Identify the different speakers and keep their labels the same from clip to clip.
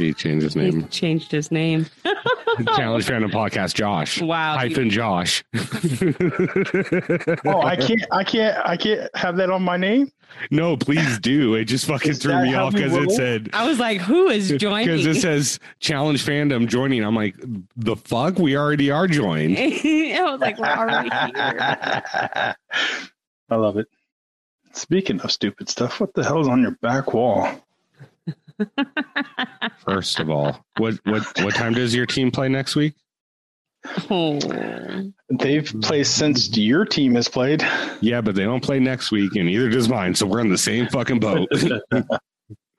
Speaker 1: He changed his
Speaker 2: He
Speaker 1: name.
Speaker 2: changed his name.
Speaker 1: Challenge Fandom Podcast Josh.
Speaker 2: Wow.
Speaker 1: Hyphen Josh.
Speaker 3: Oh, I can't, I can't, I can't have that on my name.
Speaker 1: No, please do. It just fucking
Speaker 3: Is
Speaker 1: threw me off because it said
Speaker 2: I was like, who is joining?
Speaker 1: because it says challenge fandom joining. I'm like, the fuck? We already are joined.
Speaker 2: I was like, we're already here.
Speaker 3: I love it. Speaking of stupid stuff, what the hell's on your back wall?
Speaker 1: First of all, what what what time does your team play next week?
Speaker 2: Oh.
Speaker 3: They've played since your team has played.
Speaker 1: Yeah, but they don't play next week, and neither does mine. So we're in the same fucking boat.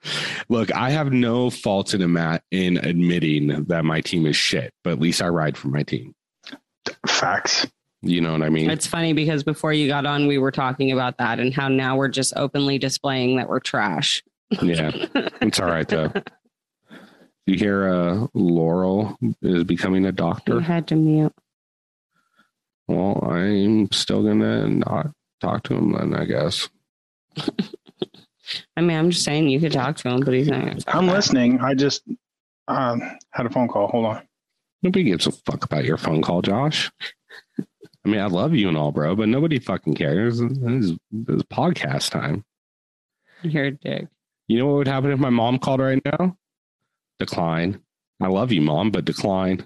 Speaker 1: Look, I have no fault in Matt in admitting that my team is shit, but at least I ride for my team.
Speaker 3: Facts.
Speaker 1: You know what I mean?
Speaker 2: It's funny because before you got on, we were talking about that and how now we're just openly displaying that we're trash.
Speaker 1: Yeah, it's all right though. You hear uh, Laurel is becoming a
Speaker 2: You
Speaker 1: doctor.
Speaker 2: had to mute.
Speaker 1: Well, I'm still gonna not talk to him then, I guess.
Speaker 2: I mean, I'm just saying you could talk to him, but he's not. gonna
Speaker 3: I'm listening. I just um, had a phone call. Hold on.
Speaker 1: Nobody gives a fuck about your phone call, Josh. I mean, I love you and all, bro, but nobody fucking cares. This is, this is podcast time.
Speaker 2: You're a dick.
Speaker 1: You know what would happen if my mom called right now? Decline. I love you, mom, but decline.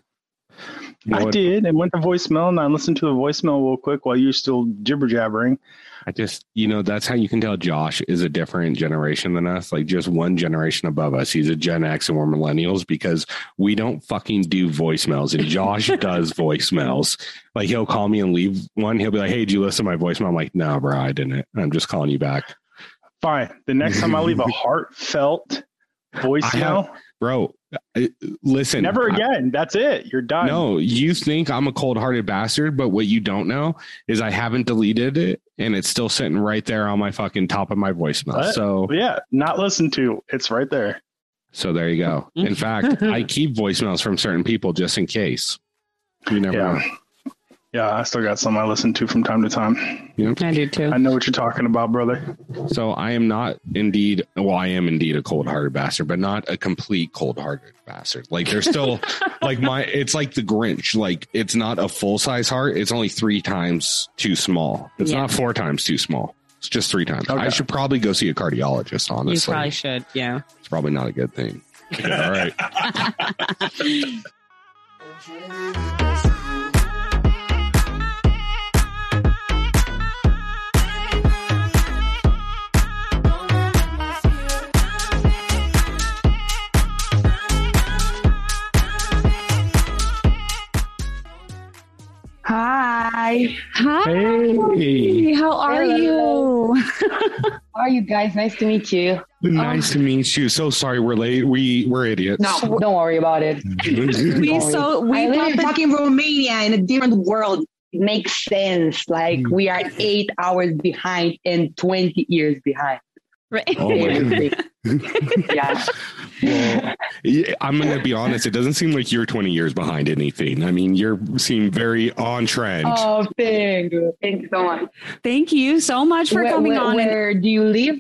Speaker 1: You know
Speaker 3: I
Speaker 1: what?
Speaker 3: did and went to voicemail and I listened to the voicemail real quick while you're still jibber jabbering.
Speaker 1: I just, you know, that's how you can tell Josh is a different generation than us, like just one generation above us. He's a Gen X and we're millennials because we don't fucking do voicemails. And Josh does voicemails. Like he'll call me and leave one. He'll be like, Hey, did you listen to my voicemail? I'm like, No, bro, I didn't. I'm just calling you back.
Speaker 3: Fine. The next time I leave a heartfelt voicemail,
Speaker 1: Bro, listen.
Speaker 3: never
Speaker 1: I-
Speaker 3: again. That's it. You're done.
Speaker 1: No, you think I'm a cold hearted bastard, but what you don't know is I haven't deleted it and it's still sitting right there on my fucking top of my voicemail.
Speaker 3: What?
Speaker 1: So
Speaker 3: Yeah, not listened to. It's right there.
Speaker 1: so there you go. In fact, I keep voicemails from certain people just in case. You never
Speaker 3: Yeah.
Speaker 1: know.
Speaker 3: Yeah, I still got some I listen to from time to time.
Speaker 2: I do too.
Speaker 3: I know what you're talking about, brother.
Speaker 1: So I am not indeed well, I am indeed a cold hearted bastard, but not a complete cold hearted bastard. Like there's still like my it's like the Grinch. Like it's not a full size heart, it's only three times too small. It's
Speaker 2: Yeah.
Speaker 1: not four times too small. It's just three times.
Speaker 3: Okay.
Speaker 1: I should probably go see a cardiologist,
Speaker 2: You
Speaker 1: honestly.
Speaker 2: probably should. Yeah.
Speaker 1: It's probably not a good thing. Yeah, all right.
Speaker 4: Hi.
Speaker 5: Hi.
Speaker 1: Hey,
Speaker 5: How are you?
Speaker 4: How are you guys? Nice to meet you.
Speaker 1: nice to meet you. So sorry we're late. We we're idiots.
Speaker 4: No, don't worry about it.
Speaker 5: We so we
Speaker 4: I live
Speaker 5: bought
Speaker 4: in fucking Romania in a different world. It makes sense. Like
Speaker 1: Hmm.
Speaker 4: we are eight hours behind and 20 years behind.
Speaker 5: right.
Speaker 1: Oh my
Speaker 4: Everything. yeah.
Speaker 1: Well, yeah, I'm going to be honest. It doesn't seem like you're 20 years behind anything. I mean, you're seem very on trend.
Speaker 4: Oh, thank you. Thank you so much.
Speaker 5: Thank you so much for
Speaker 4: where,
Speaker 5: coming
Speaker 4: where,
Speaker 5: on.
Speaker 4: Where do you live?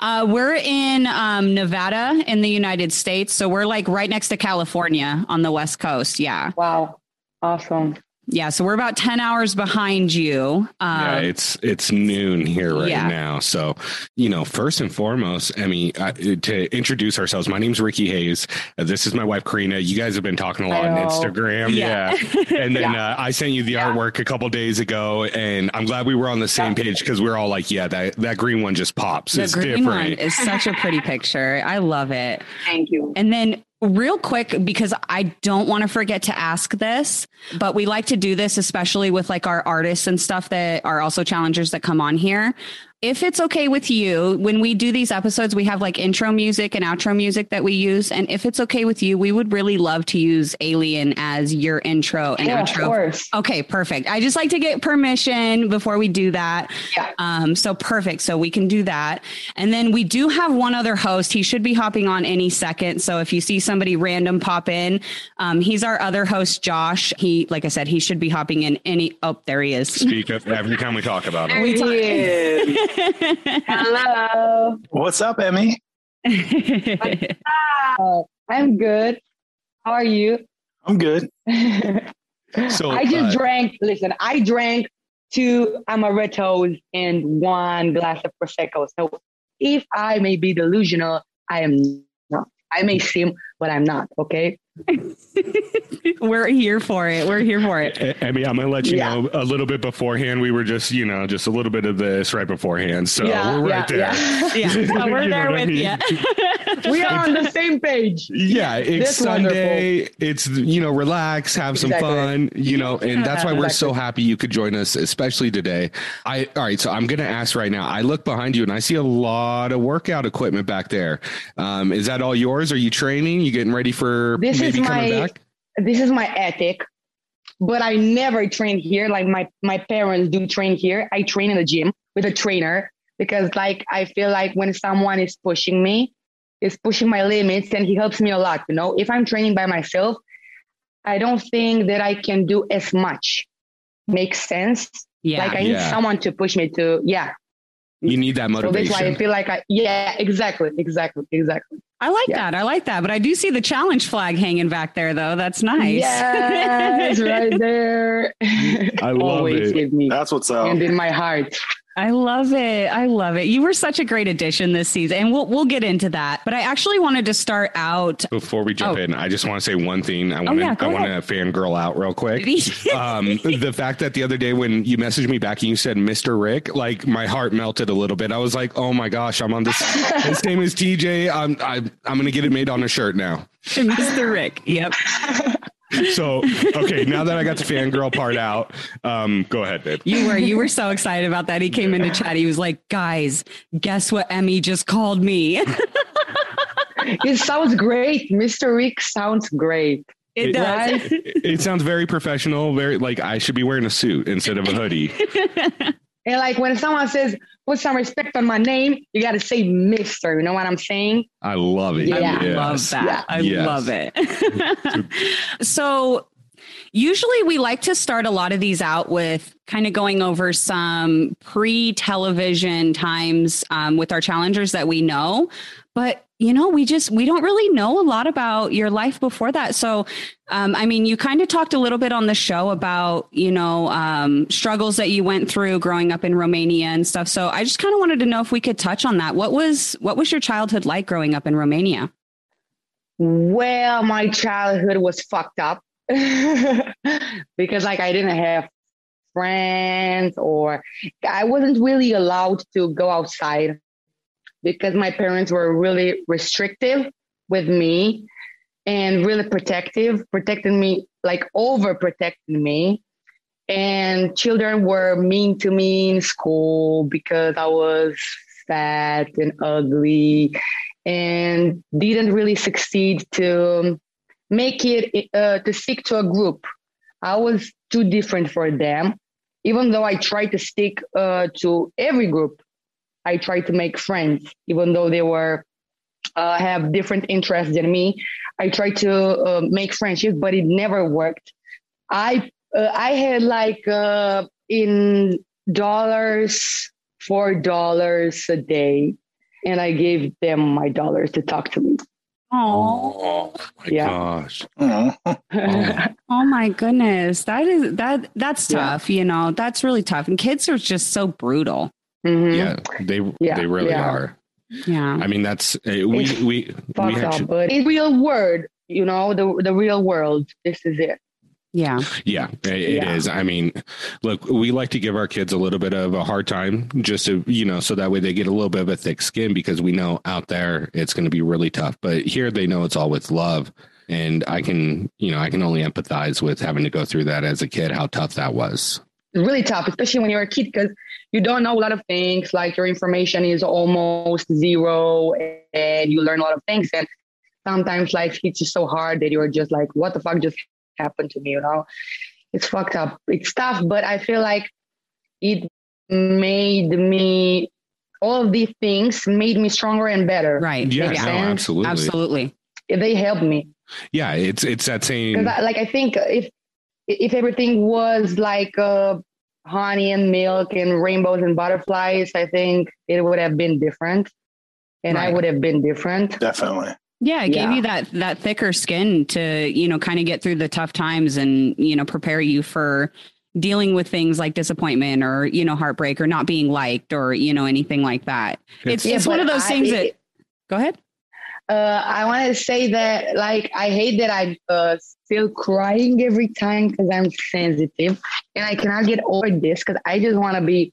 Speaker 5: Uh, we're in um, Nevada in the United States, so we're like right next to California on the West Coast. Yeah,
Speaker 4: Wow. Awesome.
Speaker 5: Yeah. So we're about ten hours behind you.
Speaker 1: yeah,
Speaker 5: Um,
Speaker 1: it's it's noon here right
Speaker 5: yeah.
Speaker 1: now. So, you know, first and foremost, Emy, uh, to introduce ourselves, my name's Ricky Hayes. Uh, this is my wife Corrina. You guys have been talking a lot on Instagram,
Speaker 5: Yeah.
Speaker 1: yeah. And then
Speaker 4: Yeah.
Speaker 1: uh, I sent you the artwork a couple days ago, and I'm glad we were on the same page because we're all like, yeah, that that green one just pops.
Speaker 5: the
Speaker 1: it's
Speaker 5: green one is such a pretty picture. I love it.
Speaker 4: Thank you.
Speaker 5: And then, real quick, because I don't want to forget to ask this, but we like to do this, especially with like our artists and stuff that are also challengers that come on here. If it's okay with you, when we do these episodes, we have like intro music and outro music that we use. And if it's okay with you, we would really love to use Alien as your intro and
Speaker 4: Yeah, of
Speaker 5: outro.
Speaker 4: course.
Speaker 5: Okay, perfect. I just like to get permission before we do that.
Speaker 4: Yeah.
Speaker 5: Um, so perfect. So we can do that. And then we do have one other host. He should be hopping on any second. So if you see somebody random pop in, um, he's our other host, Josh. He, like I said, he should be hopping in any. Oh, there he is.
Speaker 1: Speak up every time we talk about it.
Speaker 5: We
Speaker 4: There he is. Hello.
Speaker 3: What's up, Emy?
Speaker 4: Uh, I'm good. How are you?
Speaker 3: I'm good.
Speaker 1: So
Speaker 4: I just
Speaker 1: uh,
Speaker 4: drank. Listen, I drank two amarettos and one glass of prosecco. So if I may be delusional, I am not. I may seem, but I'm not. Okay.
Speaker 5: We're here for it. We're here for it.
Speaker 1: I mean, I'm gonna let you
Speaker 4: Yeah.
Speaker 1: know a little bit beforehand. We were just, you know, just a little bit of this right beforehand. So
Speaker 4: Yeah,
Speaker 1: we're
Speaker 4: yeah,
Speaker 1: right there.
Speaker 4: yeah.
Speaker 5: Yeah, so we're there
Speaker 1: what I
Speaker 5: with
Speaker 1: mean?
Speaker 5: you.
Speaker 4: we are on the same page.
Speaker 1: Yeah, it's
Speaker 4: That's wonderful.
Speaker 1: Sunday. It's you know, relax, have some
Speaker 4: Exactly.
Speaker 1: fun, you know, and that's why we're so happy you could join us, especially today. I all right, so I'm gonna ask right now. I look behind you and I see a lot of workout equipment back there. Um, is that all yours? Are you training? You getting ready for
Speaker 4: This
Speaker 1: maybe
Speaker 4: is
Speaker 1: coming
Speaker 4: my-
Speaker 1: back?
Speaker 4: This is my ethic, but I never train here. Like my my parents do train here. I train in the gym with a trainer because like I feel like when someone is pushing me, is pushing my limits, and he helps me a lot. You know, if I'm training by myself, I don't think that I can do as much. Makes sense.
Speaker 5: Yeah.
Speaker 4: like I need someone to push me to. Yeah.
Speaker 1: You need that
Speaker 4: So that's why I feel like I. Yeah. Exactly. Exactly. Exactly.
Speaker 5: I like
Speaker 4: Yeah.
Speaker 5: that. I like that. But I do see the challenge flag hanging back there, though. That's nice.
Speaker 4: Yeah, it's right there.
Speaker 1: I love
Speaker 4: Always
Speaker 1: it.
Speaker 4: with me
Speaker 3: That's what's up.
Speaker 4: and in my heart.
Speaker 5: I love it. I love it. You were such a great addition this season, and we'll we'll get into that. But I actually wanted to start out.
Speaker 1: Before we jump
Speaker 5: Oh.
Speaker 1: in, I just want to say one thing. I want to
Speaker 5: yeah, go
Speaker 1: I want to fangirl out real quick. um, the fact that the other day when you messaged me back and you said Mr. Rick, like my heart melted a little bit. I was like, oh my gosh, I'm on this. His name is TJ. I'm I, I'm gonna get it made on a shirt now.
Speaker 5: Mr. Rick. Yep.
Speaker 1: So okay, now that I got the fangirl part out, um, go ahead, babe.
Speaker 5: You were you were so excited about that. He came into chat. He was like, "Guys, guess what? Emy just called me."
Speaker 4: It sounds great. Mr. Rick sounds great.
Speaker 5: It
Speaker 1: It-
Speaker 5: does.
Speaker 1: It, it sounds very professional. Very like I should be wearing a suit instead of a hoodie.
Speaker 4: And like when someone says, put some respect on my name, you got to say Mr. You know what I'm saying?
Speaker 1: I love it.
Speaker 4: Yeah.
Speaker 5: I love that.
Speaker 4: Yeah.
Speaker 5: I
Speaker 1: Yes.
Speaker 5: love it. so, usually we like to start a lot of these out with kind of going over some pre television times um, with our challengers that we know. But you know, we just we don't really know a lot about your life before that. So, um, I mean, you kind of talked a little bit on the show about you know um, struggles that you went through growing up in Romania and stuff. So, I just kind of wanted to know if we could touch on that. What was what was your childhood like growing up in Romania?
Speaker 4: Well, my childhood was fucked up because like I didn't have friends or I wasn't really allowed to go outside because my parents were really restrictive with me and really protective, protecting me like overprotecting me. And children were mean to me in school because I was fat and ugly and didn't really succeed to make it uh, to stick to a group. I was too different for them. Even though I tried to stick uh, to every group, I tried to make friends, even though they were uh, have different interests than me. I tried to uh, make friendships, but it never worked. I uh, I had like uh, in dollars four dollars a day, and I gave them my dollars to talk to me.
Speaker 5: Oh,
Speaker 1: my
Speaker 4: Yeah.
Speaker 1: gosh.
Speaker 3: Oh.
Speaker 5: oh my goodness. That is that that's
Speaker 4: Yeah.
Speaker 5: tough, you know. That's really tough. And kids are just so brutal.
Speaker 4: Mhm.
Speaker 1: Yeah, they
Speaker 4: Yeah,
Speaker 1: they really
Speaker 4: yeah.
Speaker 1: are.
Speaker 5: Yeah.
Speaker 1: I mean, that's uh, we
Speaker 4: It's
Speaker 1: we we
Speaker 4: Fucked
Speaker 1: actually,
Speaker 4: up, but in real world, you know, the the real world. This is it.
Speaker 5: Yeah.
Speaker 1: yeah, it, it
Speaker 4: Yeah.
Speaker 1: is. I mean, look, we like to give our kids a little bit of a hard time, just to you know, so that way they get a little bit of a thick skin because we know out there it's going to be really tough. But here they know it's all with love, and I can you know I can only empathize with having to go through that as a kid, how tough that was.
Speaker 4: Really tough, especially when you're a kid, because you don't know a lot of things. Like your information is almost zero, and you learn a lot of things. And sometimes life hits you so hard that you're just like, "What the fuck just happened to me?" You know, it's fucked up. It's tough, but I feel like it made me. All of these things made me stronger and better.
Speaker 5: Right.
Speaker 1: Yeah, no, absolutely.
Speaker 5: Absolutely.
Speaker 4: They helped me.
Speaker 1: Yeah, it's it's that same.
Speaker 4: I, like I think if if everything was like uh, honey and milk and rainbows and butterflies, I think it would have been different. And I would have been different.
Speaker 3: Definitely.
Speaker 5: Yeah, it gave
Speaker 4: Yeah.
Speaker 5: you that that thicker skin to, you know, kind of get through the tough times and, you know, prepare you for dealing with things like disappointment or, you know, heartbreak or not being liked or, you know, anything like that. It's
Speaker 4: Yeah,
Speaker 5: it's one of those
Speaker 4: I-
Speaker 5: things that Go ahead.
Speaker 4: Uh, I want to say that, like, I hate that I'm uh, still crying every time because I'm sensitive, and I cannot get over this because I just want to be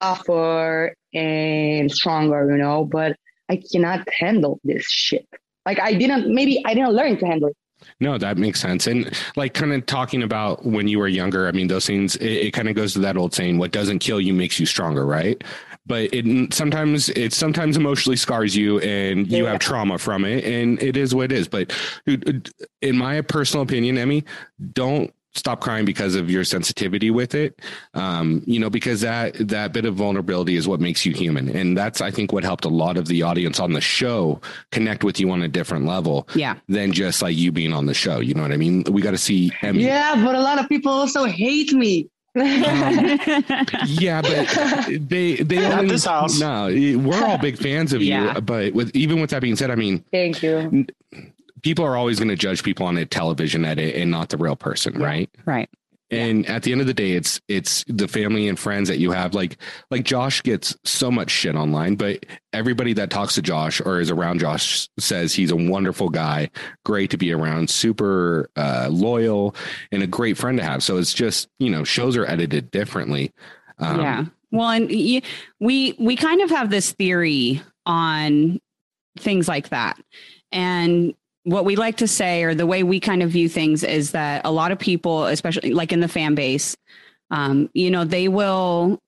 Speaker 4: tougher and stronger, you know. But I cannot handle this shit. Like, I didn't. Maybe I didn't learn to handle it.
Speaker 1: No, that makes sense. And like kind of talking about when you were younger, I mean, those things, it, it kind of goes to that old saying, what doesn't kill you makes you stronger, right? But it sometimes, it sometimes emotionally scars you and you
Speaker 4: Yeah.
Speaker 1: have trauma from it and it is what it is. But in my personal opinion, Emy, don't stop crying because of your sensitivity with it. Um, you know, because that, that bit of vulnerability is what makes you human. And that's, I think, what helped a lot of the audience on the show connect with you on a different level
Speaker 5: Yeah.
Speaker 1: than just like you being on the show. You know what I mean? We got to see Emy.
Speaker 4: Yeah, but a lot of people also hate me.
Speaker 1: Yeah, but they they
Speaker 3: Not
Speaker 1: only
Speaker 3: this house.
Speaker 1: No, we're all big fans of
Speaker 5: Yeah.
Speaker 1: you. But with even with that being said, I mean,
Speaker 4: Thank you.
Speaker 1: People are always going to judge people on a television edit and not the real person, right?
Speaker 5: right.
Speaker 1: And at the end of the day, it's it's the family and friends that you have. Like like Josh gets so much shit online, but everybody that talks to Josh or is around Josh says he's a wonderful guy, great to be around, super uh, loyal, and a great friend to have. So it's just you know shows are edited differently. Um,
Speaker 5: yeah. Well, and we we kind of have this theory on things like that, and what we like to say, or the way we kind of view things, is that a lot of people, especially like in the fan base, um, you know, they will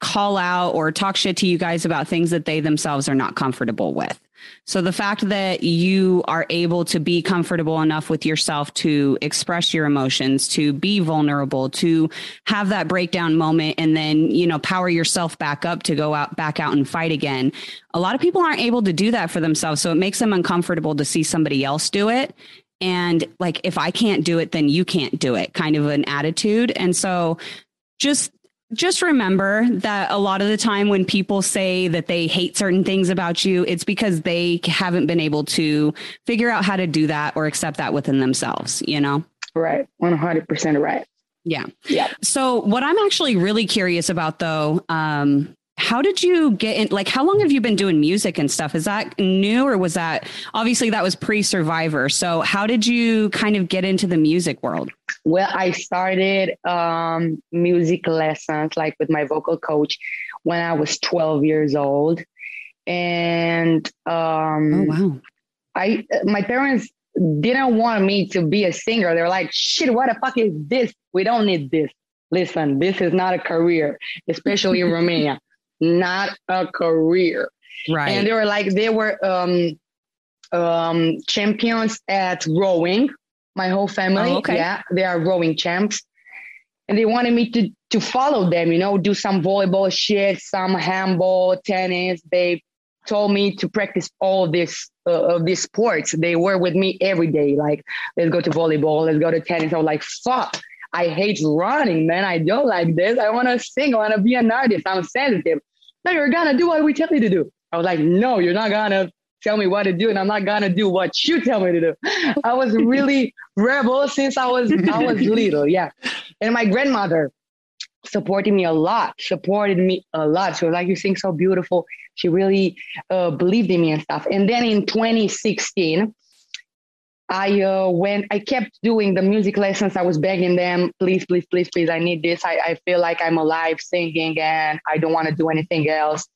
Speaker 5: call out or talk shit to you guys about things that they themselves are not comfortable with. So the fact that you are able to be comfortable enough with yourself to express your emotions, to be vulnerable, to have that breakdown moment and then, you know, power yourself back up to go out back out and fight again. A lot of people aren't able to do that for themselves, so it makes them uncomfortable to see somebody else do it. And like if I can't do it, then you can't do it kind of an attitude. And so just just remember that a lot of the time when people say that they hate certain things about you, it's because they haven't been able to figure out how to do that or accept that within themselves, you know?
Speaker 4: Right. 100% right.
Speaker 5: Yeah.
Speaker 4: Yeah.
Speaker 5: So what I'm actually really curious about though, um, how did you get in like how long have you been doing music and stuff? Is that new or was that obviously that was pre-survivor. So how did you kind of get into the music world?
Speaker 4: Well, I started um, music lessons like with my vocal coach when I was 12 years old. And um,
Speaker 5: Oh wow.
Speaker 4: I my parents didn't want me to be a singer. They're like, shit, what the fuck is this? We don't need this. Listen, this is not a career, especially in Romania. Not a career.
Speaker 5: Right.
Speaker 4: And they were like, they were um, um, champions at rowing. My whole family,
Speaker 5: Oh, okay.
Speaker 4: yeah, they are rowing champs, and they wanted me to to follow them. You know, do some volleyball shit, some handball, tennis. They told me to practice all this uh, of these sports. They were with me every day. Like, let's go to volleyball, let's go to tennis. I was like, fuck. I hate running, man. I don't like this. I want to sing. I want to be an artist. I'm sensitive. No, you're gonna do what we tell you to do. I was like, no, you're not gonna tell me what to do, and I'm not gonna do what you tell me to do. I was really rebel since I was I was little, yeah. And my grandmother supported me a lot, supported me a lot. She was like, "You sing so beautiful." She really uh, believed in me and stuff. And then in 2016, I uh, went. I kept doing the music lessons. I was begging them, "Please, please, please, please! I need this. I, I feel like I'm alive singing, and I don't want to do anything else."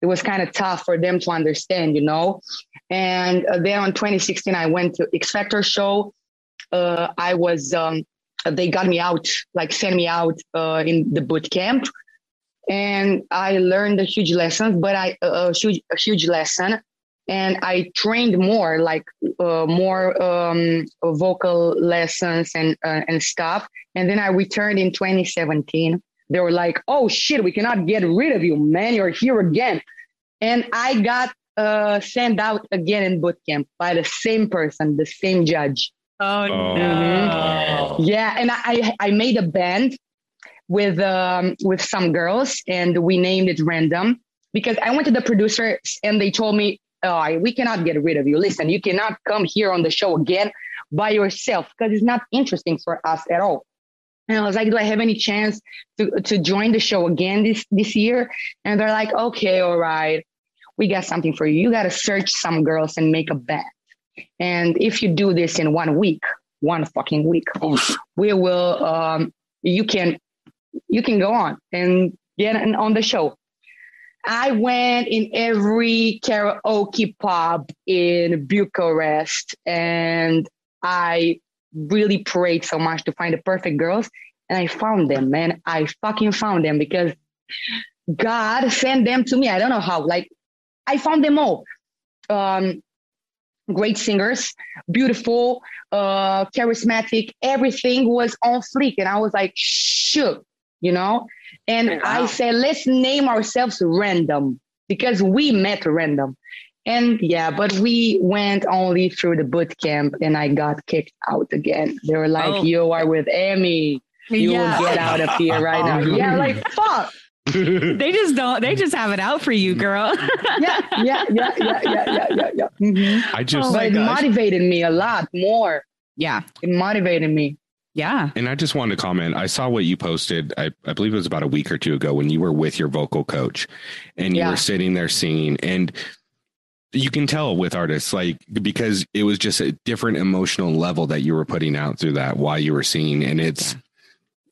Speaker 4: It was kind of tough for them to understand, you know. And uh, then on 2016, I went to X Factor show. Uh, I was. Um, they got me out, like sent me out uh, in the boot camp, and I learned a huge lesson. But I a huge a huge lesson, and I trained more, like uh, more um, vocal lessons and uh, and stuff. And then I returned in 2017. They were like, "Oh shit, we cannot get rid of you, man. You're here again." And I got uh, sent out again in boot camp by the same person, the same judge.
Speaker 5: Oh,
Speaker 1: Oh.
Speaker 4: Yeah, and I I made a band, with um, with some girls, and we named it random because I went to the producers and they told me, oh, we cannot get rid of you. Listen, you cannot come here on the show again by yourself because it's not interesting for us at all. And I was like, do I have any chance to, to join the show again this, this year? And they're like, okay, all right, we got something for you. You got to search some girls and make a band. And if you do this in one week, one fucking week, we will, um, you can, you can go on and get on the show. I went in every karaoke pub in Bucharest and I really prayed so much to find the perfect girls. And I found them, man. I fucking found them because God sent them to me. I don't know how. Like, I found them all. Um, great singers, beautiful, uh, charismatic. Everything was on fleek. And I was like, shook, you know? And wow. I said, let's name ourselves random because we met random. And yeah, but we went only through the boot camp and I got kicked out again. They were like, oh. you are with Amy. You yeah. will get out of here right now. yeah, like fuck.
Speaker 5: they just don't they just have it out for you girl
Speaker 4: yeah yeah yeah yeah yeah yeah yeah, yeah. Mm-hmm.
Speaker 1: i just
Speaker 4: oh, but it motivated me a lot more
Speaker 5: yeah
Speaker 4: it motivated me
Speaker 5: yeah.
Speaker 1: And I just wanted to comment. I saw what you posted, I, I believe it was about a week or two ago when you were with your vocal coach and you yeah. were sitting there singing. And you can tell with artists, like, because it was just a different emotional level that you were putting out through that while you were singing. And it's, yeah.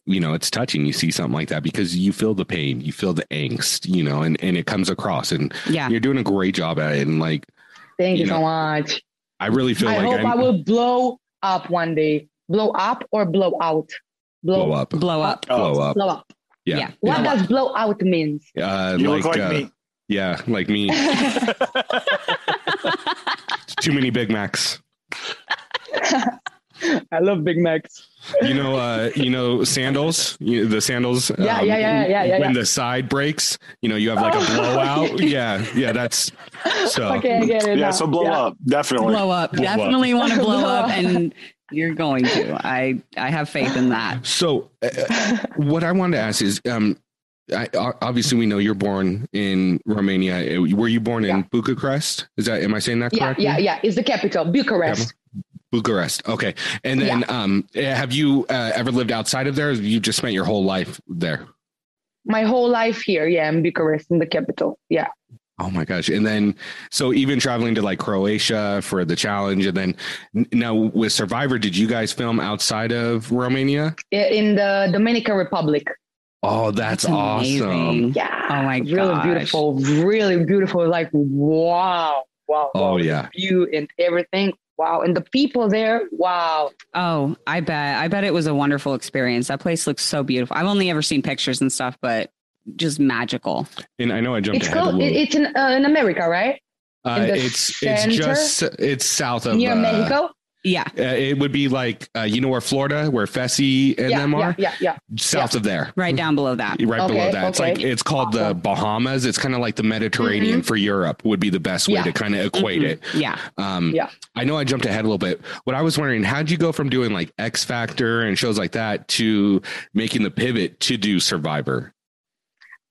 Speaker 1: you know, it's touching. You see something like that because you feel the pain, you feel the angst, you know, and, and it comes across. And
Speaker 5: yeah,
Speaker 1: you're doing a great job at it. And like,
Speaker 4: thank you, you know, so much.
Speaker 1: I really feel
Speaker 4: I
Speaker 1: like
Speaker 4: hope I'm, i will blow up one day blow up or blow out?
Speaker 1: Blow, blow up.
Speaker 5: Blow up.
Speaker 1: Blow up.
Speaker 4: Blow up.
Speaker 1: Yeah. yeah.
Speaker 4: What
Speaker 1: yeah.
Speaker 4: does blow out means?
Speaker 1: Uh, you like, look like uh, me. Yeah, like me. Too many Big Macs.
Speaker 4: I love Big Macs.
Speaker 1: You know, uh, you know, sandals. You know, the sandals.
Speaker 4: Yeah, um, yeah, yeah, yeah, yeah.
Speaker 1: When
Speaker 4: yeah.
Speaker 1: the side breaks, you know, you have like a blowout. yeah, yeah. That's so.
Speaker 4: Okay, I get it.
Speaker 6: Yeah,
Speaker 4: now.
Speaker 6: so blow
Speaker 4: yeah.
Speaker 6: up, definitely.
Speaker 5: Blow up.
Speaker 6: Blow
Speaker 5: definitely want to blow up, and you're going to. I I have faith in that.
Speaker 1: So, uh, what I wanted to ask is, um, I, obviously we know you're born in Romania. Were you born in Bucharest? Is that am I saying that correctly?
Speaker 4: Yeah, yeah, yeah. It's the capital, Bucharest.
Speaker 1: Bucharest. Okay. And then, yeah. um, have you uh, ever lived outside of there? you just spent your whole life there?
Speaker 4: My whole life here. Yeah, in Bucharest, in the capital. Yeah.
Speaker 1: Oh my gosh. And then, so even traveling to like Croatia for the challenge. And then now with Survivor, did you guys film outside of Romania?
Speaker 4: Yeah, in the Dominican Republic.
Speaker 1: Oh, that's, that's awesome.
Speaker 4: Yeah.
Speaker 5: Oh my god.
Speaker 4: Really beautiful. Really beautiful. Like, wow. Wow.
Speaker 1: Oh,
Speaker 4: wow.
Speaker 1: yeah.
Speaker 4: View and everything. Wow. And the people there, wow.
Speaker 5: Oh, I bet. I bet it was a wonderful experience. That place looks so beautiful. I've only ever seen pictures and stuff, but just magical.
Speaker 1: And I know I jumped
Speaker 4: it's
Speaker 1: ahead.
Speaker 4: Called, it's in uh, in America, right?
Speaker 1: Uh, it's center? it's just it's south of
Speaker 4: near
Speaker 1: uh,
Speaker 4: Mexico.
Speaker 5: Yeah,
Speaker 1: uh, it would be like uh, you know where Florida, where Fessy and
Speaker 4: yeah,
Speaker 1: them are.
Speaker 4: Yeah, yeah,
Speaker 1: yeah. South
Speaker 4: yeah.
Speaker 1: of there,
Speaker 5: right down below that.
Speaker 1: Right
Speaker 4: okay,
Speaker 1: below that.
Speaker 4: Okay.
Speaker 1: It's like it's called awesome. the Bahamas. It's kind of like the Mediterranean mm-hmm. for Europe. Would be the best way
Speaker 4: yeah.
Speaker 1: to kind of equate
Speaker 5: mm-hmm.
Speaker 1: it.
Speaker 5: Yeah.
Speaker 1: Um,
Speaker 4: yeah.
Speaker 1: I know I jumped ahead a little bit. What I was wondering, how'd you go from doing like X Factor and shows like that to making the pivot to do Survivor?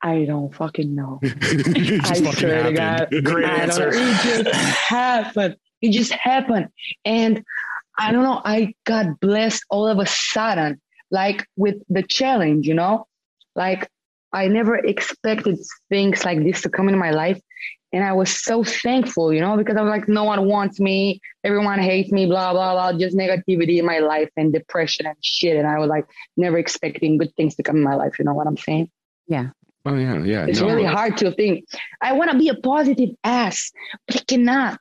Speaker 4: I don't fucking know. I
Speaker 1: fucking
Speaker 4: swear
Speaker 1: happened.
Speaker 4: to God.
Speaker 6: Great
Speaker 4: I
Speaker 6: answer.
Speaker 4: It just happened. It just happened. And I don't know, I got blessed all of a sudden, like with the challenge, you know? Like I never expected things like this to come in my life. And I was so thankful, you know, because I was like, no one wants me. Everyone hates me, blah, blah, blah. Just negativity in my life and depression and shit. And I was like, never expecting good things to come in my life. You know what I'm saying?
Speaker 5: Yeah.
Speaker 1: Oh yeah, yeah.
Speaker 4: It's
Speaker 1: no.
Speaker 4: really hard to think. I want to be a positive ass, but I cannot.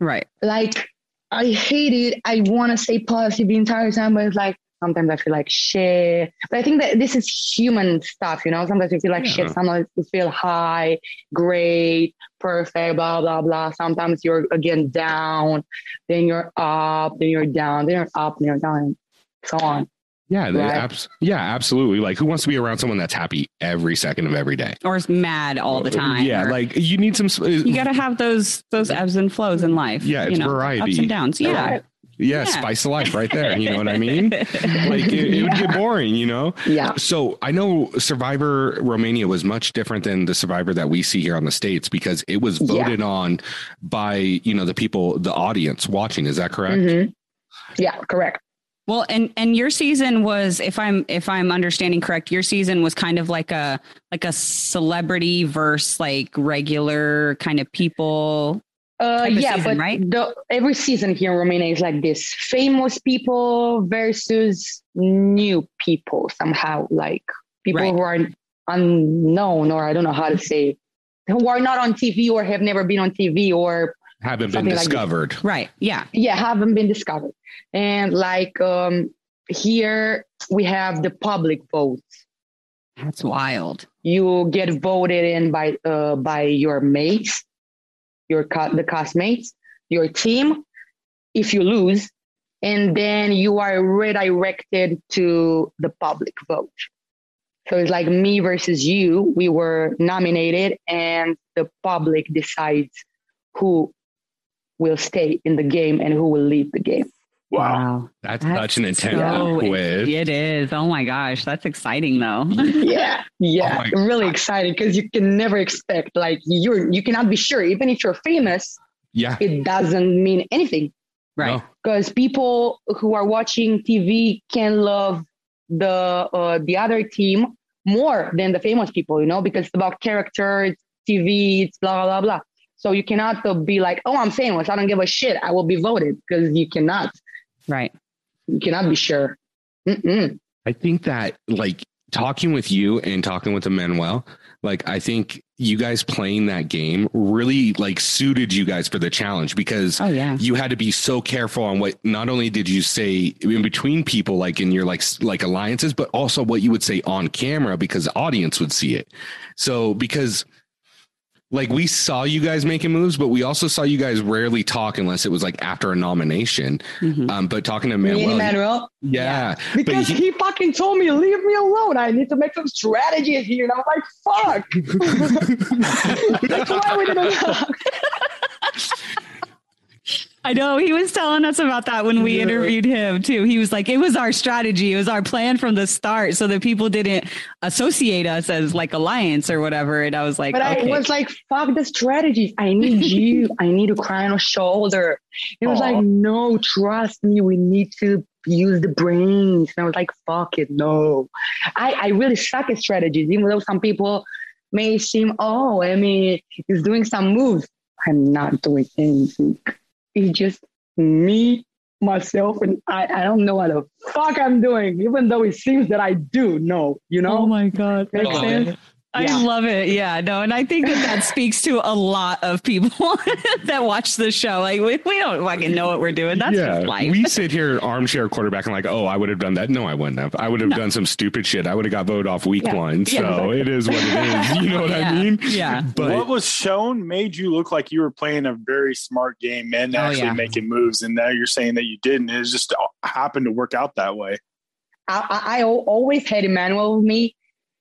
Speaker 5: Right.
Speaker 4: Like I hate it. I want to stay positive the entire time, but it's like sometimes I feel like shit. But I think that this is human stuff, you know. Sometimes you feel like yeah. shit. Sometimes you feel high, great, perfect, blah blah blah. Sometimes you're again down, then you're up, then you're down, then you're up, then you're down, and so on.
Speaker 1: Yeah, right? abs- yeah, absolutely. Like, who wants to be around someone that's happy every second of every day,
Speaker 5: or is mad all the time?
Speaker 1: Yeah,
Speaker 5: or,
Speaker 1: like you need some.
Speaker 5: You got to have those those ebbs and flows in life.
Speaker 1: Yeah, it's
Speaker 5: you know,
Speaker 1: variety,
Speaker 5: ups and downs. Yeah,
Speaker 4: right.
Speaker 1: Yeah,
Speaker 5: Yeah.
Speaker 1: spice of life right there. You know what I mean? Like it, it would get boring, you know?
Speaker 4: Yeah.
Speaker 1: So I know Survivor Romania was much different than the Survivor that we see here on the States because it was
Speaker 4: Yeah.
Speaker 1: voted on by, you know, the people, the audience watching. Is that correct?
Speaker 4: Mhm. Yeah, correct.
Speaker 5: Well, and and your season was, if I'm if I'm understanding correct, your season was kind of like a like a celebrity versus like regular kind of people.
Speaker 4: Uh, yeah,
Speaker 5: season,
Speaker 4: but
Speaker 5: right?
Speaker 4: the every season here in Romania is like this: famous people versus new people. Somehow, like people
Speaker 5: Right.
Speaker 4: who are unknown, or I don't know how to say, who are not on TV or have never been on TV, or
Speaker 1: Haven't been
Speaker 4: Something like
Speaker 1: discovered.
Speaker 5: Right. Yeah.
Speaker 4: yeah, haven't been discovered. And like um, here, we have the public vote.
Speaker 5: That's wild.
Speaker 4: you get voted in by uh, by your mates, your co- the castmates, your team. If you lose, and then you are redirected to the public vote. So it's like me versus you. We were nominated, and the public decides who will stay in the game and who will leave the game.
Speaker 3: Wow.
Speaker 1: That's,
Speaker 5: That's
Speaker 1: such an intense
Speaker 5: so-
Speaker 1: quiz.
Speaker 5: It is. Oh my gosh, that's exciting though.
Speaker 4: yeah yeah
Speaker 1: Oh my
Speaker 4: really exciting because you can never expect like you're you cannot be sure even if you're famous
Speaker 1: Yeah.
Speaker 4: it doesn't mean anything
Speaker 5: Right.
Speaker 1: No.
Speaker 4: because people who are watching TV can love the uh, the other team more than the famous people, you know, because it's about character, it's TV, it's blah blah blah. So you cannot be like, oh, I'm famous, I don't give a shit, I will be voted because you cannot,
Speaker 5: Right.
Speaker 4: you cannot be sure. Mm-mm.
Speaker 1: I think that like talking with you and talking with Emmanuel, like I think you guys playing that game really like suited you guys for the challenge because
Speaker 5: Oh yeah.
Speaker 1: you had to be so careful on what not only did you say in between people like in your like like alliances but also what you would say on camera because the audience would see it so because like we saw you guys making moves but we also saw you guys rarely talk unless it was like after a nomination
Speaker 5: Mhm.
Speaker 1: um but talking to
Speaker 4: and
Speaker 1: Manuel
Speaker 4: Emmanuel,
Speaker 1: yeah
Speaker 4: because
Speaker 1: he-
Speaker 4: he, fucking told me, leave me alone. I need to make some strategies here. And I'm like, fuck. That's why we didn't talk.
Speaker 5: I know he was telling us about that when we
Speaker 4: Yeah.
Speaker 5: interviewed him too. He was like, it was our strategy. It was our plan from the start so that people didn't associate us as like alliance or whatever. And I was like,
Speaker 4: But
Speaker 5: okay.
Speaker 4: I was like, fuck the strategies. I need you. I need to cry on a shoulder. It was
Speaker 3: Aw.
Speaker 4: like, no, trust me. We need to use the brains. And I was like, fuck it, no. I, I really suck at strategies, even though some people may seem, oh, I mean, he's doing some moves. I'm not doing anything. It's just me, myself, and I, I don't know what the fuck I'm doing, even though it seems that I do know, you know?
Speaker 5: oh my God.
Speaker 4: Makes
Speaker 1: Oh,
Speaker 4: sense?
Speaker 5: I
Speaker 4: Yeah.
Speaker 5: love it. Yeah, no, and I think that that speaks to a lot of people that watch the show. Like we, we don't fucking know what we're doing. That's
Speaker 1: yeah,
Speaker 5: just life.
Speaker 1: we sit here armchair quarterback and like, oh, I would have done that. No, I wouldn't have. I would have done some stupid shit. I would have got voted off week
Speaker 4: Yeah.
Speaker 1: one.
Speaker 4: Yeah,
Speaker 1: so
Speaker 4: exactly.
Speaker 1: it is what it is. You know what
Speaker 5: Yeah.
Speaker 1: I mean?
Speaker 5: Yeah.
Speaker 1: But
Speaker 3: what was shown made you look like you were playing a very smart game and
Speaker 5: Oh,
Speaker 3: actually
Speaker 5: yeah.
Speaker 3: making moves. And now you're saying that you didn't. It just happened to work out that way.
Speaker 4: I, I I always had Emmanuel with me.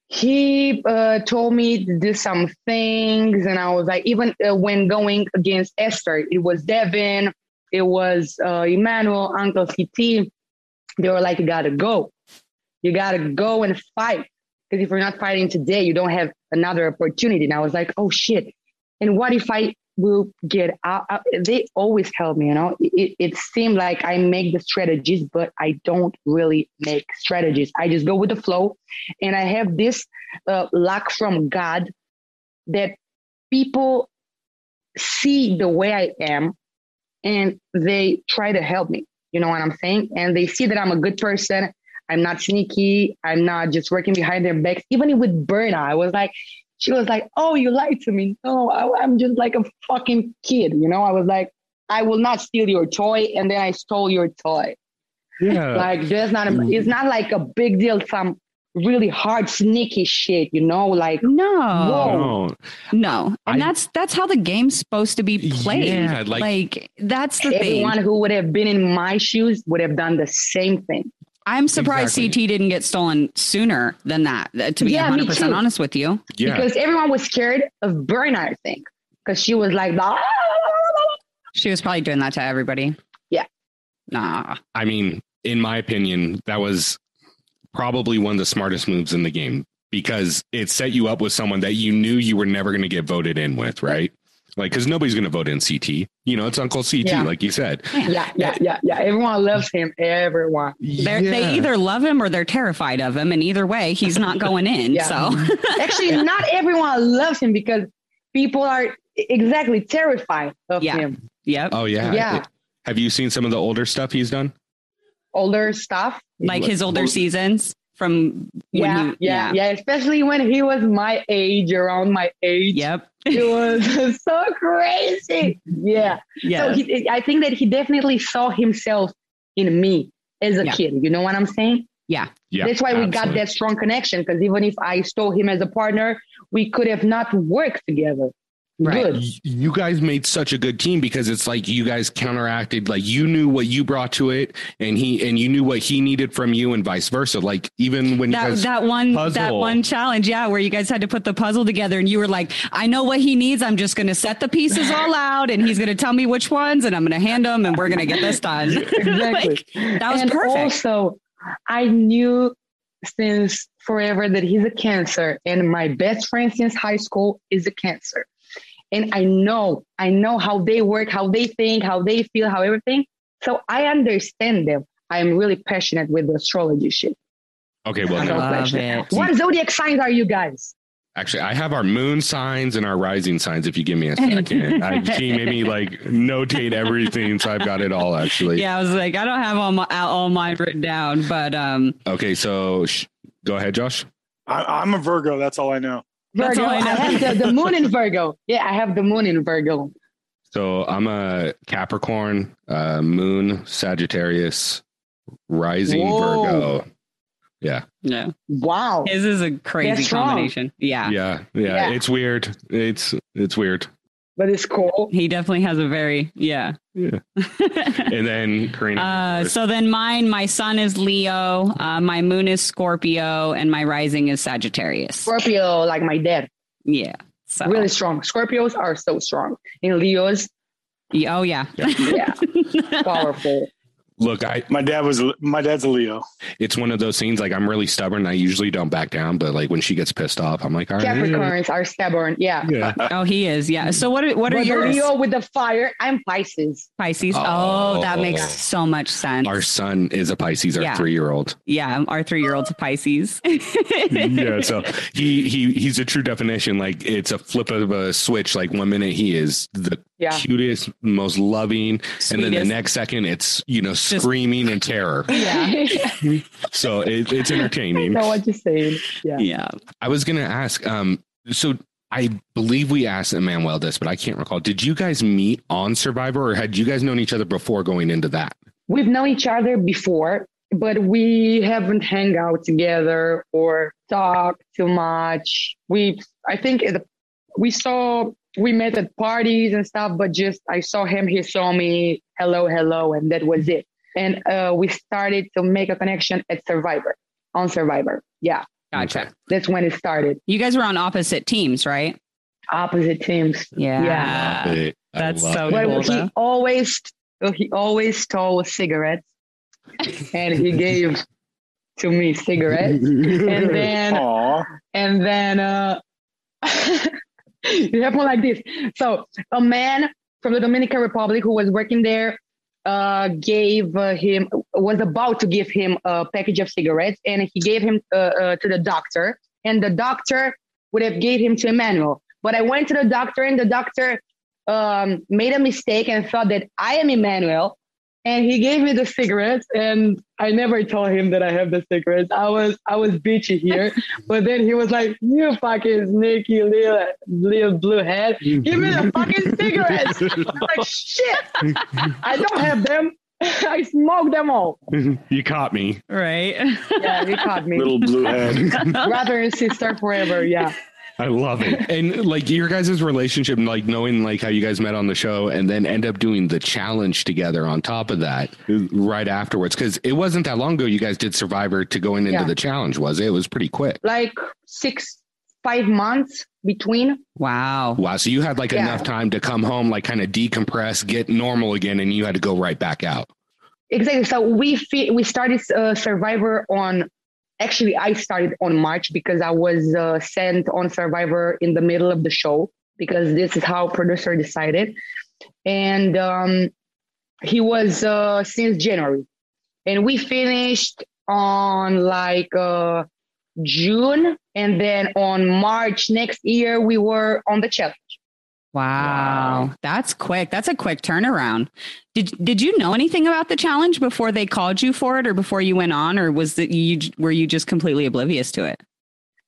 Speaker 4: He uh, told me to do some things, and I was like, even uh, when going against Esther, it was Devin, it was uh, Emmanuel, Uncle CT. They were like, you gotta go. You gotta go and fight. Because if you're not fighting today, you don't have another opportunity. And I was like, oh shit. And what if I will get out? They always tell me, you know, it, it seemed like I make the strategies, but I don't really make strategies. I just go with the flow. And I have this uh, luck from God that people see the way I am and they try to help me. You know what I'm saying? And they see that I'm a good person. I'm not sneaky. I'm not just working behind their backs. Even with Berna, I was like, she was like, "Oh, you lied to me." No, I, I'm just like a fucking kid. You know, I was like, "I will not steal your toy," and then I stole your toy.
Speaker 1: yeah,
Speaker 4: Like, there's not. A, it's not like a big deal. Some really hard, sneaky shit. You know, like
Speaker 5: No,
Speaker 4: Whoa.
Speaker 1: no.
Speaker 5: no, and
Speaker 1: I-
Speaker 5: that's that's how the game's supposed to be played.
Speaker 1: Yeah, like-
Speaker 5: like, that's the thing.
Speaker 4: everyone who would have been in my shoes would have done the same thing.
Speaker 5: I'm surprised
Speaker 1: Exactly.
Speaker 5: CT didn't get stolen sooner than that. uh, To be
Speaker 4: Yeah,
Speaker 5: 100 percent
Speaker 4: too.
Speaker 5: honest with you,
Speaker 1: Yeah,
Speaker 4: because everyone was scared of Berna, I think, because she was like,
Speaker 5: she was probably doing that to everybody. Yeah. Nah.
Speaker 1: I mean, in my opinion, that was probably one of the smartest moves in the game because it set you up with someone that you knew you were never going to get voted in with, right? Like, because nobody's going to vote in CT. You know, it's Uncle CT,
Speaker 4: Yeah.
Speaker 1: like you said.
Speaker 4: Yeah, yeah, yeah, yeah. Everyone loves him. Everyone.
Speaker 5: They're,
Speaker 1: Yeah.
Speaker 5: They either love him or they're terrified of him. And either way, he's not going in.
Speaker 4: Yeah.
Speaker 5: So
Speaker 4: Actually, not everyone loves him because people are exactly terrified of
Speaker 5: Yeah.
Speaker 4: him.
Speaker 5: yep.
Speaker 1: Oh yeah.
Speaker 4: Yeah.
Speaker 1: Have you seen some of the older stuff he's done?
Speaker 4: Older stuff.
Speaker 5: Like his older seasons from when
Speaker 4: Yeah,
Speaker 5: he,
Speaker 4: yeah, yeah. Especially when he was my age, around my age.
Speaker 5: Yep.
Speaker 4: It was so crazy. Yeah.
Speaker 5: Yeah.
Speaker 4: So he, I think that he definitely saw himself in me as a
Speaker 5: Yeah.
Speaker 4: kid. You know what I'm saying?
Speaker 1: Yeah. yeah.
Speaker 4: That's why we got that strong connection. Because even if I stole him as a partner, we could have not worked together.
Speaker 5: Right.
Speaker 4: Good.
Speaker 1: You guys made such a good team because it's like you guys counteracted. Like you knew what you brought to it, and he and you knew what he needed from you, and vice versa. Like even when you
Speaker 5: that
Speaker 1: guys
Speaker 5: that one that one challenge, yeah, where you guys had to put the puzzle together, and you were like, "I know what he needs. I'm just going to set the pieces all out, and he's going to tell me which ones, and I'm going to hand them, and we're going to get this done."
Speaker 4: Exactly.
Speaker 5: Like, that was
Speaker 4: and
Speaker 5: perfect.
Speaker 4: also, I knew since forever that he's a cancer, and my best friend since high school is a cancer. And I know, I know how they work, how they think, how they feel, how everything. So I understand them. I am really passionate with the astrology shit.
Speaker 1: okay, well, no,
Speaker 5: love
Speaker 4: What zodiac signs are you guys?
Speaker 1: actually, I have our moon signs and our rising signs. If you give me a second, I, she made me like notate everything, so I've got it all. Actually,
Speaker 5: Yeah, I was like, I don't have all my all mine written down, but um,
Speaker 1: Okay, so sh- go ahead, Josh.
Speaker 6: I, I'm a Virgo. That's all I know.
Speaker 5: That's
Speaker 4: Virgo.
Speaker 5: all I
Speaker 4: I, have the, the moon in Virgo. Yeah, I have the moon in Virgo.
Speaker 1: So I'm a Capricorn, uh, Moon Sagittarius, Rising
Speaker 4: Whoa.
Speaker 1: Virgo. Yeah,
Speaker 5: Yeah.
Speaker 4: Wow.
Speaker 5: his is a crazy
Speaker 4: That's
Speaker 5: combination. Yeah.
Speaker 1: yeah, yeah,
Speaker 4: Yeah.
Speaker 1: It's weird. It's it's weird.
Speaker 4: But it's cool.
Speaker 5: he definitely has a very yeah.
Speaker 1: Yeah. And then Corrina.
Speaker 5: Uh, so then mine, my sun is Leo, uh, my moon is Scorpio, and my rising is Sagittarius.
Speaker 4: Scorpio, like my dad.
Speaker 5: Yeah. So
Speaker 4: really strong. Scorpios are so strong. In Leos,
Speaker 5: Yeah, oh yeah.
Speaker 4: yeah, powerful.
Speaker 1: Look, I
Speaker 6: My dad was my dad's a Leo.
Speaker 1: it's one of those things. Like I'm really stubborn. I usually don't back down, but like when she gets pissed off, I'm like, all right.
Speaker 4: Capricorns are stubborn. Yeah.
Speaker 1: Yeah.
Speaker 5: oh, he is. Yeah. So what? Are, what are
Speaker 4: but the
Speaker 5: yours?
Speaker 4: Leo with the fire, I'm Pisces.
Speaker 5: Pisces. Oh, oh. that
Speaker 1: Oh.
Speaker 5: makes so much sense.
Speaker 1: Our son is a Pisces, our
Speaker 5: Yeah.
Speaker 1: three year old.
Speaker 5: yeah, our three-year-old's a Pisces.
Speaker 1: yeah, so he he he's a true definition. Like it's a flip of a switch. Like one minute he is the
Speaker 4: Yeah.
Speaker 1: cutest, most loving, and then the next second it's you know screaming in terror.
Speaker 5: Yeah.
Speaker 1: So it, it's
Speaker 4: I
Speaker 1: entertaining.
Speaker 4: know what you're saying. Yeah.
Speaker 5: yeah.
Speaker 1: I was gonna ask. Um, so I believe we asked Emmanuel this, but I can't recall. Did you guys meet on Survivor, or had you guys known each other before going into that?
Speaker 4: We've known each other before, but we haven't hang out together or talked too much. We, I think it, we saw, we met at parties and stuff, but just I saw him, he saw me, hello, hello, and that was it. And uh, we started to make a connection at Survivor, on Survivor. Yeah,
Speaker 5: Gotcha.
Speaker 4: that's when it started.
Speaker 5: You guys were on opposite teams, right?
Speaker 4: Opposite teams.
Speaker 5: Yeah.
Speaker 4: Yeah.
Speaker 1: Love it. I
Speaker 5: That's so
Speaker 1: it.
Speaker 4: But
Speaker 5: cool.
Speaker 4: he always he always stole cigarettes, and he gave to me cigarettes, and then
Speaker 6: Aw.
Speaker 4: and then uh, it happened like this. So a man from the Dominican Republic who was working there uh, gave uh, him was about to give him a package of cigarettes, and he gave him uh, uh, to the doctor, and the doctor would have gave him to Emmanuel. But I went to the doctor, and the doctor um, made a mistake and thought that I am Emmanuel. And he gave me the cigarettes, and I never told him that I have the cigarettes. I was I was bitchy here, but then he was like, "You fucking sneaky little little blue head, give me the fucking cigarettes." I'm like, "Shit, I don't have them. I smoked them all."
Speaker 1: you caught me.
Speaker 5: Right.
Speaker 4: Yeah, he caught me.
Speaker 6: Little blue head.
Speaker 4: Brother and sister forever. Yeah.
Speaker 1: I love it. And like your guys' relationship, like knowing like how you guys met on the show and then end up doing the challenge together on top of that right afterwards. Cause it wasn't that long ago you guys did Survivor to going into
Speaker 4: Yeah.
Speaker 1: the challenge, was it? It was pretty quick.
Speaker 4: Like six, five months between.
Speaker 5: Wow.
Speaker 1: Wow. So you had like
Speaker 4: Yeah.
Speaker 1: enough time to come home, like kind of decompress, get normal again, and you had to go right back out.
Speaker 4: exactly. So we fi- we started uh, Survivor on. Actually, I started on March because I was uh, sent on Survivor in the middle of the show because this is how producer decided, and um, he was uh, since January, and we finished on like uh, June, and then on March next year we were on the challenge.
Speaker 5: Wow. That's quick. That's a quick turnaround. Did did you know anything about the challenge before they called you for it or before you went on or was it you were you just completely oblivious to it?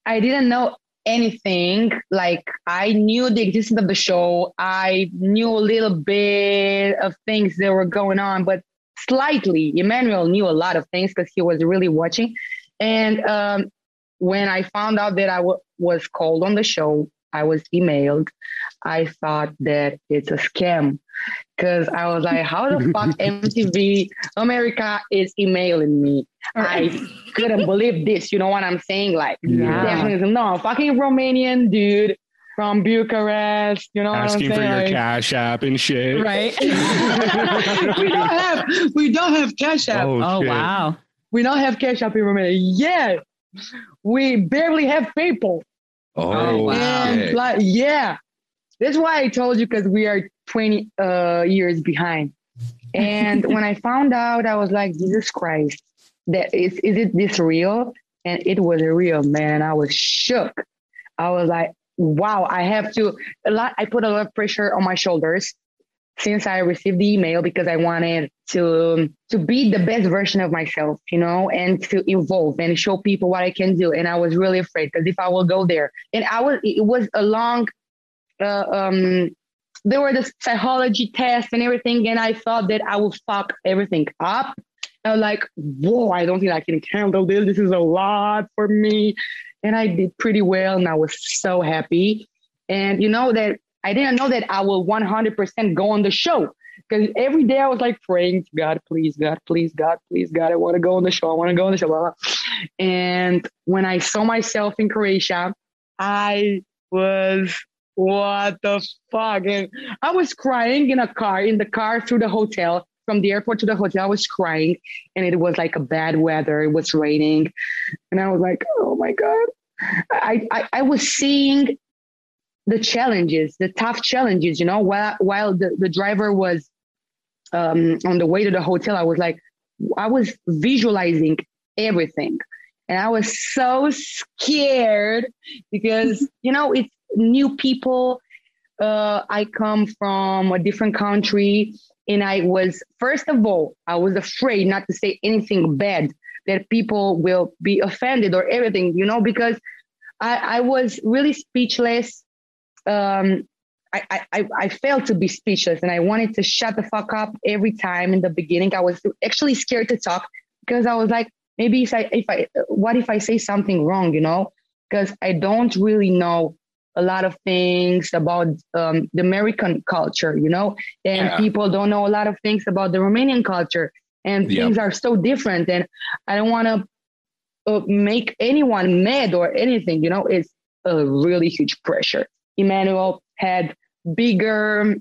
Speaker 4: I didn't know anything. Like I knew the existence of the show. I knew a little bit of things that were going on, but slightly. Emmanuel knew a lot of things because he was really watching. And um, when I found out that I w- was called on the show, I was emailed. I thought that it's a scam because I was like, how the fuck MTV America is emailing me? I couldn't believe this. You know what I'm saying? Like,
Speaker 5: Yeah.
Speaker 4: definitely no fucking Romanian dude from Bucharest. You know
Speaker 1: Asking
Speaker 4: what
Speaker 1: for
Speaker 4: I'm
Speaker 1: your
Speaker 4: saying?
Speaker 1: cash app and shit.
Speaker 5: Right.
Speaker 4: we don't have we don't have cash app.
Speaker 1: Oh,
Speaker 5: oh wow.
Speaker 4: We don't have cash app in Romania. Yeah, we barely have PayPal.
Speaker 1: Oh,
Speaker 5: wow.
Speaker 4: Like, yeah, that's why I told you because we are 20 uh, years behind. And when I found out, I was like, Jesus Christ, that is, is it this real? And it was real, man. I was shook. I was like, wow, I have to, a lot, I put a lot of pressure on my shoulders since I received the email because I wanted to to be the best version of myself, you know, and to evolve and show people what I can do. And I was really afraid because if I will go there, and I was, it was a long, uh, um, there were the psychology tests and everything, and I thought that I would fuck everything up. I was like, whoa, I don't think I can handle this. This is a lot for me. And I did pretty well, and I was so happy. And you know that I didn't know that I will 100% go on the show because every day I was like praying to God, please, God, please, God, please, God, I want to go on the show. I want to go on the show. Blah, blah. And when I saw myself in Croatia, I was, what the fuck? And I was crying in a car, in the car through the hotel, from the airport to the hotel. I was crying and it was like a bad weather. It was raining. And I was like, oh my God. I, I, I was seeing the challenges, the tough challenges, you know, while, while the, the driver was um, on the way to the hotel, I was like, I was visualizing everything. And I was so scared because, you know, it's new people. Uh, I come from a different country. And I was, first of all, I was afraid not to say anything bad that people will be offended or everything, you know, because I, I was really speechless um, I, I, I- failed to be speechless and I wanted to shut the fuck up every time in the beginning. I was actually scared to talk because I was like, maybe if I, if I, what if I say something wrong, you know? Because I don't really know a lot of things about um, the American culture, you know? And
Speaker 1: Yeah.
Speaker 4: people don't know a lot of things about the Romanian culture and
Speaker 1: Yep.
Speaker 4: things are so different. And I don't want to uh, make anyone mad or anything, you know? It's a really huge pressure. Emmanuel had bigger,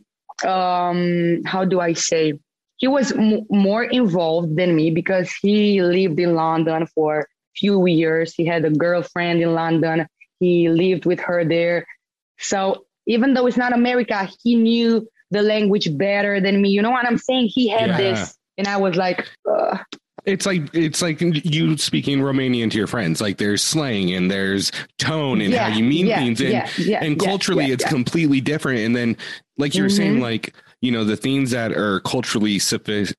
Speaker 4: um, how do I say? He was m- more involved than me because he lived in London for a few years. He had a girlfriend in London. He lived with her there. So even though it's not America, he knew the language better than me. You know what I'm saying? He had
Speaker 1: Yeah.
Speaker 4: this, and I was like, uh,
Speaker 1: It's like it's like you speaking Romanian to your friends. Like there's slang and there's tone and how you mean
Speaker 4: yeah,
Speaker 1: things, and
Speaker 4: yeah, yeah,
Speaker 1: and culturally
Speaker 4: yeah,
Speaker 1: it's
Speaker 4: yeah.
Speaker 1: completely different. And then, like you were saying,
Speaker 4: Mhm.
Speaker 1: like you know the things that are culturally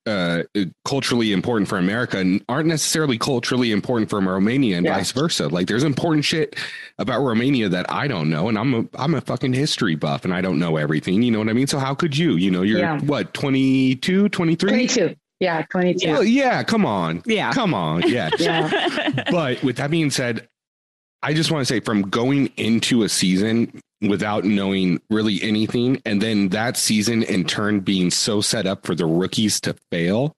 Speaker 1: uh, culturally important for America aren't necessarily culturally important for Romania, and
Speaker 4: Yeah.
Speaker 1: vice versa. Like there's important shit about Romania that I don't know, and I'm a I'm a fucking history buff, and I don't know everything. You know what I mean? So how could you? You know, you're
Speaker 4: Yeah.
Speaker 1: what 22, 23?
Speaker 4: 22. Yeah, 22.
Speaker 1: Well, yeah, come on.
Speaker 5: Yeah.
Speaker 1: Come on. Yeah.
Speaker 4: Yeah.
Speaker 1: but with that being said, I just want to say from going into a season without knowing really anything, and then that season in turn being so set up for the rookies to fail,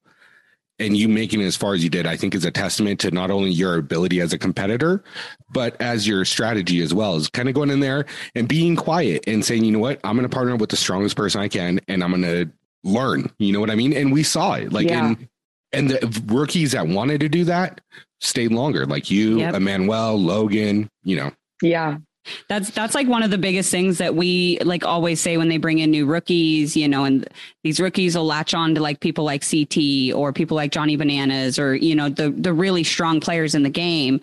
Speaker 1: and you making it as far as you did, I think is a testament to not only your ability as a competitor, but as your strategy as well. Is kind of going in there and being quiet and saying, you know what, I'm going to partner with the strongest person I can, and I'm going to learn. You know what I mean? And we saw it, like
Speaker 4: Yeah.
Speaker 1: in And the rookies that wanted to do that stayed longer, like you,
Speaker 5: Yep.
Speaker 1: Emmanuel, Logan, you know.
Speaker 4: Yeah.
Speaker 5: That's that's like one of the biggest things that we like always say when they bring in new rookies, you know, and these rookies will latch on to like people like CT or people like Johnny Bananas or you know the the really strong players in the game,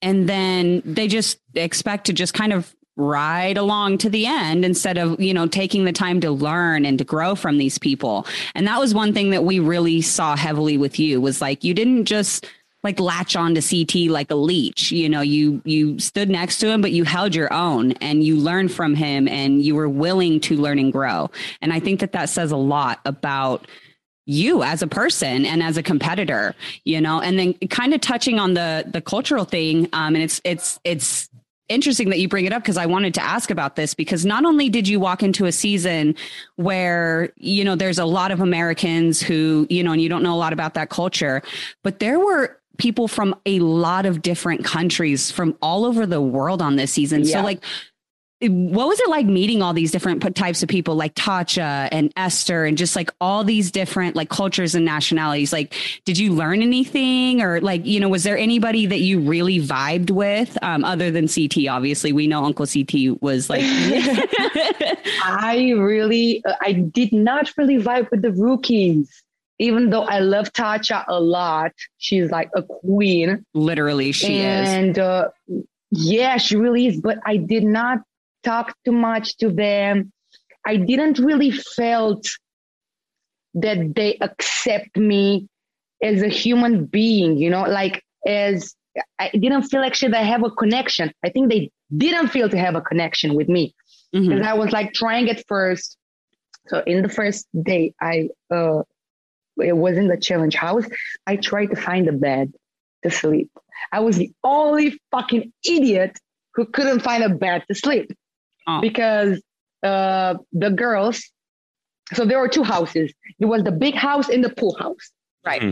Speaker 5: and then they just expect to just kind of ride along to the end instead of you know taking the time to learn and to grow from these people and that was one thing that we really saw heavily with you was like you didn't just like latch on to CT like a leech. You know, you you stood next to him, but you held your own and you learned from him and you were willing to learn and grow. And I think that that says a lot about you as a person and as a competitor, you know, and then kind of touching on the the cultural thing. Um, and it's it's it's interesting that you bring it up because I wanted to ask about this because not only did you walk into a season where you know there's a lot of Americans who you know and you don't know a lot about that culture, but there were people from a lot of different countries from all over the world on this season.
Speaker 4: Yeah.
Speaker 5: So like what was it like meeting all these different types of people like Tasha and Esther and just like all these different like cultures and nationalities? Like, did you learn anything or like, you know, was there anybody that you really vibed with um, other than CT? Obviously, we know Uncle CT was like,
Speaker 4: I really, I did not really vibe with the rookies. Even though I love Tasha a lot, she's like a queen.
Speaker 5: literally, she is.
Speaker 4: and uh, yeah, she really is. But I did not talk too much to them. I didn't really felt that they accept me as a human being. You know, like as I didn't feel actually that I have a connection. I think they didn't feel to have a connection with me
Speaker 5: Mhm.
Speaker 4: I was like trying at first. So in the first day, I uh, it was in the challenge house. I tried to find a bed to sleep. I was the only fucking idiot who couldn't find a bed to sleep
Speaker 5: Oh.
Speaker 4: because uh, the girls. So there were two houses. It was the big house and the pool house.
Speaker 5: Right.
Speaker 1: Hmm.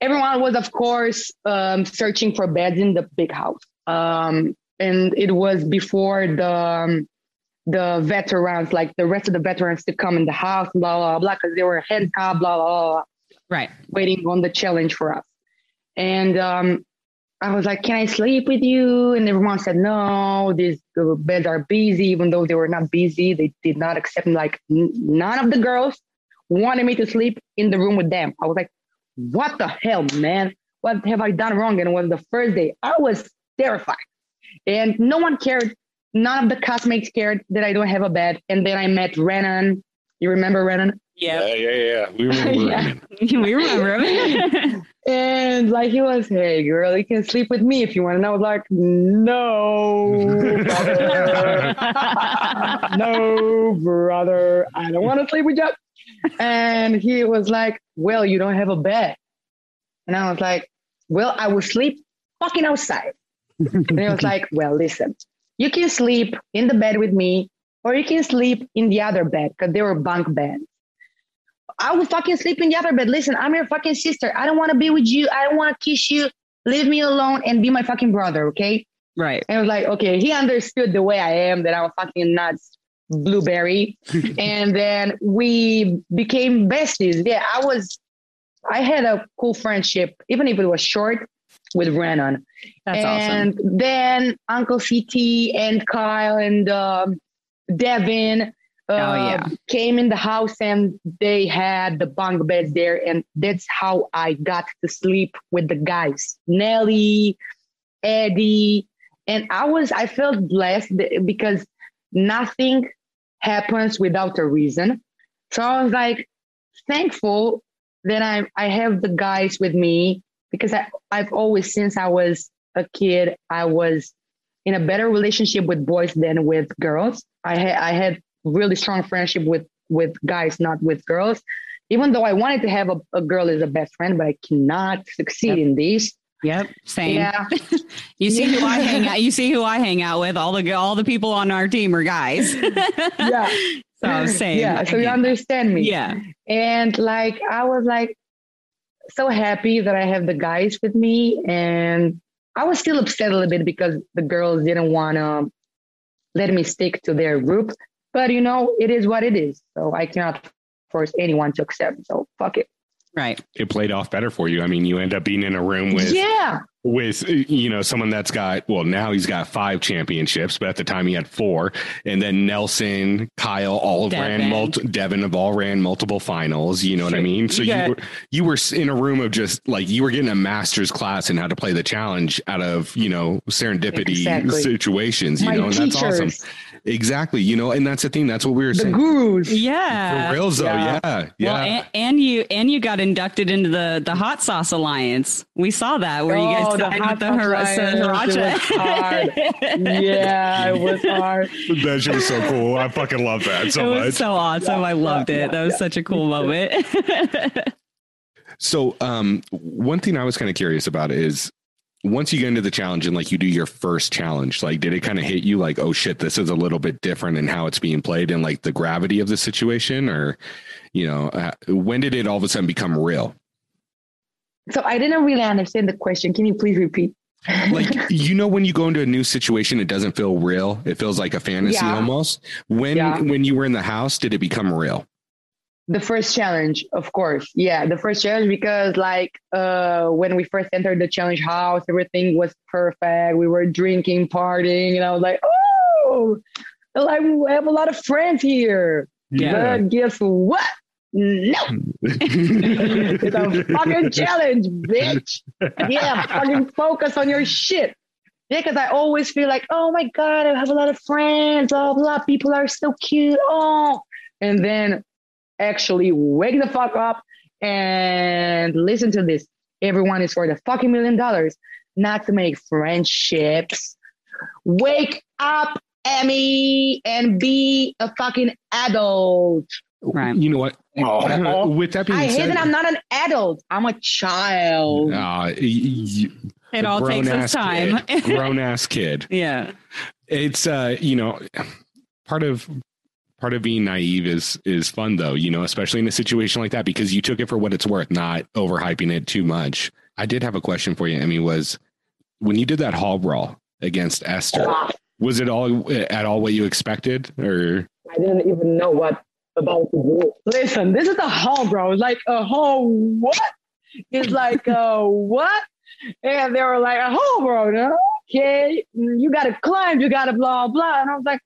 Speaker 4: Everyone was, of course, um, searching for beds in the big house. Um, and it was before the um, the veterans, like the rest of the veterans, to come in the house, blah blah blah, because they were handcuffed, blah blah blah, blah
Speaker 5: Right.
Speaker 4: waiting on the challenge for us. And um, I was like, "Can I sleep with you?" And everyone said, "No, these beds are busy." Even though they were not busy, they did not accept. Like none of the girls wanted me to sleep in the room with them. I was like, "What the hell, man? What have I done wrong?" And it was the first day. I was terrified, and no one cared. None of the castmates cared that I don't have a bed. And then I met Renan. You remember Renan?
Speaker 5: Yeah.
Speaker 1: yeah, yeah. We remember.
Speaker 4: Yeah.
Speaker 5: we remember him.
Speaker 4: And like he was, hey girl, you can sleep with me if you want. And I was like, no, brother. no, brother, I don't want to sleep with you. And he was like, well, you don't have a bed. And I was like, well, I will sleep fucking outside. and he was like, well, listen, you can sleep in the bed with me, or you can sleep in the other bed because they were bunk beds. I will fucking sleep in the other bed. Listen, I'm your fucking sister. I don't want to be with you. I don't want to kiss you. Leave me alone and be my fucking brother, okay?
Speaker 5: right.
Speaker 4: And I was like, okay, he understood the way I am, that I'm a fucking nuts blueberry. and then we became besties. Yeah, I was, I had a cool friendship, even if it was short, with Renan.
Speaker 5: That's awesome.
Speaker 4: and then Uncle CT and Kyle and um, Devin uh,
Speaker 5: Oh, yeah.
Speaker 4: came in the house and they had the bunk beds there. And that's how I got to sleep with the guys Nelly, Eddie. And I was, I felt blessed because nothing happens without a reason. So I was like thankful that I, I have the guys with me because I, I've always, since I was a kid, I was in a better relationship with boys than with girls. I had I had really strong friendship with with guys, not with girls. Even though I wanted to have a, a girl as a best friend, but I cannot succeed in this.
Speaker 5: Yep. Same.
Speaker 4: Yeah,
Speaker 5: You see who I hang out. You see who I hang out with. All the all the people on our team are guys.
Speaker 4: yeah,
Speaker 5: so same.
Speaker 4: yeah. So you understand me.
Speaker 5: Yeah.
Speaker 4: And like I was like so happy that I have the guys with me, and I was still upset a little bit because the girls didn't want to let me stick to their group. But you know, it is what it is. So I cannot force anyone to accept. So fuck it.
Speaker 5: Right.
Speaker 1: it played off better for you. I mean, you end up being in a room with
Speaker 4: yeah,
Speaker 1: with you know someone that's got well now he's got five championships, but at the time he had four, and then Nelson, Kyle all ran
Speaker 5: Devin.
Speaker 1: multi, Devin have all ran multiple finals. You know what I mean? So
Speaker 5: You
Speaker 1: you were you were in a room of just like you were getting a master's class in how to play the challenge out of you know serendipity
Speaker 4: Exactly.
Speaker 1: situations. You
Speaker 4: my
Speaker 1: know, and that's awesome. Exactly. You know, and that's the thing. That's what we were
Speaker 4: the
Speaker 1: saying.
Speaker 4: gurus.
Speaker 5: Yeah.
Speaker 1: For reals though,
Speaker 4: yeah.
Speaker 1: yeah, yeah.
Speaker 5: Well, and, and you and you got inducted into the the Hot Sauce Alliance. We saw that where you guys
Speaker 4: Oh, the Hot
Speaker 5: with the
Speaker 4: Sauce
Speaker 5: Hira-
Speaker 4: Alliance, it was hard.
Speaker 5: Sriracha.
Speaker 4: yeah, it was hard.
Speaker 1: that shit was so cool. I fucking love that so
Speaker 5: it
Speaker 1: much.
Speaker 5: so awesome. I loved
Speaker 4: yeah,
Speaker 5: it. That was such a cool moment.
Speaker 1: So, um, one thing I was kind of curious about is once you get into the challenge and like you do your first challenge, like did it kind of hit you like, oh shit, this is a little bit different in how it's being played and like the gravity of the situation, or you know, uh, when did it all of a sudden become real?
Speaker 4: So I didn't really understand the question. Can you please repeat?
Speaker 1: Like you know, when you go into a new situation, it doesn't feel real. It feels like a fantasy
Speaker 4: Yeah.
Speaker 1: almost. When
Speaker 4: Yeah.
Speaker 1: when you were in the house, did it become real?
Speaker 4: The first challenge, of course. Yeah, the first challenge because like uh when we first entered the challenge house, everything was perfect. We were drinking, partying, and I was like, oh, like we have a lot of friends here.
Speaker 5: Yeah.
Speaker 4: But guess what? No, it's a fucking challenge, bitch. Yeah, fucking focus on your shit. Yeah, because I always feel like, oh my God, I have a lot of friends, blah, blah, people are so cute. Oh, and then actually wake the fuck up and listen to this. Everyone is for the fucking million dollars, not to make friendships. Wake up, Emy, and be a fucking adult.
Speaker 5: Right.
Speaker 1: You know what?
Speaker 6: Oh,
Speaker 1: With that being
Speaker 4: I hate that I'm not an adult. I'm a child.
Speaker 1: uh, y- y-
Speaker 5: It all takes its time.
Speaker 1: Grown ass kid.
Speaker 5: yeah.
Speaker 1: It's uh, you know, part of part of being naive is is fun though, you know, especially in a situation like that because you took it for what it's worth, not overhyping it too much. I did have a question for you, Emy, was when you did that hall brawl against Esther, was it all at all what you expected or
Speaker 4: I didn't even know what about to do. Listen, this is a hall, brawl, like a hall. What? It's like a what? And they were like a hall, brawl. Okay, you gotta climb. You gotta blah blah. And I was like,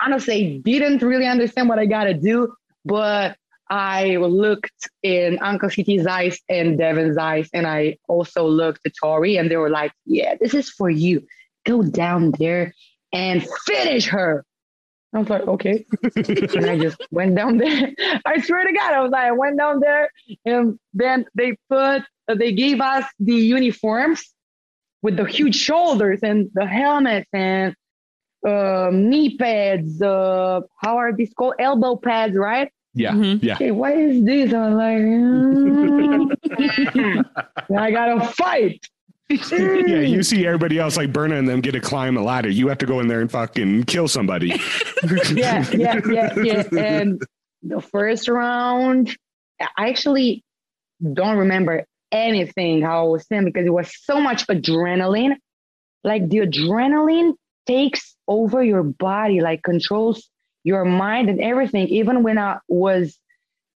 Speaker 4: honestly, didn't really understand what I gotta do, but I looked in Uncle CT's eyes and Devin's eyes, and I also looked at Tori, and they were like, "Yeah, this is for you. Go down there and finish her." I was like, okay. and I just went down there. I swear to God, I was like, I went down there, and then they put, they gave us the uniforms with the huge shoulders and the helmets and uh, knee pads. Uh, how are these called? Elbow pads, right?
Speaker 1: yeah,
Speaker 5: Mhm.
Speaker 1: yeah.
Speaker 4: Okay, what is this? I was like, mm. I gotta fight.
Speaker 1: Yeah, you see everybody else like Berna and them get to climb a ladder. You have to go in there and fucking kill somebody.
Speaker 4: yeah, yeah, yeah, yeah. And the first round, I actually don't remember anything how I was saying because it was so much adrenaline. Like the adrenaline takes over your body, like controls your mind and everything. Even when I was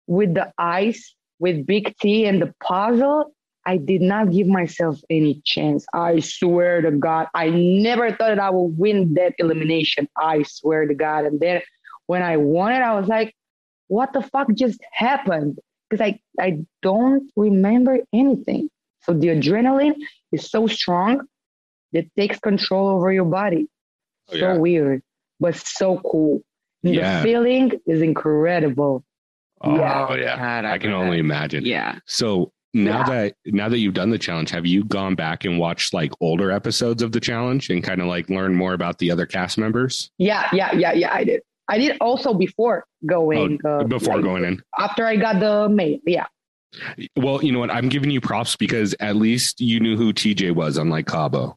Speaker 4: with the ice, with Big T and the puzzle, I did not give myself any chance. I swear to God, I never thought that I would win that elimination. I swear to God. And then when I won it, I was like, what the fuck just happened? Because I, I don't remember anything. So the adrenaline is so strong, it takes control over your body.
Speaker 1: Oh,
Speaker 4: so
Speaker 1: yeah.
Speaker 4: weird, but so cool.
Speaker 1: Yeah.
Speaker 4: The feeling is incredible.
Speaker 1: Oh
Speaker 4: Yeah.
Speaker 1: yeah,
Speaker 5: God,
Speaker 1: I can only imagine.
Speaker 5: Yeah.
Speaker 1: So now
Speaker 4: Yeah.
Speaker 1: that now that you've done the challenge, have you gone back and watched like older episodes of the challenge and kind of like learn more about the other cast members
Speaker 4: Yeah, yeah, yeah, yeah. I did. I did also before going. uh,
Speaker 1: Oh, before
Speaker 4: like,
Speaker 1: going in?
Speaker 4: After I got the mail. Yeah.
Speaker 1: Well, you know what? I'm giving you props because at least you knew who TJ was, unlike Gabo.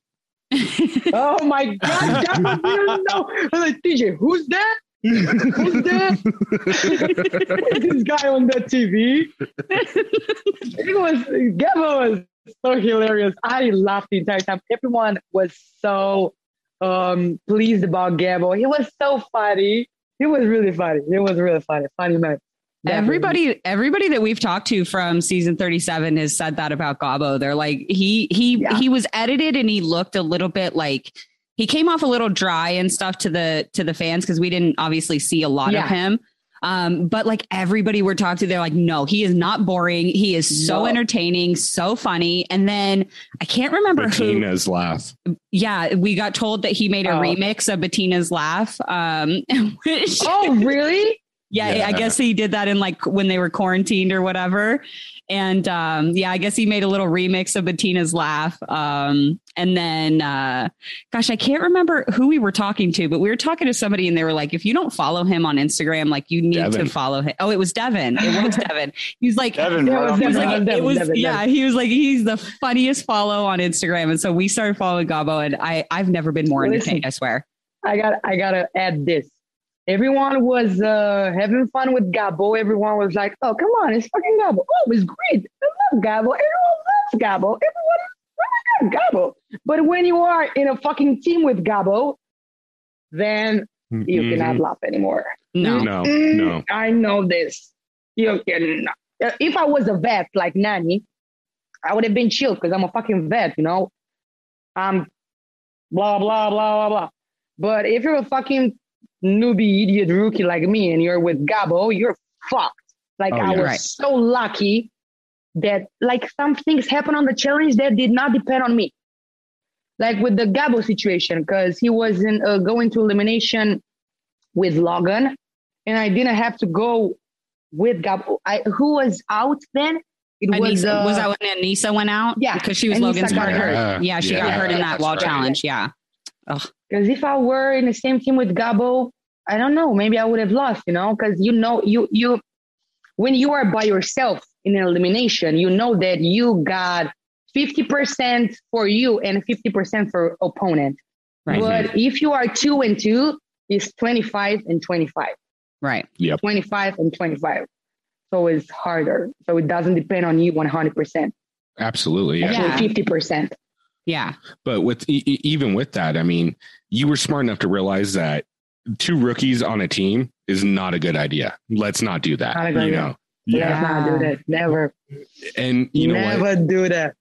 Speaker 4: Oh my God. That was, you know. I was like, TJ, who's that? Who's that? this guy on the TV. it was, Gabo was so hilarious. I laughed the entire time. Everyone was so um, pleased about Gabo. He was so funny. He was really funny. He was really funny. Funny man. Definitely.
Speaker 5: Everybody, everybody that we've talked to from season 37 has said that about Gabo. They're like, he he
Speaker 4: Yeah.
Speaker 5: he was edited and he looked a little bit like he came off a little dry and stuff to the to the fans because we didn't obviously see a lot
Speaker 4: Yeah.
Speaker 5: of him. Um, but like everybody we're talking to, they're like, no, he is not boring. He is so
Speaker 4: No.
Speaker 5: entertaining, so funny. And then I can't remember who.
Speaker 1: Bettina's laugh.
Speaker 5: Yeah, we got told that he made a
Speaker 4: Oh.
Speaker 5: remix of Bettina's laugh. Um, which
Speaker 4: Oh, really?
Speaker 5: Yeah,
Speaker 1: Yeah.
Speaker 5: I guess he did that in like when they were quarantined or whatever. And um, yeah, I guess he made a little remix of Bettina's laugh. Um, and then, uh, gosh, I can't remember who we were talking to, but we were talking to somebody and they were like, if you don't follow him on Instagram, like you need
Speaker 1: Devin.
Speaker 5: to follow him. Oh, it was Devin. It was Devin. He's like,
Speaker 6: Devin,
Speaker 4: Yeah, it was
Speaker 5: he was
Speaker 4: Devin,
Speaker 5: like.
Speaker 4: Devin,
Speaker 5: it was,
Speaker 4: Devin,
Speaker 5: yeah,
Speaker 4: Devin.
Speaker 5: he was like, he's the funniest follow on Instagram. And so we started following Gabo and I, I've never been more
Speaker 4: Listen.
Speaker 5: entertained, I swear.
Speaker 4: I got I gotta add this. Everyone was uh, having fun with Gabo. Everyone was like, "Oh, come on, it's fucking Gabo. Oh, it's great. I love Gabo. Everyone loves Gabo. Everyone, my Gabo." But when you are in a fucking team with Gabo, then you
Speaker 1: Mhm.
Speaker 4: cannot laugh anymore.
Speaker 5: No.
Speaker 1: No,
Speaker 4: Mm,
Speaker 1: no.
Speaker 4: I know this. You can. If I was a vet like Nany, I would have been chill because I'm a fucking vet, you know. I'm blah blah blah blah blah. But if you're a fucking newbie idiot rookie like me and you're with Gabo, you're fucked. Like
Speaker 1: Oh,
Speaker 4: I
Speaker 1: yeah.
Speaker 4: was
Speaker 5: Right.
Speaker 4: so lucky that like some things happen on the challenge that did not depend on me. Like with the Gabo situation, because he wasn't uh, going to elimination with Logan, and I didn't have to go with Gabo. I who was out then? It was uh,
Speaker 5: was that when Anissa went out?
Speaker 4: Yeah,
Speaker 5: Because she was
Speaker 4: Anissa
Speaker 5: Logan's partner.
Speaker 1: hurt.
Speaker 5: Yeah, she got
Speaker 1: Yeah,
Speaker 5: hurt in that wall
Speaker 1: right.
Speaker 5: challenge. Yeah.
Speaker 4: Because if I were in the same team with Gabo, I don't know, maybe I would have lost, you know, because you know, you you when you are by yourself in an elimination, you know that you got 50% for you and 50% for opponent.
Speaker 5: Right.
Speaker 4: But if you are two and two, it's 25 and 25,
Speaker 5: Right. Yeah.
Speaker 4: 25 and 25. So it's harder. So it doesn't depend on you 100%.
Speaker 1: Absolutely. Yeah.
Speaker 5: Yeah.
Speaker 4: 50%.
Speaker 5: Yeah.
Speaker 1: But with e- even with that, I mean, you were smart enough to realize that two rookies on a team is not a good idea. Let's not do that.
Speaker 4: Not
Speaker 1: you
Speaker 4: idea.
Speaker 1: know.
Speaker 4: Let's not do that. Never.
Speaker 1: And you know
Speaker 4: Never
Speaker 1: what?
Speaker 4: do that.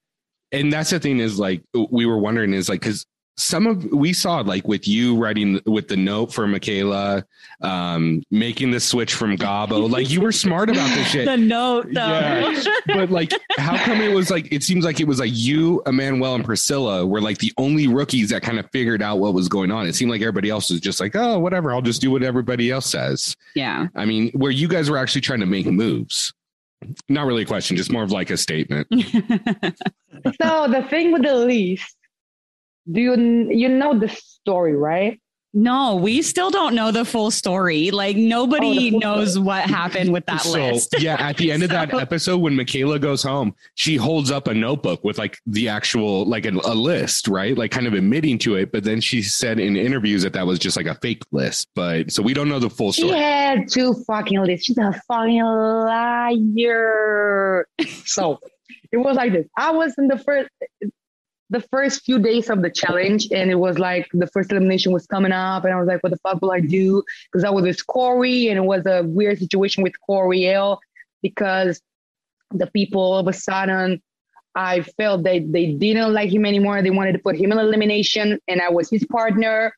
Speaker 1: And that's the thing is like we were wondering is like because some of we saw like with you writing with the note for Michaela, um, making the switch from Gabo, like you were smart about this shit.
Speaker 5: The note, though.
Speaker 1: Yeah. but like how come it was like it seems like it was like you Emmanuel and Priscilla were like the only rookies that kind of figured out what was going on it seemed like everybody else was just like oh whatever I'll just do what everybody else says
Speaker 5: yeah.
Speaker 1: I mean where you guys were actually trying to make moves not really a question just more of like a statement
Speaker 4: So the thing with the list, do you you know the story, right?
Speaker 5: no, we still don't know the full story. Like
Speaker 4: Oh,
Speaker 5: nobody
Speaker 4: the full
Speaker 5: knows what happened with that
Speaker 1: so
Speaker 5: list.
Speaker 1: yeah at the end of that episode when Michaela goes home she holds up a notebook with like the actual like a, a list right like kind of admitting to it but then she said in interviews that that was just like a fake list but so we don't know the full
Speaker 4: She
Speaker 1: story
Speaker 4: had two fucking lists. She's a fucking liar. so it was like this. I was in the first the first few days of the challenge, and it was like the first elimination was coming up, and I was like, "What the fuck will I do?" Because I was with Corey, and it was a weird situation with Corey L. Because the people all of a sudden, I felt that they didn't like him anymore. They wanted to put him in elimination, and I was his partner,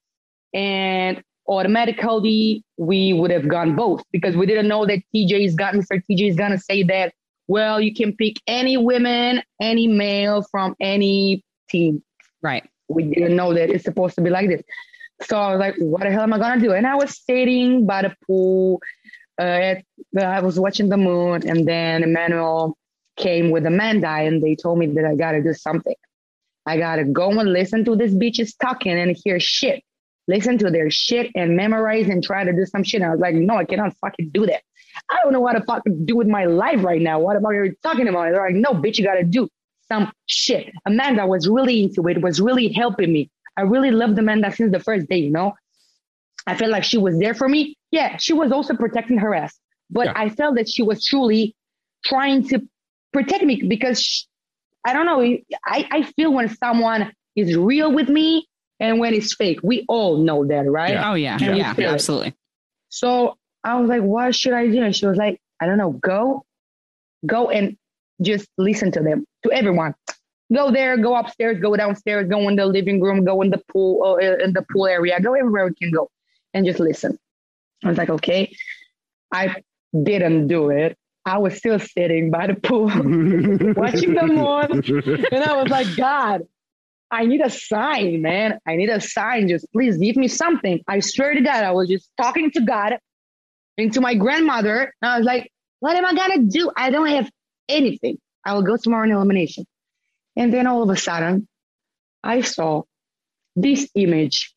Speaker 4: and automatically we would have gone both because we didn't know that TJ is got Mr. TJ is gonna say that. Well, you can pick any women, any male from any team.
Speaker 5: right.
Speaker 4: We didn't know that it's supposed to be like this. So I was like, what the hell am I gonna do? And I was sitting by the pool. Uh, at, I was watching the moon, and then Emmanuel came with Amanda, and they told me that I gotta do something. I gotta go and listen to these bitches talking and hear shit. Listen to their shit and memorize and try to do some shit. And I was like, no, I cannot fucking do that. I don't know what to fucking do with my life right now. What about you talking about? They're like, no, bitch, you gotta do some shit. Amanda was really into it, was really helping me. I really loved Amanda since the first day, you know? I felt like she was there for me. Yeah, she was also protecting her ass. But
Speaker 1: Yeah.
Speaker 4: I felt that she was truly trying to protect me because sh I don't know. I, I feel when someone is real with me and when it's fake. We all know that, right?
Speaker 1: Yeah.
Speaker 5: Oh yeah.
Speaker 1: Yeah.
Speaker 5: Yeah.
Speaker 4: Yeah.
Speaker 5: Absolutely.
Speaker 4: So I was like, what should I do? And she was like, I don't know, go, go and just listen to them, to everyone. Go there, go upstairs, go downstairs, go in the living room, go in the pool, uh, in the pool area, go everywhere we can go, and just listen. I was like, okay. I didn't do it. I was still sitting by the pool, watching them on, and I was like, God, I need a sign, man. I need a sign. Just please give me something. I swear to God, I was just talking to God and to my grandmother. And I was like, what am I gonna do? I don't have anything. I will go tomorrow in elimination. And then all of a sudden, I saw this image.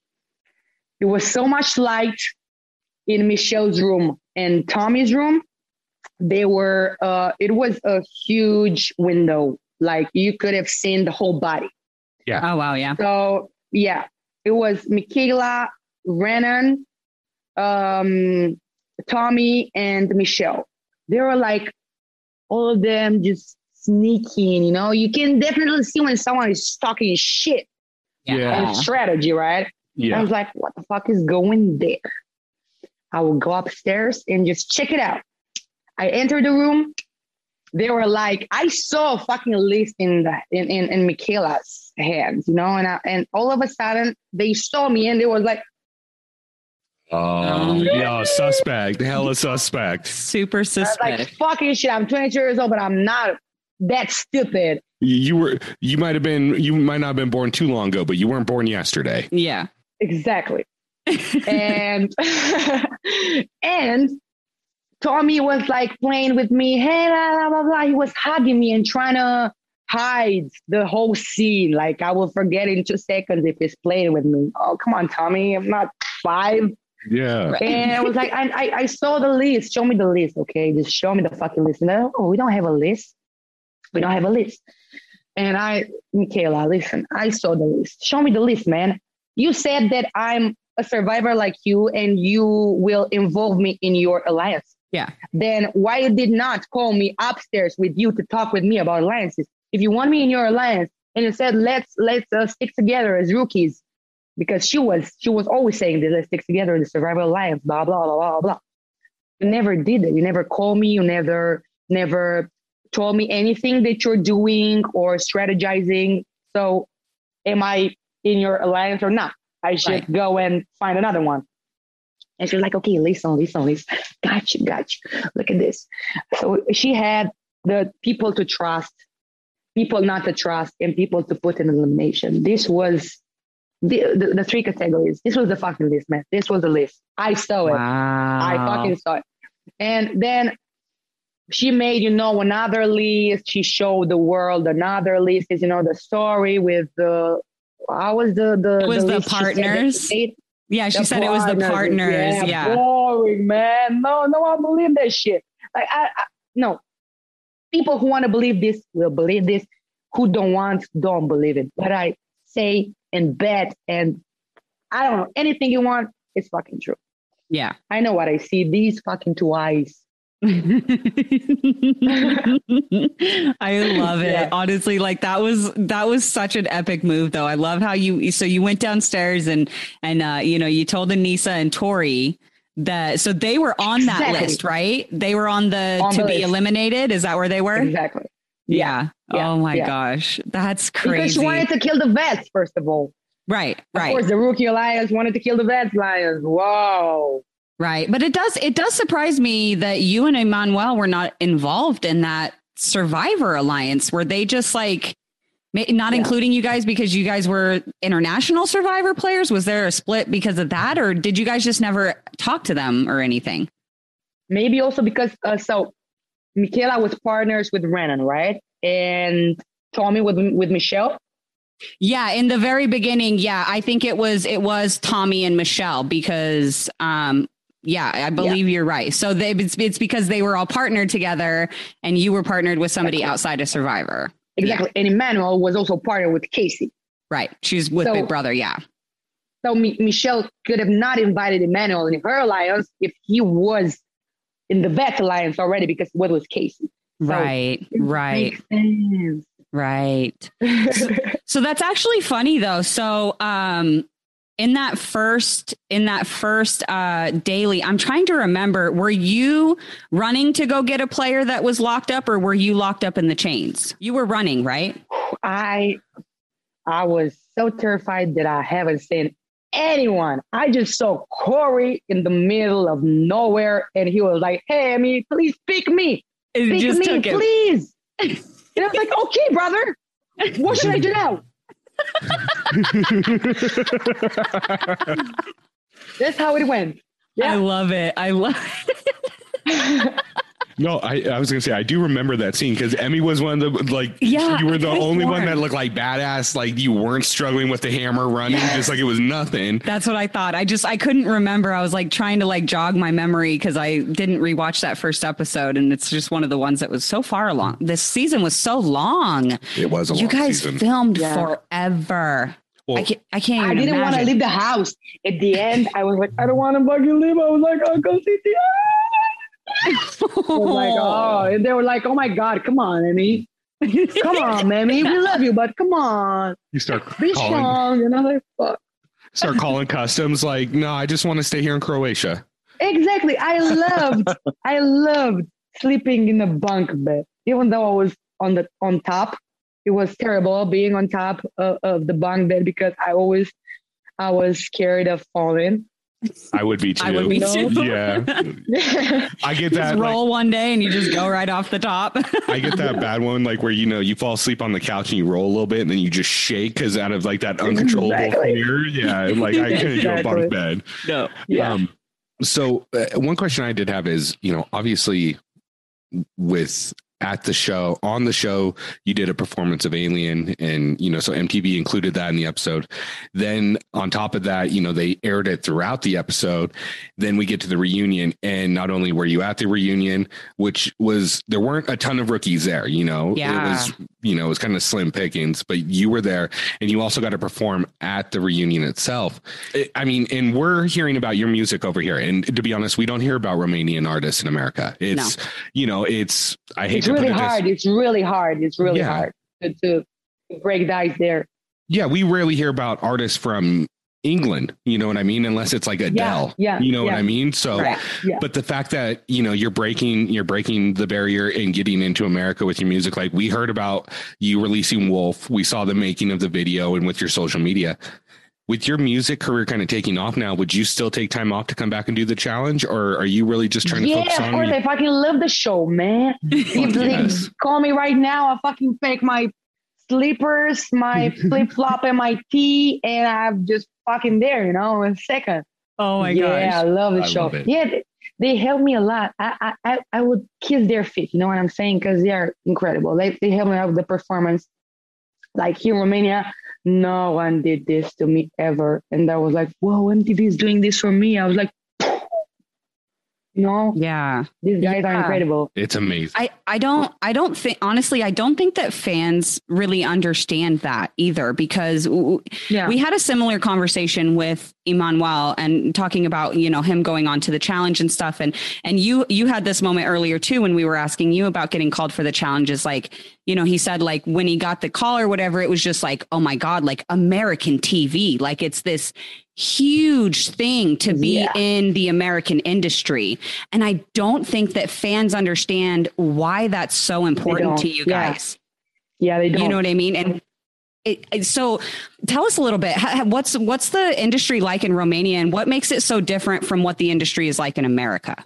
Speaker 4: It was so much light in Michelle's room and Tommy's room. They were, uh, it was a huge window. Like you could have seen the whole body. Yeah.
Speaker 5: Oh wow, yeah.
Speaker 4: So yeah, it was Michaela, Renan, um, Tommy, and Michelle. They were like all of them just sneaking. You know, you can definitely see when someone is talking shit
Speaker 1: Yeah.
Speaker 4: and strategy, right?
Speaker 1: Yeah.
Speaker 4: I was like, what the fuck is going there? I will go upstairs and just check it out. I entered the room. They were like, I saw a fucking list in the in, in, in Michaela's hands, you know, and I, and all of a sudden they saw me and they was like, Um,
Speaker 1: oh, yeah, suspect. Hella suspect.
Speaker 5: Super
Speaker 4: I was like,
Speaker 5: suspect.
Speaker 4: fucking shit, I'm 22 years old, but I'm not that stupid.
Speaker 1: You, you were, you might have been, you might not have been born too long ago, but you weren't born yesterday.
Speaker 5: yeah.
Speaker 4: Exactly. and and Tommy was like playing with me. Hey, blah, blah, blah, blah. He was hugging me and trying to hide the whole scene. Like I will forget in two seconds if he's playing with me. Oh, come on, Tommy. I'm not five.
Speaker 1: Yeah.
Speaker 4: And I was like, I, I, I saw the list. Show me the list, okay? Just show me the fucking list. And then, oh, we don't have a list. We don't have a list. And I, Michaela, listen, I saw the list. Show me the list, man. You said that I'm a survivor like you and you will involve me in your alliance.
Speaker 5: Yeah.
Speaker 4: Then why you did not call me upstairs with you to talk with me about alliances? If you want me in your alliance and you said, let's, let's uh, stick together as rookies, because she was she was always saying this let's stick together the survival alliance blah blah blah blah blah. You never did it. You never called me. You never never told me anything that you're doing or strategizing. So am i in your alliance or not? I should
Speaker 5: Right.
Speaker 4: go and find another one. And she's like okay listen listen listen. Got you got you. Look at this. So she had the people to trust people not to trust and people to put in elimination. This was the, the, the three categories. This was the fucking list, man. This was the list. I saw it.
Speaker 5: Wow.
Speaker 4: I fucking saw it. And then she made, you know, another list. She showed the world another list. Is you know the story with the how was the the
Speaker 5: It was the
Speaker 4: list she said that
Speaker 5: partners.
Speaker 4: she made?
Speaker 5: Yeah, she
Speaker 4: The
Speaker 5: said it was the partners. Yeah.
Speaker 4: boring, man. No, no, I believe that shit. Like, I, I no. People who want to believe this will believe this. Who don't want, don't believe it. But I say and bet and I don't know anything you want. It's fucking true.
Speaker 5: Yeah.
Speaker 4: I know what I see. These fucking two eyes.
Speaker 5: I love it.
Speaker 4: Yeah.
Speaker 5: Honestly, like that was that was such an epic move though. I love how you so you went downstairs and and uh you know you told Anissa and Tori that so they were on that list, right? They were on the
Speaker 4: On
Speaker 5: to
Speaker 4: the
Speaker 5: be
Speaker 4: list.
Speaker 5: eliminated. Is that where they were?
Speaker 4: Exactly.
Speaker 5: Yeah.
Speaker 4: Yeah.
Speaker 5: Oh my
Speaker 4: Yeah.
Speaker 5: gosh. That's crazy.
Speaker 4: Because she wanted to kill the vets, first of all.
Speaker 5: right, right.
Speaker 4: Of course, the rookie alliance wanted to kill the vets lions. Whoa.
Speaker 5: Right. But it does it does surprise me that you and Emmanuel were not involved in that survivor alliance. Were they just like not
Speaker 4: Yeah.
Speaker 5: including you guys because you guys were international survivor players? Was there a split because of that? Or did you guys just never talk to them or anything?
Speaker 4: Maybe also because uh, so Michaela was partners with Renan, right? And Tommy with with Michelle.
Speaker 5: Yeah, in the very beginning, yeah, I think it was it was Tommy and Michelle because um yeah, I believe you're right. So they it's, it's because they were all partnered together and you were partnered with somebody
Speaker 4: Exactly.
Speaker 5: outside of Survivor.
Speaker 4: Exactly. And Emmanuel was also partnered with Kaycee.
Speaker 5: Right. She's with
Speaker 4: So-
Speaker 5: Big Brother. Yeah.
Speaker 4: So Mi- Michelle could have not invited Emmanuel in her alliance if he was in the vet alliance already because what was Kaycee. So
Speaker 5: right. Right. Right.
Speaker 4: sense.
Speaker 5: So that's actually funny though. So um in that first in that first uh daily i'm trying to remember were you running to go get a player that was locked up or were you locked up in the chains you were running right
Speaker 4: I I was so terrified that I haven't seen anyone. I just saw Corey in the middle of nowhere, and he was like, "Hey, I mean, please pick me,
Speaker 5: it
Speaker 4: pick
Speaker 5: just
Speaker 4: me,
Speaker 5: took it
Speaker 4: please." and I was like, "Okay, brother, what should I do now?" That's how it went.
Speaker 5: i love it i love
Speaker 1: No, I, I was gonna say I do remember that scene because Emy was one of the like
Speaker 5: Yeah,
Speaker 1: you were the
Speaker 5: could've
Speaker 1: only one that looked like badass like you weren't struggling with the hammer running just like it was nothing.
Speaker 5: That's what I thought. I just I couldn't remember. I was like trying to like jog my memory because I didn't rewatch that first episode, and it's just one of the ones that was so far along. This season was so long.
Speaker 1: It was a
Speaker 5: you guys
Speaker 1: season.
Speaker 5: filmed
Speaker 4: Yeah.
Speaker 5: forever.
Speaker 1: Well,
Speaker 5: I can't. I can't.
Speaker 4: I didn't want to leave the house. At the end, I was like, I don't want to fucking leave. I was like, I'll go see the I was like, oh, and they were like, oh my God, come on, Emy. Come on, Emy. We love you, but come on.
Speaker 1: you start
Speaker 4: Be
Speaker 1: calling
Speaker 4: strong. And I was like, fuck.
Speaker 1: start calling customs like no, I just want to stay here in Croatia.
Speaker 4: Exactly. I loved, I loved sleeping in a bunk bed. Even though I was on the on top, it was terrible being on top of, of the bunk bed because I always I was scared of falling.
Speaker 1: I would be too.
Speaker 5: I would be
Speaker 4: No.
Speaker 5: too.
Speaker 1: Yeah, I get
Speaker 5: Just
Speaker 1: that. Like,
Speaker 5: roll one day and you just go right off the top.
Speaker 1: I get that bad one, like where you know you fall asleep on the couch and you roll a little bit and then you just shake because out of like that uncontrollable
Speaker 4: Exactly.
Speaker 1: fear. Yeah, like I couldn't go
Speaker 4: Exactly.
Speaker 1: bunk bed.
Speaker 5: no.
Speaker 4: yeah.
Speaker 1: Um, so uh, one question I did have is, you know, obviously with at the show on the show you did a performance of alien and you know so mtv included that in the episode. Then on top of that you know they aired it throughout the episode. Then we get to the reunion and not only were you at the reunion which was there weren't a ton of rookies there you know?
Speaker 5: Yeah.
Speaker 1: it was you know it was kind of slim pickings but you were there and you also got to perform at the reunion itself I- mean, and we're hearing about your music over here. And to be honest, we don't hear about Romanian artists in America. It's, you know, it's, I hate
Speaker 4: it's really hard.
Speaker 1: this.
Speaker 4: It's really hard. It's really
Speaker 1: Yeah.
Speaker 4: hard to, to break the ice there.
Speaker 1: Yeah, we rarely hear about artists from England. You know what I mean? Unless it's like Adele.
Speaker 4: yeah,
Speaker 1: You know what. I mean? So,
Speaker 5: Right.
Speaker 4: Yeah.
Speaker 1: but the fact that you know you're breaking you're breaking the barrier and getting into America with your music, like we heard about you releasing Wolf, we saw the making of the video, and with your social media. With your music career kind of taking off now, would you still take time off to come back and do the challenge, or are you really just trying to
Speaker 4: yeah,
Speaker 1: focus
Speaker 4: of
Speaker 1: on?
Speaker 4: course. I fucking love the show, man. if they
Speaker 1: yes.
Speaker 4: call me right now, I fucking take my slippers, my flip flop, and my tea, and I'm just fucking there, you know, in a second.
Speaker 5: Oh my
Speaker 4: yeah, I love the
Speaker 1: I
Speaker 4: show.
Speaker 1: love it.
Speaker 4: Yeah, they, they help me a lot. I, I, I, I would kiss their feet. You know what I'm saying? Because they are incredible. They, they help me out with the performance. Like here in Romania, no one did this to me ever. And I was like, whoa, MTV is doing this for me. I was like, you know,
Speaker 5: Yeah.
Speaker 4: these guys are incredible.
Speaker 1: It's amazing.
Speaker 5: I, I don't I don't think honestly I don't think that fans really understand that either because w-
Speaker 4: Yeah.
Speaker 5: we had a similar conversation with Emmanuel and talking about you know him going on to the challenge and stuff and and you you had this moment earlier too when we were asking you about getting called for the challenges like you know he said like when he got the call or whatever it was just like oh my god like American TV like it's this huge thing to be
Speaker 4: Yeah.
Speaker 5: in the American industry and I don't think that fans understand why that's so important to you guys
Speaker 4: yeah, they don't.
Speaker 5: you know what I mean? And it, it- so tell us a little bit. ha- What's what's the industry like in Romania, and what makes it so different from what the industry is like in America?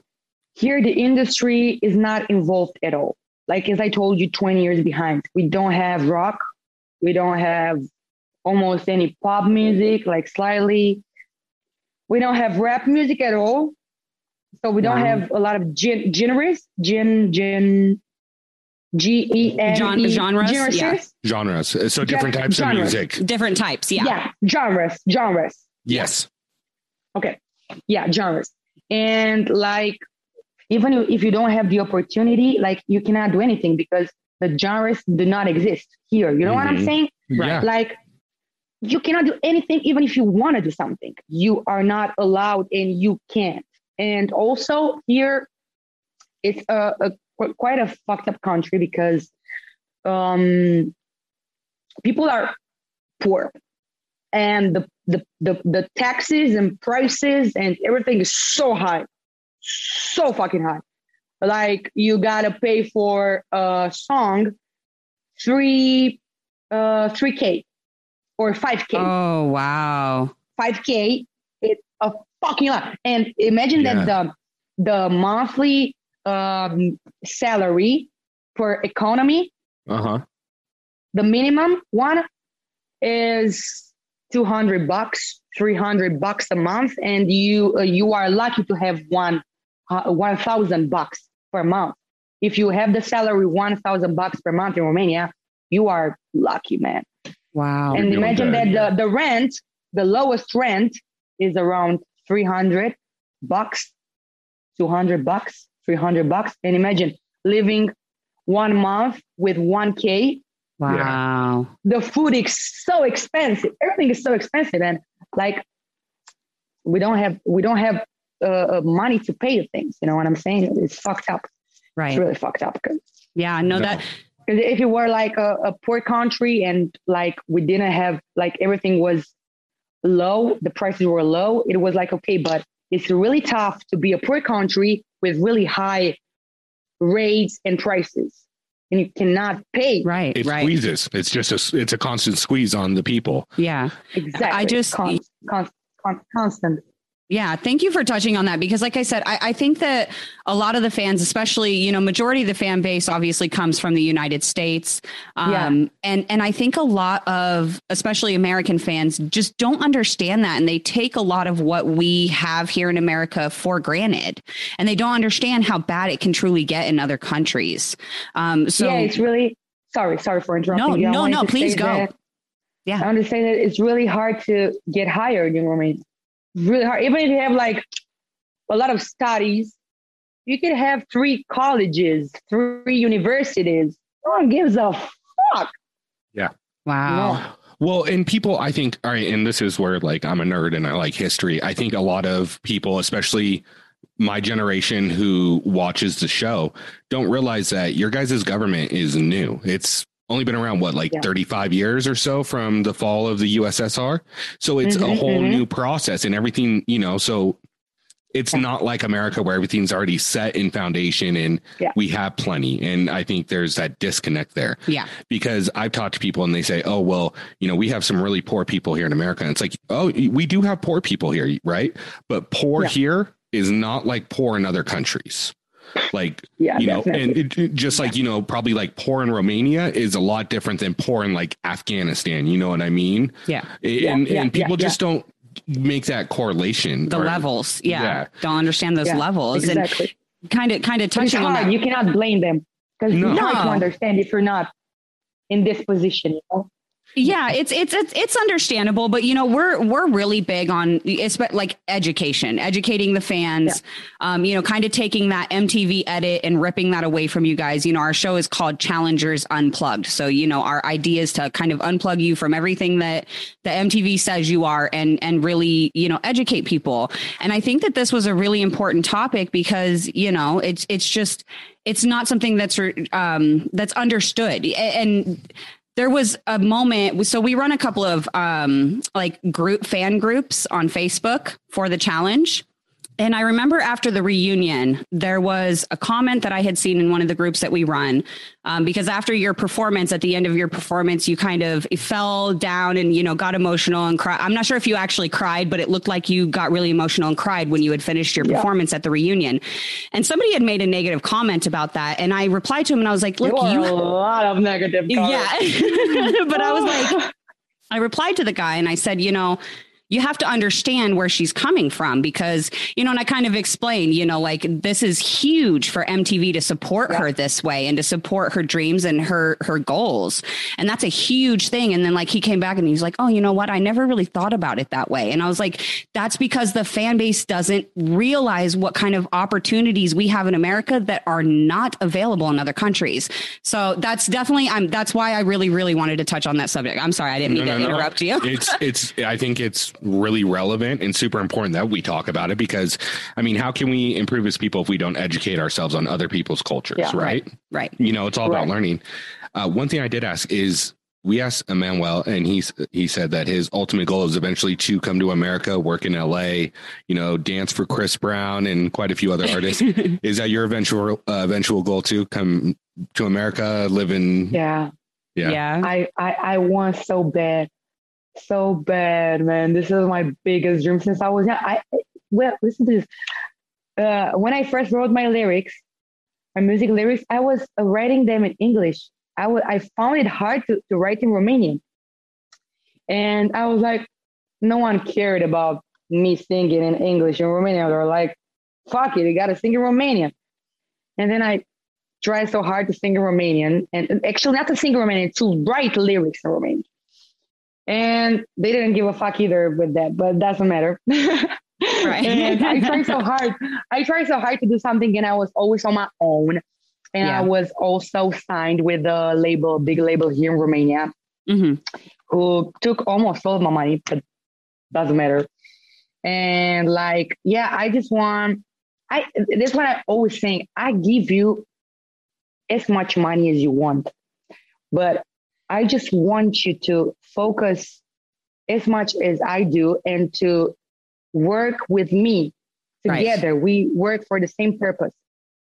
Speaker 4: here the industry is not involved at all like as i told you 20 years behind we don't have rock we don't have almost any pop music like slightly we don't have rap music at all so we don't
Speaker 5: Wow.
Speaker 4: have a lot of gen- genres gen gen G E N
Speaker 5: Gen-
Speaker 4: E
Speaker 5: genres? Yeah.
Speaker 1: Genres. So different
Speaker 4: Yeah,
Speaker 1: types
Speaker 4: genres.
Speaker 1: of music.
Speaker 5: Different types, yeah.
Speaker 4: yeah genres genres
Speaker 1: Yes.
Speaker 4: Okay. Yeah, genres. And like, even if you don't have the opportunity, like you cannot do anything because the genres do not exist here. You know what I'm
Speaker 1: Mhm.
Speaker 4: saying?
Speaker 1: Yeah.
Speaker 4: Like, you cannot do anything, even if you want to do something. You are not allowed and you can't. And also, here, it's a, a quite a fucked up country because um, people are poor. and the, the the the taxes and prices and everything is so high, so fucking high. Like you gotta pay for a song three uh three k or five k.
Speaker 5: Oh wow.
Speaker 4: 5k it's a fucking lot and imagine that the the monthly um, salary for economy
Speaker 1: Uh huh.
Speaker 4: the minimum one is 200 bucks 300 bucks a month and you uh, you are lucky to have one uh, 1000 bucks per month if you have the salary 1000 bucks per month in romania you are lucky man
Speaker 5: Wow.
Speaker 4: and
Speaker 1: doing
Speaker 4: imagine
Speaker 1: good,
Speaker 4: that the, the rent the lowest rent is around 300 bucks 200 bucks 300 bucks and imagine living one month with 1k
Speaker 5: wow.
Speaker 4: the food is so expensive everything is so expensive and like we don't have we don't have uh, money to pay the things you know what i'm saying it's fucked up
Speaker 5: Right.
Speaker 4: it's really fucked up because
Speaker 5: Yeah. No,
Speaker 1: No.
Speaker 5: that
Speaker 4: if it were like a, a poor country and like we didn't have like everything was low the prices were low it was like okay but it's really tough to be a poor country with really high rates and prices and you cannot pay
Speaker 5: right.
Speaker 1: It
Speaker 5: right.
Speaker 1: squeezes. It's just a it's a constant squeeze on the people.
Speaker 5: Yeah.
Speaker 4: exactly
Speaker 5: I just-
Speaker 4: Con- con- con- constant
Speaker 5: Yeah, thank you for touching on that because, like I said, I, I think that a lot of the fans, especially you know, majority of the fan base, obviously comes from the United States, um,
Speaker 4: Yeah.
Speaker 5: and and I think a lot of, especially American fans, just don't understand that, and they take a lot of what we have here in America for granted, and they don't understand how bad it can truly get in other countries. Um, so
Speaker 4: yeah it's really sorry sorry for interrupting
Speaker 5: no,
Speaker 4: you.
Speaker 5: No, no, please go.
Speaker 4: that-
Speaker 5: Yeah.
Speaker 4: I say that it's really hard to get hired You in Romania. Really hard. Even if you have like a lot of studies, you could have three colleges, three universities. No one gives a fuck. Yeah.
Speaker 5: Wow,
Speaker 1: Well, and people, I think, all right, and this is where like I'm a nerd and I like history. I think a lot of people, especially my generation who watches the show, don't realize that your guys' government is new. It's only been around what, like
Speaker 4: Yeah.
Speaker 1: 35 years or so from the fall of the USSR. So it's a
Speaker 4: Mhm,
Speaker 1: whole
Speaker 4: mhm.
Speaker 1: new process and everything, you know, so it's
Speaker 4: Yeah.
Speaker 1: not like America where everything's already set in foundation and
Speaker 4: Yeah.
Speaker 1: we have plenty. And I think there's that disconnect there
Speaker 5: yeah,
Speaker 1: because I've talked to people and they say, "Oh, well, you know, we have some really poor people here in America." And it's like, "Oh, we do have poor people here, right? But poor
Speaker 4: Yeah.
Speaker 1: here is not like poor in other countries." Like,
Speaker 4: Yeah,
Speaker 1: you know,
Speaker 4: definitely.
Speaker 1: and it, it- just like, you know, probably like poor in Romania is a lot different than poor in like Afghanistan, you know what I mean?
Speaker 5: yeah,
Speaker 4: Yeah,
Speaker 1: and
Speaker 4: yeah,
Speaker 1: and people
Speaker 4: yeah,
Speaker 1: just don't make that correlation.
Speaker 5: the
Speaker 1: or-
Speaker 5: levels, yeah.
Speaker 1: Yeah.
Speaker 5: don't understand those
Speaker 4: Yeah,
Speaker 5: levels,
Speaker 4: exactly.
Speaker 5: and kind of kind of touching on that.
Speaker 4: You cannot blame them because
Speaker 1: No.
Speaker 4: it's hard to understand if you're not in this position. You know?
Speaker 5: Yeah, it's it's it's it's understandable, but you know we're we're really big on it's like education, educating the fans. Um, you know, kind of taking that MTV edit and ripping that away from you guys. You know, our show is called Challengers Unplugged, so you know our idea is to kind of unplug you from everything that the MTV says you are, and and really you know educate people. And I think that this was a really important topic because you know it's it's just it's not something that's um, that's understood and there was a moment so we run a couple of um like group fan groups on facebook for the challenge and i remember after the reunion there was a comment that i had seen in one of the groups that we run um, because after your performance at the end of your performance you kind of fell down and you know got emotional and cried i'm not sure if you actually cried but it looked like you got really emotional and cried when you had finished your
Speaker 4: Yeah.
Speaker 5: performance at the reunion and somebody had made a negative comment about that and i replied to him and i was like look
Speaker 4: are
Speaker 5: you
Speaker 4: a lot of negative.
Speaker 5: yeah. but I was like, I replied to the guy and I said, you know, you have to understand where she's coming from because, you know, and I kind of explained, you know, like this is huge for MTV to support her this way and to support her dreams and her her goals. And that's a huge thing. And then like he came back and he's like, Oh, you know what? I never really thought about it that way. And I was like, that's because the fan base doesn't realize what kind of opportunities we have in America that are not available in other countries. So that's definitely I'm that's why I really, really wanted to touch on that subject. I'm sorry, I didn't mean
Speaker 1: No,
Speaker 5: to
Speaker 1: no, no.
Speaker 5: interrupt you.
Speaker 1: it's it's I think it's really relevant and super important that we talk about it because I mean, how can we improve as people if we don't educate ourselves on other people's cultures,
Speaker 4: Yeah.
Speaker 1: right?
Speaker 5: Right.
Speaker 1: You know, it's all about
Speaker 4: Right.
Speaker 1: learning. Uh, one thing I did ask is we asked Emmanuel, and he's he said that his ultimate goal is eventually to come to America, work in LA, you know, dance for Chris Brown and quite a few other artists. is that your eventual uh, eventual goal to come to America, live in?
Speaker 4: Yeah.
Speaker 1: Yeah.
Speaker 5: yeah.
Speaker 4: I, I, I want so bad. So bad, man. This is my biggest dream since I was young. I well, listen to this. Uh, when I first wrote my lyrics, my music lyrics, I was writing them in English. I found it hard to, to write in Romanian. And I was like, no one cared about me singing in English and Romanian. They're like, fuck it, you gotta sing in Romanian. And then I tried so hard to sing in Romanian and actually not to sing in Romanian, to write lyrics in Romanian. And they didn't give a fuck either with that, but it doesn't matter.
Speaker 5: Right.
Speaker 4: and I tried so hard. I tried so hard to do something and I was always on my own. And
Speaker 5: Yeah.
Speaker 4: I was also signed with a label, big label here in Romania,
Speaker 5: hmm
Speaker 4: who took almost all of my money, but doesn't matter. And like, yeah, I just want I that's what I always saying. I give you as much money as you want, but I just want you to focus as much as I do and to work with me
Speaker 5: Right.
Speaker 4: together. We work for the same purpose.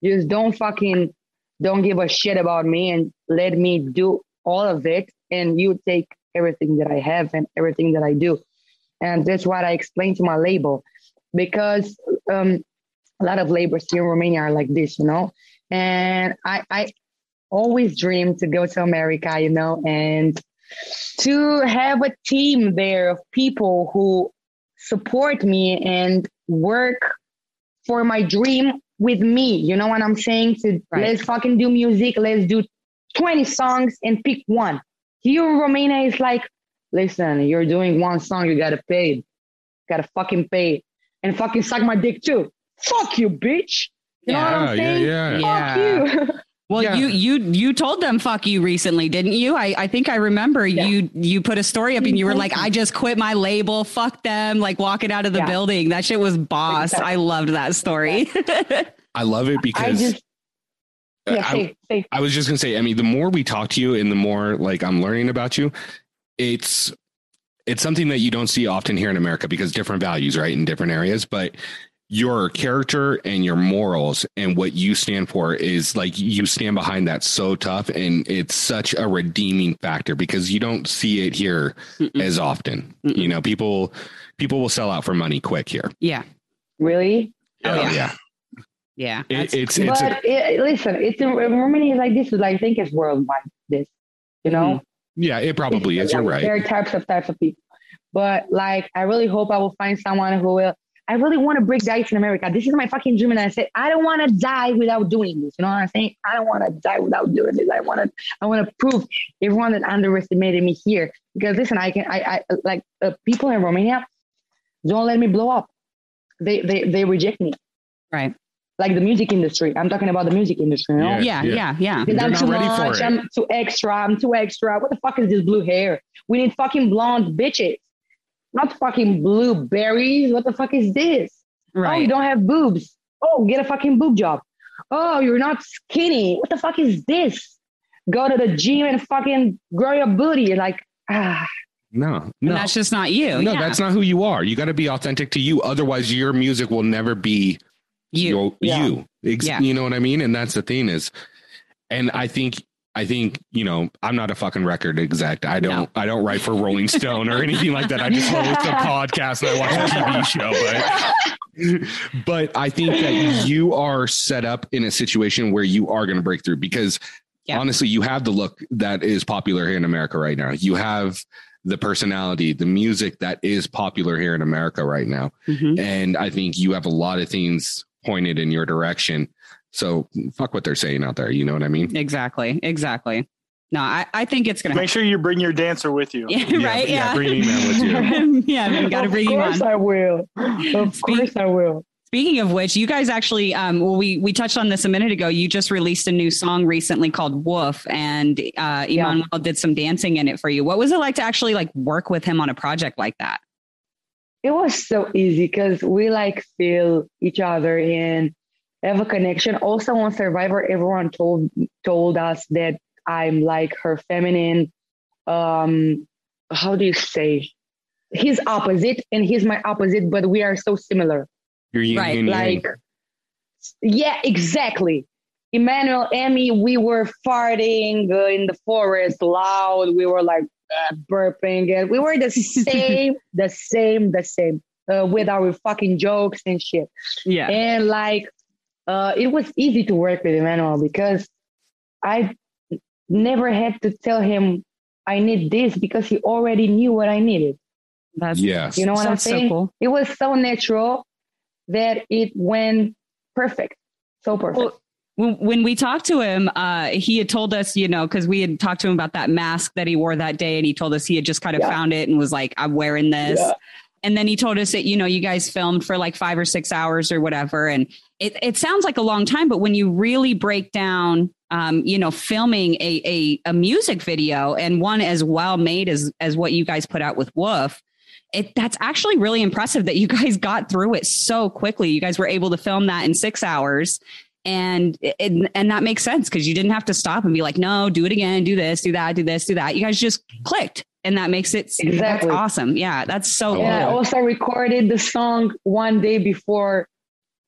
Speaker 4: Just don't fucking don't give a shit about me and let me do all of it and you take everything that I have and everything that I do. And that's what I explained to my label because um, a lot of labels here in Romania are like this, you know. And I, I always dreamed to go to America, you know, and to have a team there of people who support me and work for my dream with me. You know what I'm saying? To
Speaker 5: Right.
Speaker 4: let's fucking do music, let's do 20 songs and pick one. Here in Romania, it's like, listen, you're doing one song, you gotta pay. Gotta fucking pay. And fucking suck my dick too. Fuck you, bitch. You know what I'm saying?
Speaker 1: yeah,
Speaker 5: Yeah.
Speaker 4: Fuck you.
Speaker 5: Well,
Speaker 1: Yeah.
Speaker 5: you you you told them fuck you recently, didn't you? I, I think I remember
Speaker 4: Yeah.
Speaker 5: you you put a story up and you were like, mm-hmm. I just quit my label, fuck them, like walking out of the
Speaker 4: Yeah.
Speaker 5: building. That shit was boss.
Speaker 4: Exactly.
Speaker 5: I loved that story.
Speaker 1: I love it
Speaker 4: I
Speaker 1: because
Speaker 4: just, yeah,
Speaker 1: I-
Speaker 4: say, say.
Speaker 1: I was just gonna say, I mean, the more we talk to you and the more like I'm learning about you, it's it's something that you don't see often here in America because different values, right, in different areas. But your character and your morals and what you stand for is like you stand behind that so tough and it's such a redeeming factor because you don't see it here
Speaker 5: Mm-mm.
Speaker 1: as often.
Speaker 5: Mm-mm.
Speaker 1: You know, people people will sell out for money quick here.
Speaker 5: yeah.
Speaker 4: Really?
Speaker 5: Oh, yeah.
Speaker 1: yeah.
Speaker 5: Yeah.
Speaker 1: It,
Speaker 5: That's-
Speaker 1: it's it's a,
Speaker 4: but it, listen, it's in Romania is like this. Like, I think it's worldwide. This, you know, mm.
Speaker 1: yeah, it probably is. You're right.
Speaker 4: There are types of types of people, but like, I really hope I will find someone who will. I really want to break the ice in America. This is my fucking dream, and I said I don't want to die without doing this. You know what I'm saying? I don't want to die without doing this. I want to. I want to prove everyone that underestimated me here. Because listen, I can. I, I like uh, people in Romania don't let me blow up. They they they reject me.
Speaker 5: right.
Speaker 4: Like the music industry. I'm talking about the music industry. You know?
Speaker 1: Yeah.
Speaker 5: Yeah. Yeah. Yeah.
Speaker 4: Because
Speaker 1: They're
Speaker 4: I'm too much. I'm too extra. I'm too extra. What the fuck is this blue hair? We need fucking blonde bitches, not fucking blueberries. What the fuck is this? Oh, you don't have boobs. Oh, get a fucking boob job. Oh, you're not skinny. What the fuck is this? Go to the gym and fucking grow your booty. Like, ah,
Speaker 1: No,
Speaker 5: And
Speaker 1: no.
Speaker 5: that's just not you.
Speaker 1: no,
Speaker 5: yeah.
Speaker 1: that's not who you are. You got to be authentic to you. Otherwise, your music will never be
Speaker 5: you.
Speaker 1: your-
Speaker 4: Yeah.
Speaker 1: you. Ex-
Speaker 5: Yeah.
Speaker 1: You know what I mean? And that's the thing is, and I think, I think, you know, I'm not a fucking record exec. I don't, I don't write for Rolling Stone or anything like that. I just host a podcast and I watch a TV show, but, but I think that you are set up in a situation where you are going to break through because
Speaker 5: Yeah.
Speaker 1: honestly, you have the look that is popular here in America right now. You have the personality, the music that is popular here in America right now.
Speaker 5: Mhm.
Speaker 1: And I think you have a lot of things pointed in your direction. So fuck what they're saying out there. You know what I mean?
Speaker 5: Exactly. Exactly. No, I, I think it's gonna
Speaker 6: Make sure you bring your dancer with you.
Speaker 5: Yeah,
Speaker 1: Yeah,
Speaker 5: right.
Speaker 1: yeah,
Speaker 5: Yeah.
Speaker 1: bring Iman with you.
Speaker 5: yeah, you got to bring
Speaker 4: of
Speaker 5: him
Speaker 4: course
Speaker 5: on.
Speaker 4: I will. Of
Speaker 5: Speak-
Speaker 4: course I will.
Speaker 5: Speaking of which, you guys actually, um, well, we we touched on this a minute ago. You just released a new song recently called "Woof," and uh,
Speaker 4: Yeah.
Speaker 5: Did some dancing in it for you. What was it like to actually like work with him on a project like that?
Speaker 4: it was so easy because we like feel each other and have a connection. Also on Survivor, everyone told told us that I'm like her feminine um how do you say he's opposite and he's my opposite but we are so similar
Speaker 1: Your yin
Speaker 5: Right,
Speaker 1: and yang.
Speaker 4: like yeah exactly emmanuel Emy we were farting uh, in the forest loud we were like uh, burping and we were the same the same the same uh, with our fucking jokes and shit
Speaker 5: Yeah.
Speaker 4: and like uh, it was easy to work with Emmanuel because I never had to tell him I need this because he already knew what I needed.
Speaker 5: That's
Speaker 1: yes.
Speaker 4: You know what I'm saying?
Speaker 5: cool.
Speaker 4: It was so natural that it went perfect. So perfect.
Speaker 5: Well, when when we talked to him, uh, he had told us, you know, because we had talked to him about that mask that he wore that day, and he told us he had just kind of
Speaker 4: Yeah.
Speaker 5: found it and was like, "I'm wearing this."
Speaker 4: Yeah.
Speaker 5: And then he told us that you know you guys filmed for like five or six hours or whatever, and it it sounds like a long time, but when you really break down, um, you know, filming a a a music video and one as well made as as what you guys put out with Woof. It, that's actually really impressive that you guys got through it so quickly. You guys were able to film that in six hours and and, and that makes sense because you didn't have to stop and be like no do it again do this do that do this do that you guys just clicked and that makes it
Speaker 4: Exactly.
Speaker 5: that's awesome yeah that's so
Speaker 4: and I
Speaker 5: cool.
Speaker 4: also recorded the song one day before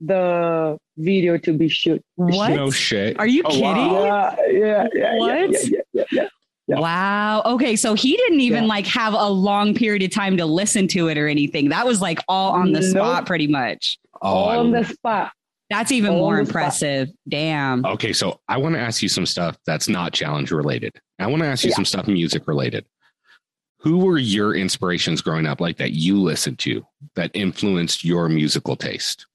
Speaker 4: the video to be shoot.
Speaker 5: what
Speaker 1: No shit.
Speaker 5: are you
Speaker 6: Oh,
Speaker 5: kidding
Speaker 6: wow.
Speaker 4: Yeah, yeah, yeah.
Speaker 5: What?
Speaker 4: Yeah, yeah, yeah, yeah. Yeah.
Speaker 5: wow okay so he didn't even
Speaker 4: Yeah.
Speaker 5: like have a long period of time to listen to it or anything that was like all on the spot pretty much
Speaker 1: Oh, I
Speaker 4: On the spot.
Speaker 5: That's even
Speaker 4: On
Speaker 5: more
Speaker 4: the spot.
Speaker 5: impressive damn
Speaker 1: Okay, so I want to ask you some stuff that's not challenge related. I want to ask you
Speaker 4: Yeah.
Speaker 1: some stuff music related. Who were your inspirations growing up, like that you listened to, that influenced your musical taste?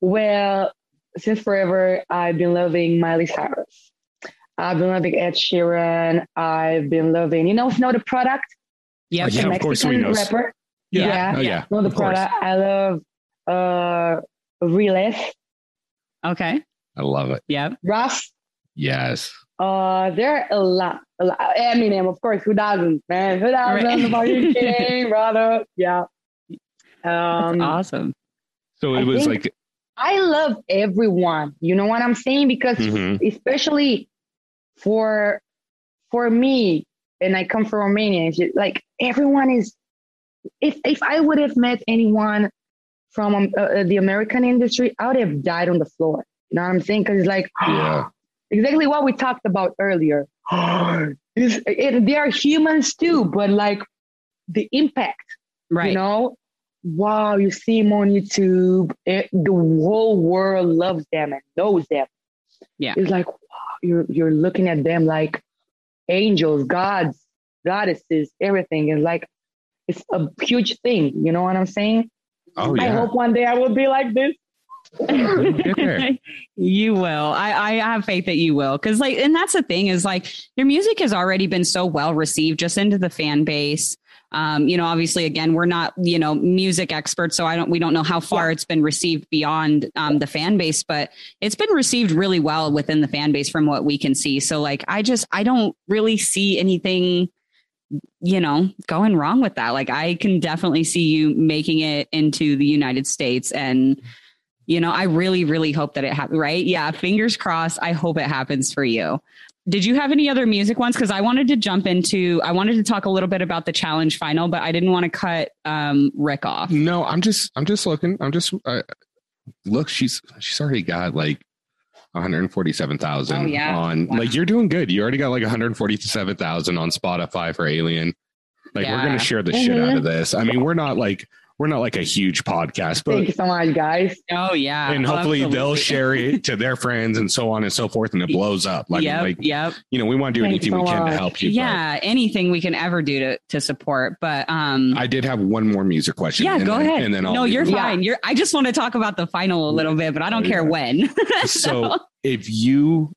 Speaker 4: Well, since forever, I've been loving Miley Cyrus. I've been loving Ed Sheeran. I've been loving, you know, Know the Product?
Speaker 5: yep.
Speaker 1: Oh, yeah,
Speaker 4: the
Speaker 1: of course we know.
Speaker 4: rapper.
Speaker 5: Yeah.
Speaker 4: Yeah.
Speaker 1: Oh yeah.
Speaker 4: Know the
Speaker 1: of course.
Speaker 4: Product. I love uh, Riles,
Speaker 5: okay
Speaker 1: I love it.
Speaker 5: Yeah.
Speaker 4: Ross.
Speaker 1: Yes.
Speaker 4: Uh, there are a lot, a lot. Eminem, of course. Who doesn't, man? Who doesn't?
Speaker 5: Right.
Speaker 4: Are you kidding, brother? Yeah.
Speaker 5: that's
Speaker 4: Um,
Speaker 5: awesome
Speaker 1: So it
Speaker 4: I
Speaker 1: was like,
Speaker 4: I love everyone. You know what I'm saying? Because
Speaker 1: mhm.
Speaker 4: especially for for me, and I come from Romania. it's just, Like everyone is. If if I would have met anyone from um, uh, uh, the American industry, I would have died on the floor. You know what I'm saying? Because it's like
Speaker 1: Yeah.
Speaker 4: exactly what we talked about earlier. It's- it- they are humans too, but like the impact
Speaker 5: right
Speaker 4: you know wow you see them on youtube it, the whole world loves them and knows them
Speaker 5: Yeah.
Speaker 4: it's like wow you're you're looking at them like angels gods goddesses everything is like it's a huge thing you know what i'm saying
Speaker 1: Oh
Speaker 4: i hope one day i will be like this
Speaker 5: you will. I, I have faith that you will. Cause like, and that's the thing is like your music has already been so well received just into the fan base. Um, you know, obviously again, we're not, you know, music experts. So I don't, we don't know how far it's been received beyond um, the fan base, but it's been received really well within the fan base from what we can see. So like, I just, I don't really see anything, you know, going wrong with that. Like I can definitely see you making it into the United States and, you know, I really, really hope that it happens, right? Yeah, fingers crossed. I hope it happens for you. Did you have any other music ones? Because I wanted to jump into, I wanted to talk a little bit about the challenge final, but I didn't want to cut um, Rick off.
Speaker 1: No, I'm just, I'm just looking. I'm just, uh, look, she's, she's already got like 147,000
Speaker 5: Oh, yeah.
Speaker 1: on,
Speaker 5: Wow.
Speaker 1: like, you're doing good. You already got like 147,000 on Spotify for Alien. Like, we're going to share the shit out of mm-hmm. this. I mean, we're not like, we're not like a huge podcast, but
Speaker 4: thank you so much guys
Speaker 5: Oh, yeah.
Speaker 1: and hopefully they'll share it to their friends and so on and so forth, and it blows up. Like,
Speaker 5: yep,
Speaker 1: like
Speaker 5: yep.
Speaker 1: you know, we want to do
Speaker 4: Thanks
Speaker 1: anything we
Speaker 4: so
Speaker 1: can to help you. but
Speaker 5: Yeah, anything we can ever do to to support. But um
Speaker 1: I did have one more music question.
Speaker 5: yeah,
Speaker 1: and
Speaker 5: go
Speaker 1: then-
Speaker 5: ahead.
Speaker 1: And then I'll
Speaker 5: no, you're
Speaker 1: it.
Speaker 5: Fine. You're I just want to talk about the final a little bit, but I don't
Speaker 1: Oh,
Speaker 5: care
Speaker 1: yeah.
Speaker 5: when.
Speaker 1: so if you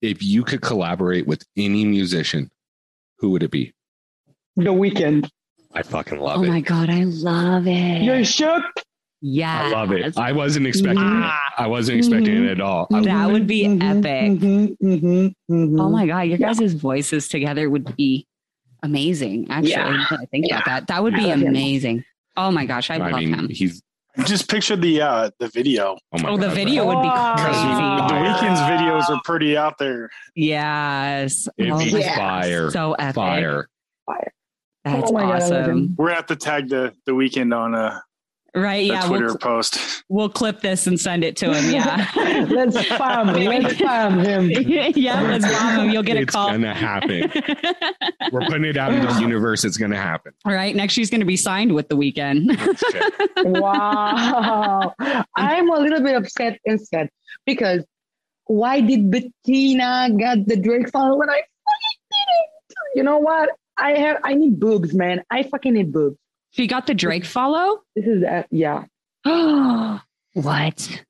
Speaker 1: if you could collaborate with any musician, who would it be?
Speaker 4: the Weeknd
Speaker 1: I fucking love
Speaker 5: oh
Speaker 1: it.
Speaker 5: Oh my god, I love it.
Speaker 4: you're shook
Speaker 5: yeah.
Speaker 1: I love it. I wasn't expecting
Speaker 5: Mhm.
Speaker 1: it. I wasn't expecting it at all. I-
Speaker 5: That would be
Speaker 4: Mhm,
Speaker 5: epic.
Speaker 4: mhm, mhm, mhm.
Speaker 5: Oh my god, your
Speaker 4: Yeah.
Speaker 5: guys' voices together would be amazing. Actually,
Speaker 4: Yeah.
Speaker 5: I think about that, that would be
Speaker 4: I
Speaker 5: amazing. Oh my gosh, I,
Speaker 1: I
Speaker 5: love
Speaker 1: mean,
Speaker 5: him.
Speaker 1: he's
Speaker 6: Just picture the uh the video.
Speaker 1: Oh my
Speaker 5: Oh, the
Speaker 1: God,
Speaker 5: video would be
Speaker 4: Wow.
Speaker 6: The Weeknd's videos are pretty out there.
Speaker 5: Yes.
Speaker 1: It'd
Speaker 5: Oh,
Speaker 1: be
Speaker 4: Yeah.
Speaker 1: fire.
Speaker 5: So epic.
Speaker 1: Fire. Fire.
Speaker 5: That's
Speaker 4: Oh my God, I love
Speaker 5: awesome.
Speaker 6: We're at to tag the the Weeknd on a,
Speaker 5: Right.
Speaker 6: a
Speaker 5: Yeah.
Speaker 6: Twitter
Speaker 5: We'll,
Speaker 6: post.
Speaker 5: we'll clip this and send it to him. Yeah.
Speaker 4: let's spam him. Let's spam him.
Speaker 5: yeah. Let's bomb him. You'll get a call.
Speaker 1: it's
Speaker 5: call.
Speaker 1: gonna happen. We're putting it out in the universe. It's gonna happen.
Speaker 5: All right. Next, she's going to be signed with the
Speaker 1: Weeknd.
Speaker 4: Wow. I'm a little bit upset instead because why did Bettina get the Drake follow when I fucking didn't? You know what? I have I need boobs, man. I fucking need boobs.
Speaker 5: So you got the Drake follow.
Speaker 4: This is uh, yeah.
Speaker 5: what?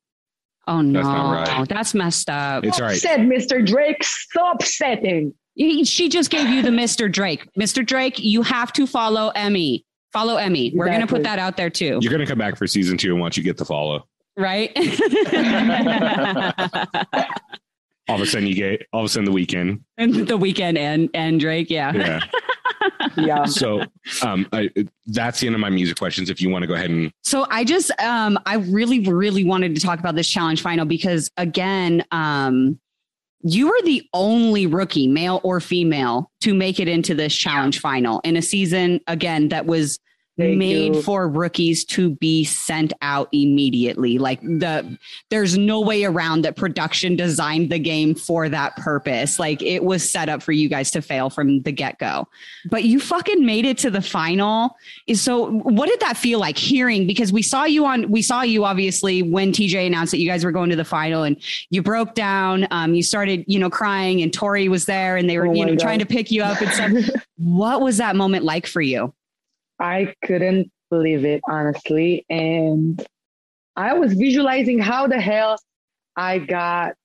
Speaker 5: Oh no,
Speaker 1: That's not right.
Speaker 5: That's messed up.
Speaker 1: It's all right.
Speaker 4: Upset, Mr. Drake. So upsetting.
Speaker 5: He- She just gave you the Mr. Drake. Mr. Drake, you have to follow Emy. Follow Emy. We're going to put that out there too,
Speaker 1: You're gonna come back for season two once you get the follow.
Speaker 5: right?
Speaker 1: All of a sudden you get all of a sudden the Weeknd.
Speaker 5: and the Weeknd and and Drake, yeah.
Speaker 1: Yeah.
Speaker 4: Yeah.
Speaker 1: so um I, that's the end of my music questions. If you want to go ahead and
Speaker 5: So I just um I really really wanted to talk about this challenge final because again um you were the only rookie male or female to make it into this challenge final in a season again that was
Speaker 4: Thank
Speaker 5: made
Speaker 4: you.
Speaker 5: for rookies to be sent out immediately. Like the there's no way around that production designed the game for that purpose. Like it was set up for you guys to fail from the get-go. But you fucking made it to the final. So what did that feel like hearing? Because we saw you on we saw you obviously when tj announced that you guys were going to the final and you broke down um, you started you know crying and tori was there and they were
Speaker 4: Oh
Speaker 5: you know
Speaker 4: God.
Speaker 5: trying to pick you up and stuff. What was that moment like for you
Speaker 4: I couldn't believe it, honestly. And I was visualizing how the hell I got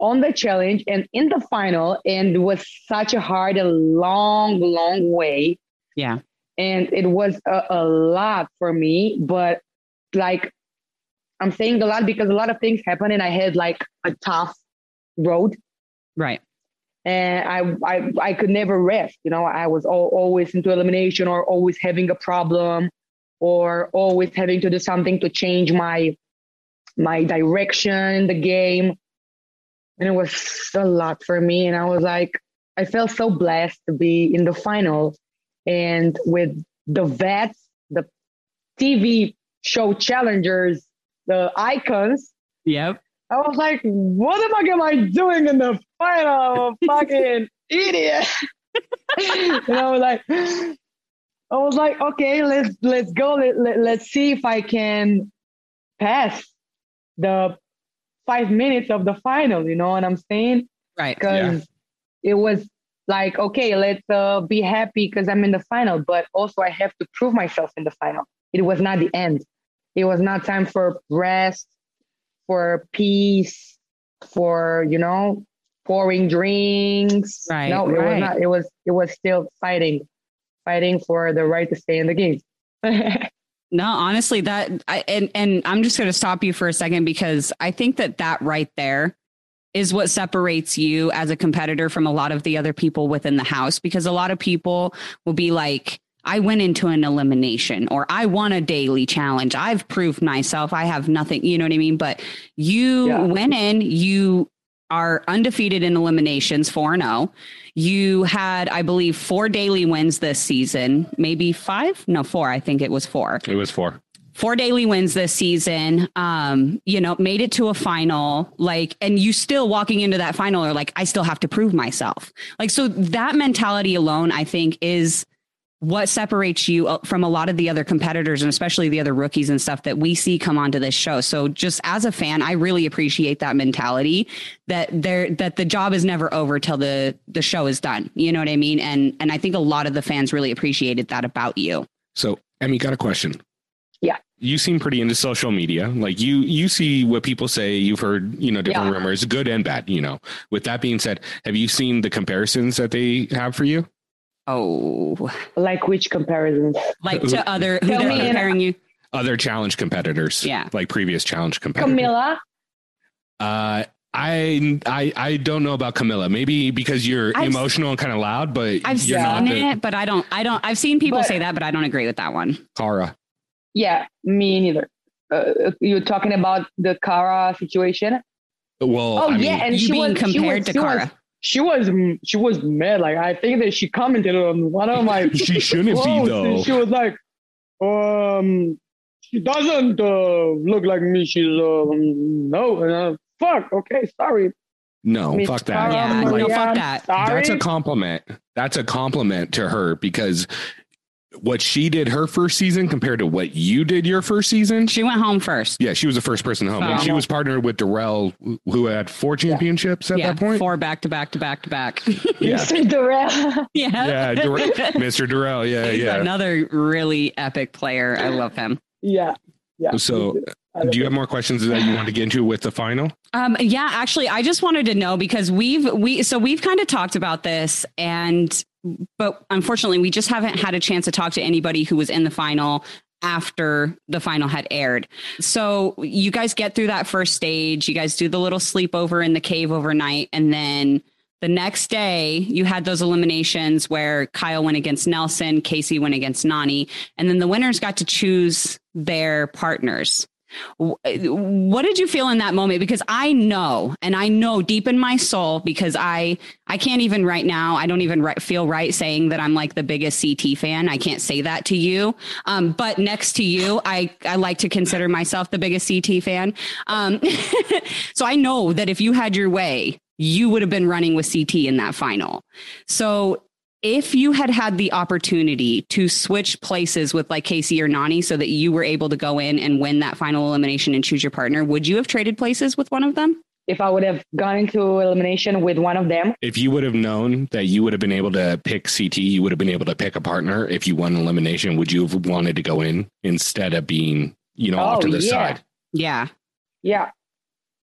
Speaker 4: on the challenge and in the final, and it was such a hard, a long, long way.
Speaker 5: yeah
Speaker 4: And it was a, a lot for me, but like I'm saying a lot because a lot of things happened, and I had like a tough road
Speaker 5: right
Speaker 4: and I, I I could never rest. You know, I was al- always into elimination or always having a problem or always having to do something to change my my direction in the game. And it was a lot for me. And I was like, I felt so blessed to be in the final and with the vets, the TV show challengers, the icons.
Speaker 5: yep
Speaker 4: I was like, what the fuck am I doing in the final? Fucking idiot. and I was like, I was like, okay, let's let's go. Let, let, let's see if I can pass the five minutes of the final, you know what I'm saying?
Speaker 5: right
Speaker 4: Because it was like, okay, let's uh, be happy because I'm in the final, but also I have to prove myself in the final. It was not the end. It was not time for rest, for peace, for you know, pouring drinks.
Speaker 5: Right,
Speaker 4: No, it
Speaker 5: right.
Speaker 4: was not. It was it was still fighting, fighting for the right to stay in the game.
Speaker 5: No, honestly, that I, and and I'm just going to stop you for a second because I think that that right there is what separates you as a competitor from a lot of the other people within the house because a lot of people will be like I went into an elimination or I won a daily challenge. I've proved myself. I have nothing, you know what I mean? But you
Speaker 4: Yeah.
Speaker 5: went in, you are undefeated in eliminations 4 0. You had, I believe, four daily wins this season, maybe five? No, four. I think it was four.
Speaker 1: it was four.
Speaker 5: Four daily wins this season. Um, you know, made it to a final. Like, and you still walking into that final are like, I still have to prove myself. Like, so that mentality alone, I think, is what separates you uh, from a lot of the other competitors and especially the other rookies and stuff that we see come onto this show. So just as a fan, I really appreciate that mentality that there that the job is never over till the the show is done. You know what I mean? And and I think a lot of the fans really appreciated that about you.
Speaker 1: So, Emy, got a question.
Speaker 4: Yeah.
Speaker 1: You seem pretty into social media. Like you, you see what people say. You've heard, you know, different
Speaker 4: Yeah.
Speaker 1: rumors, good and bad. You know. With that being said, have you seen the comparisons that they have for you?
Speaker 5: Oh,
Speaker 4: like which comparisons?
Speaker 5: like to other who
Speaker 4: Tell
Speaker 5: they're
Speaker 4: me
Speaker 5: comparing you.
Speaker 1: Other challenge competitors,
Speaker 5: Yeah.
Speaker 1: like previous challenge competitors.
Speaker 4: Camila.
Speaker 1: Uh, I, I, I don't know about Camila. Maybe because you're
Speaker 5: I've-
Speaker 1: emotional and kind of loud, but
Speaker 5: I've
Speaker 1: you're
Speaker 5: seen
Speaker 1: not the
Speaker 5: it, but I don't. I don't. I've seen people
Speaker 4: But-
Speaker 5: say that, but I don't agree with that one.
Speaker 1: Cara.
Speaker 4: Yeah, me neither. uh, you're talking about the Cara situation.
Speaker 1: Well,
Speaker 4: Oh
Speaker 1: I mean,
Speaker 4: yeah, and
Speaker 5: you
Speaker 4: she
Speaker 5: being
Speaker 4: was she
Speaker 5: compared
Speaker 4: was-
Speaker 5: to
Speaker 4: she was-
Speaker 5: Cara.
Speaker 4: She was she was mad. Like I think that she commented on one of my
Speaker 1: she shouldn't be though.
Speaker 4: She was like, um, she doesn't uh, look like me. She's um, no, uh, fuck. Okay, sorry.
Speaker 1: No,
Speaker 4: Miss
Speaker 1: fuck that.
Speaker 4: Cara
Speaker 5: Yeah, no, fuck that.
Speaker 4: Sorry.
Speaker 1: That's a compliment. That's a compliment to her because what she did her first season compared to what you did your first season.
Speaker 5: She went home first.
Speaker 1: Yeah, she was the first person home, and
Speaker 5: Oh.
Speaker 1: she was partnered with Darrell, who had four championships at
Speaker 5: yeah,
Speaker 1: that point.
Speaker 5: four back to back to back to back.
Speaker 1: Yeah,
Speaker 4: Mr. Darrell.
Speaker 5: yeah.
Speaker 1: yeah, Darrell, Mr. Darrell. Yeah,
Speaker 5: He's
Speaker 1: yeah.
Speaker 5: another really epic player. I love him.
Speaker 4: yeah. Yeah.
Speaker 1: So, do you have more questions that you want to get into with the final?
Speaker 5: Um, yeah, actually, I just wanted to know because we've we so we've kind of talked about this, and but unfortunately, we just haven't had a chance to talk to anybody who was in the final after the final had aired. So you guys get through that first stage, you guys do the little sleepover in the cave overnight, and then the next day you had those eliminations where Kyle went against Nelson, Kaycee went against Nany, and then the winners got to choose their partners. What did you feel in that moment? Because I know, and I know deep in my soul, because I I can't even right now. I don't even right, feel right saying that I'm like the biggest CT fan. I can't say that to you. Um, but next to you, I I like to consider myself the biggest CT fan. Um, so I know that if you had your way, you would have been running with CT in that final. So if you had had the opportunity to switch places with like Kaycee or Nany so that you were able to go in and win that final elimination and choose your partner, would you have traded places with one of them?
Speaker 4: If I would have gone into elimination with one of them,
Speaker 1: If you would have known that you would have been able to pick CT, you would have been able to pick a partner. If you won elimination, would you have wanted to go in instead of being, you know, off
Speaker 4: Oh,
Speaker 1: to the
Speaker 4: yeah.
Speaker 1: side?
Speaker 5: Yeah.
Speaker 4: yeah.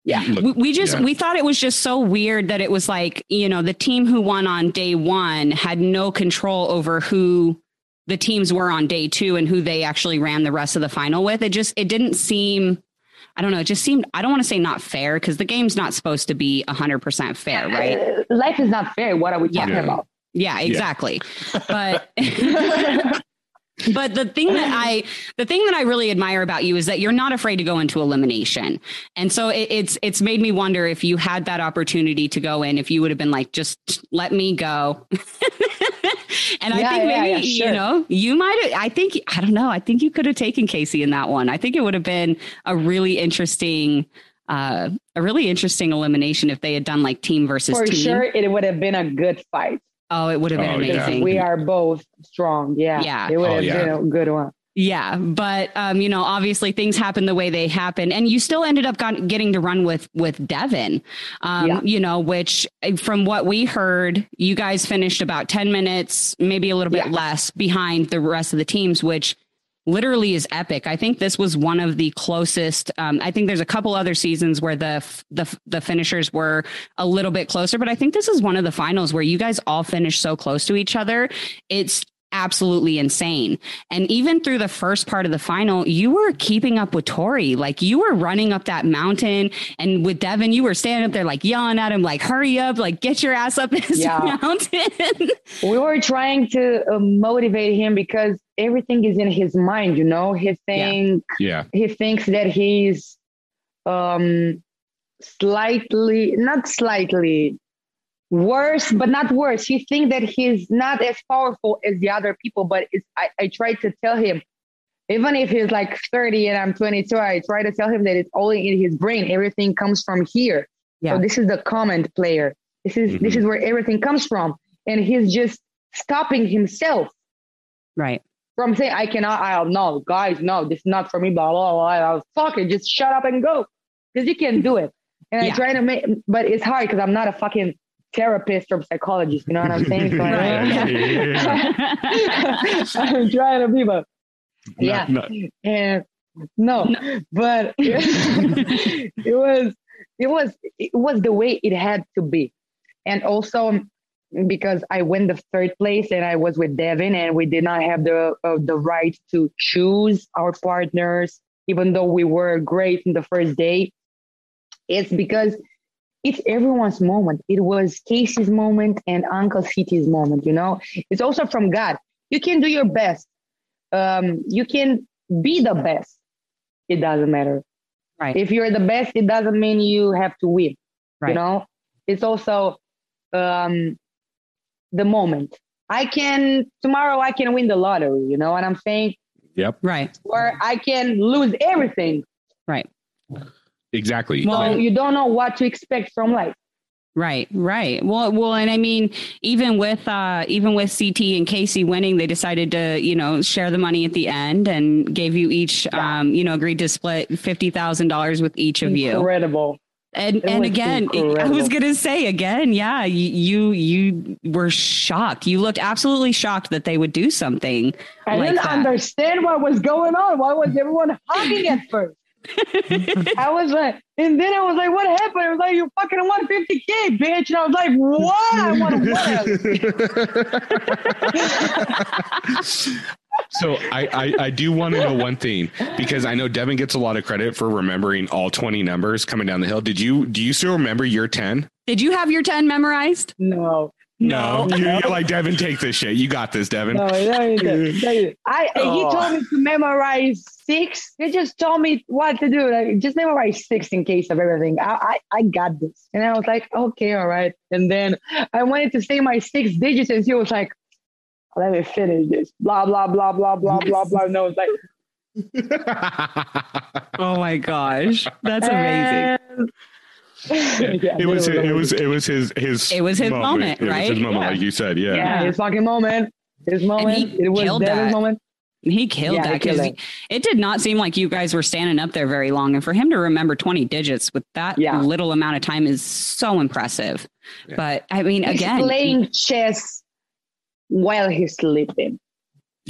Speaker 4: Yeah.
Speaker 1: Look,
Speaker 5: We, we just
Speaker 1: yeah.
Speaker 5: we thought it was just so weird that it was like, you know, the team who won on day 1 had no control over who the teams were on day 2 and who they actually ran the rest of the final with. It just it didn't seem I don't know, it just seemed I don't want to say not fair because the game's not supposed to be 100% fair, right?
Speaker 4: Life is not fair. What are we talking
Speaker 1: Yeah.
Speaker 4: about?
Speaker 5: Yeah, exactly. But but the thing that I the thing that I really admire about you is that you're not afraid to go into elimination. And so it, it's it's made me wonder if you had that opportunity to go in, if you would have been like, just let me go. and I think
Speaker 4: yeah,
Speaker 5: maybe
Speaker 4: yeah,
Speaker 5: you
Speaker 4: sure.
Speaker 5: know you might have. I think I don't know. I think you could have taken Kaycee in that one. I think it would have been a really interesting. Uh, a really interesting elimination if they had done like team versus
Speaker 4: For
Speaker 5: team.
Speaker 4: sure, it would have been a good fight.
Speaker 5: Oh, it would have been
Speaker 1: Oh, yeah.
Speaker 5: amazing.
Speaker 4: We are both strong. Yeah.
Speaker 5: Yeah.
Speaker 4: It would
Speaker 1: Oh,
Speaker 4: have
Speaker 1: yeah.
Speaker 4: been a good one.
Speaker 5: Yeah, but um, you know, obviously things happen the way they happen, and you still ended up got, getting to run with with Devin. Um,
Speaker 4: Yeah.
Speaker 5: You know, which from what we heard, you guys finished about ten minutes, maybe a little bit
Speaker 4: Yeah.
Speaker 5: less behind the rest of the teams, which literally is epic. I think this was one of the closest. Um, I think there's a couple other seasons where the the the finishers were a little bit closer, but I think this is one of the finals where you guys all finished so close to each other. It's absolutely insane. And even through the first part of the final, you were keeping up with Tori. Like you were running up that mountain and with Devin, you were standing up there like yelling at him, like, hurry up, like get your ass up this
Speaker 4: Yeah.
Speaker 5: mountain.
Speaker 4: We were trying to uh, motivate him because everything is in his mind, you know. He think
Speaker 1: Yeah.
Speaker 4: he thinks that he's um slightly not slightly worse but not worse he thinks that he's not as powerful as the other people but it's I, I try to tell him even if he's like 30 and i'm 22 i try to tell him that it's only in his brain everything comes from here
Speaker 5: Yeah.
Speaker 4: so this is the comment player this is this is mm-hmm. where everything comes from and he's just stopping himself
Speaker 5: right.
Speaker 4: from saying I cannot. I no, guys, no, this is not for me. Blah blah blah. blah. Fuck it, just shut up and go, because you can do it. And
Speaker 5: Yeah.
Speaker 4: I try to make, but it's hard because I'm not a fucking therapist or psychologist. You know what I'm saying? So I- I'm trying to be, but yeah,
Speaker 1: Not-
Speaker 4: and no, but it was it was it was the way it had to be, and also because I went the third place and I was with Devin and we did not have the uh, the right to choose our partners, even though we were great in the first day. It's because it's everyone's moment. It was Kaycee's moment and Uncle CT's moment. You know, it's also from God. You can do your best. Um, you can be the best, it doesn't matter.
Speaker 5: Right.
Speaker 4: If you're the best, it doesn't mean you have to win.
Speaker 5: Right.
Speaker 4: You know, it's also um, the moment. I can tomorrow. I can win the lottery. You know what I'm saying?
Speaker 1: Yep.
Speaker 5: Right.
Speaker 4: Or I can lose everything.
Speaker 5: Right.
Speaker 1: Exactly.
Speaker 4: So
Speaker 5: Well,
Speaker 4: you don't know what to expect from life.
Speaker 5: Right, right. Well, well, and I mean, even with uh, even with CT and Kaycee winning, they decided to, you know, share the money at the end and gave you each,
Speaker 4: Yeah.
Speaker 5: um, you know, agreed to split fifty thousand dollars with each of you.
Speaker 4: Incredible.
Speaker 5: And
Speaker 4: It
Speaker 5: and
Speaker 4: was
Speaker 5: again, I was gonna say again, yeah, you you were shocked. You looked absolutely shocked that they would do something.
Speaker 4: I
Speaker 5: like
Speaker 4: didn't
Speaker 5: that.
Speaker 4: understand what was going on. Why was everyone hugging at first? I was like, and then I was like, what happened? I was like, you fucking won 50K, bitch. And I was like, what? I won what?
Speaker 1: So I, I, I do want to know one thing because I know Devin gets a lot of credit for remembering all 20 numbers coming down the hill. Did you do you still remember your 10?
Speaker 5: Did you have your ten memorized?
Speaker 4: No.
Speaker 1: No. You, you're like Devin, take this shit. You got this, Devin.
Speaker 4: No, no, no, no. I,
Speaker 6: Oh.
Speaker 4: He told me to memorize six. He just told me what to do. Like, just memorize six in case of everything. I, I, I got this. And I was like, okay, all right. And then I wanted to say my six digits, and he was like, let me finish this. Blah, blah, blah, blah, blah, blah, blah. And I was like,
Speaker 5: Oh my gosh, that's amazing.
Speaker 4: And- Yeah,
Speaker 1: it was
Speaker 4: then
Speaker 1: it was it was his his
Speaker 5: It was his moment,
Speaker 1: It was his moment,
Speaker 4: Yeah.
Speaker 1: like you said. Yeah.
Speaker 4: yeah, his fucking moment. His moment. it was
Speaker 5: killed
Speaker 4: Devin's
Speaker 5: that.
Speaker 4: moment.
Speaker 5: He killed
Speaker 4: Yeah,
Speaker 5: that because
Speaker 4: it.
Speaker 5: it did not seem like you guys were standing up there very long. And for him to remember 20 digits with that
Speaker 4: Yeah.
Speaker 5: little amount of time is so impressive.
Speaker 1: Yeah.
Speaker 5: But I mean,
Speaker 4: He's
Speaker 5: again,
Speaker 4: playing chess while he's sleeping.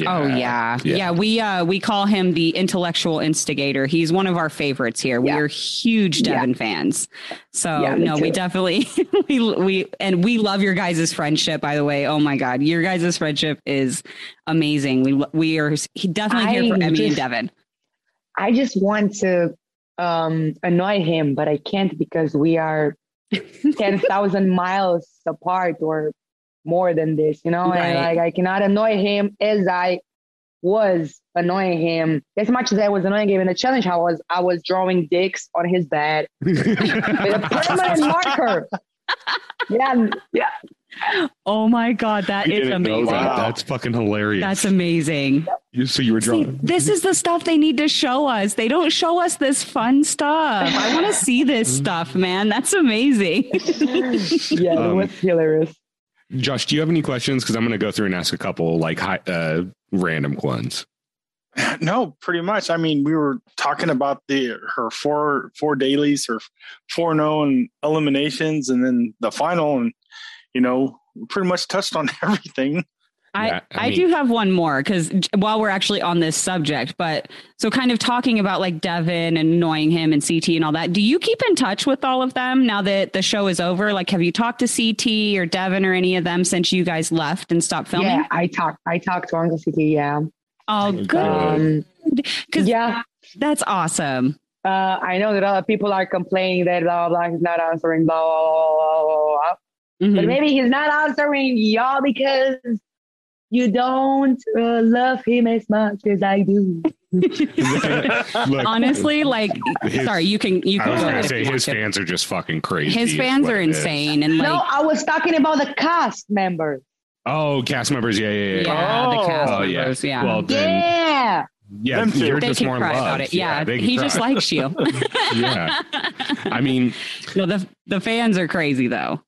Speaker 5: Oh yeah.
Speaker 1: Yeah.
Speaker 5: yeah. We uh we call him the intellectual instigator. He's one of our favorites here.
Speaker 4: Yeah.
Speaker 5: We are huge
Speaker 4: Yeah.
Speaker 5: Devin fans. So
Speaker 4: Yeah, me
Speaker 5: no, we definitely we we and we love your guys' friendship, by the way. Oh my god. Your guys' friendship is amazing. We we are he definitely here for
Speaker 4: I
Speaker 5: Emy and Devin.
Speaker 4: I just want to um, annoy him, but I can't because we are 10,000 miles apart or more than this, you know?
Speaker 5: Right.
Speaker 4: And like, I cannot annoy him as I was annoying him. As much as I was annoying him in the challenge, I was, I was drawing dicks on his bed with a permanent marker. Yeah, yeah.
Speaker 5: Oh my god, that
Speaker 1: We
Speaker 5: is amazing.
Speaker 1: that.
Speaker 6: Wow.
Speaker 1: That's fucking hilarious.
Speaker 5: That's amazing.
Speaker 1: You- so you were
Speaker 5: See,
Speaker 1: drawing.
Speaker 5: this is the stuff they need to show us. They don't show us this fun stuff. I want to see this stuff, man. That's amazing.
Speaker 4: Yeah, it
Speaker 1: Um,
Speaker 4: was hilarious.
Speaker 1: Josh, do you have any questions? Because I'm going to go through and ask a couple like high, uh, random ones.
Speaker 6: No, pretty much. I mean, we were talking about the her four four dailies, her four known eliminations, and then the final, and you know, pretty much touched on everything.
Speaker 5: I,
Speaker 1: Yeah, I
Speaker 5: I,
Speaker 1: mean-
Speaker 5: do have one more because while we're actually on this subject, but so kind of talking about like Devin and annoying him and CT and all that. Do you keep in touch with all of them now that the show is over? Like, have you talked to CT or Devin or any of them since you guys left and stopped filming?
Speaker 4: Yeah, I talked, I talked to Uncle CT. Yeah.
Speaker 5: Oh,
Speaker 1: Good.
Speaker 5: good.
Speaker 4: Um,
Speaker 5: Because
Speaker 4: yeah.
Speaker 5: that's awesome.
Speaker 4: Uh, I know that other people are complaining that blah, blah, blah, he's not answering, blah, blah, blah, blah, blah, blah. But
Speaker 5: Mhm.
Speaker 4: maybe he's not answering y'all because you don't uh, love him as much as I do.
Speaker 1: Look,
Speaker 5: Honestly, like,
Speaker 1: His-
Speaker 5: sorry, you can you
Speaker 1: I
Speaker 5: can
Speaker 1: was
Speaker 5: gonna
Speaker 1: say
Speaker 5: you want
Speaker 1: his
Speaker 5: to.
Speaker 1: fans are just fucking crazy.
Speaker 5: His fans are insane and like
Speaker 4: no, I was talking about the cast members.
Speaker 1: Oh, cast members. Yeah, yeah, yeah.
Speaker 5: yeah, the
Speaker 6: Oh.
Speaker 5: cast
Speaker 1: Oh, yeah.
Speaker 5: members, yeah.
Speaker 1: Well, then,
Speaker 4: Yeah.
Speaker 1: yeah,
Speaker 6: Them
Speaker 1: you're
Speaker 5: they
Speaker 1: just
Speaker 5: can
Speaker 1: more
Speaker 5: cry
Speaker 1: loved.
Speaker 5: about it. Yeah,
Speaker 1: they can
Speaker 5: he just likes you.
Speaker 1: yeah. I mean,
Speaker 5: no, the the fans are crazy though.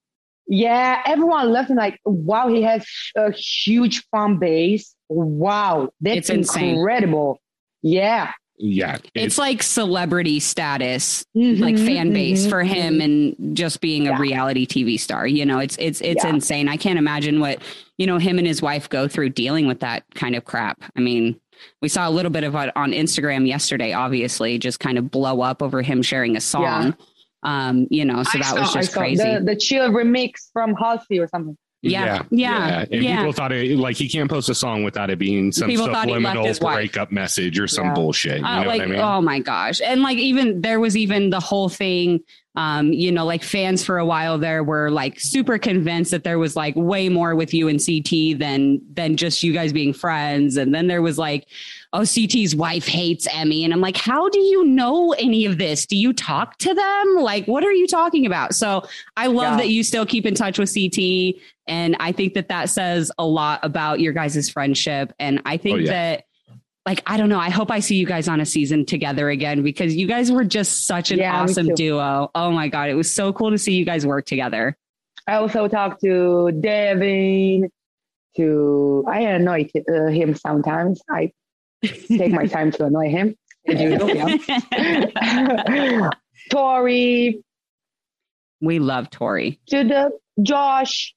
Speaker 4: Yeah, everyone left him. like, wow, he has a huge fan base. Wow, that's
Speaker 5: It's insane.
Speaker 4: incredible. Yeah.
Speaker 1: yeah.
Speaker 5: It's like celebrity status,
Speaker 4: Mhm,
Speaker 5: like fan base
Speaker 4: mhm,
Speaker 5: for him,
Speaker 4: mhm.
Speaker 5: and just being a
Speaker 4: Yeah.
Speaker 5: reality TV star. You know, it's it's it's
Speaker 4: Yeah.
Speaker 5: insane. I can't imagine what you know him and his wife go through dealing with that kind of crap. I mean. We saw a little bit of it on Instagram yesterday, obviously, just kind of blow up over him sharing a song. Um, you know, so
Speaker 4: I
Speaker 5: that was
Speaker 4: saw- I
Speaker 5: just
Speaker 4: saw
Speaker 5: crazy.
Speaker 4: The, the chill remix from Halsey or something.
Speaker 5: Yeah, yeah,
Speaker 1: And
Speaker 5: yeah.
Speaker 1: people thought it like he can't post a song without it being some
Speaker 5: People thought he left
Speaker 1: subliminal
Speaker 5: his wife.
Speaker 1: breakup message or some
Speaker 4: Yeah.
Speaker 1: bullshit. You
Speaker 5: Uh,
Speaker 1: know
Speaker 5: like
Speaker 1: what I mean?
Speaker 5: oh my gosh and like even there was even the whole thing Um, you know, like fans for a while there were like super convinced that there was like way more with you and CT than than just you guys being friends. And then there was like, oh, CT's wife hates Emy. And I'm like, how do you know any of this? Do you talk to them? Like, what are you talking about? So I love
Speaker 4: Yeah.
Speaker 5: that you still keep in touch with CT. And I think that that says a lot about your guys' friendship. And I think
Speaker 1: Oh, yeah.
Speaker 5: that like I don't know. I hope I see you guys on a season together again because you guys were just such an
Speaker 4: Yeah,
Speaker 5: awesome duo. Oh my god, it was so cool to see you guys work together.
Speaker 4: I also talk to Devin. To I annoy uh, him sometimes. I take my time to annoy him. As usual, yeah. Tori
Speaker 5: we love Tori.
Speaker 4: to the Josh.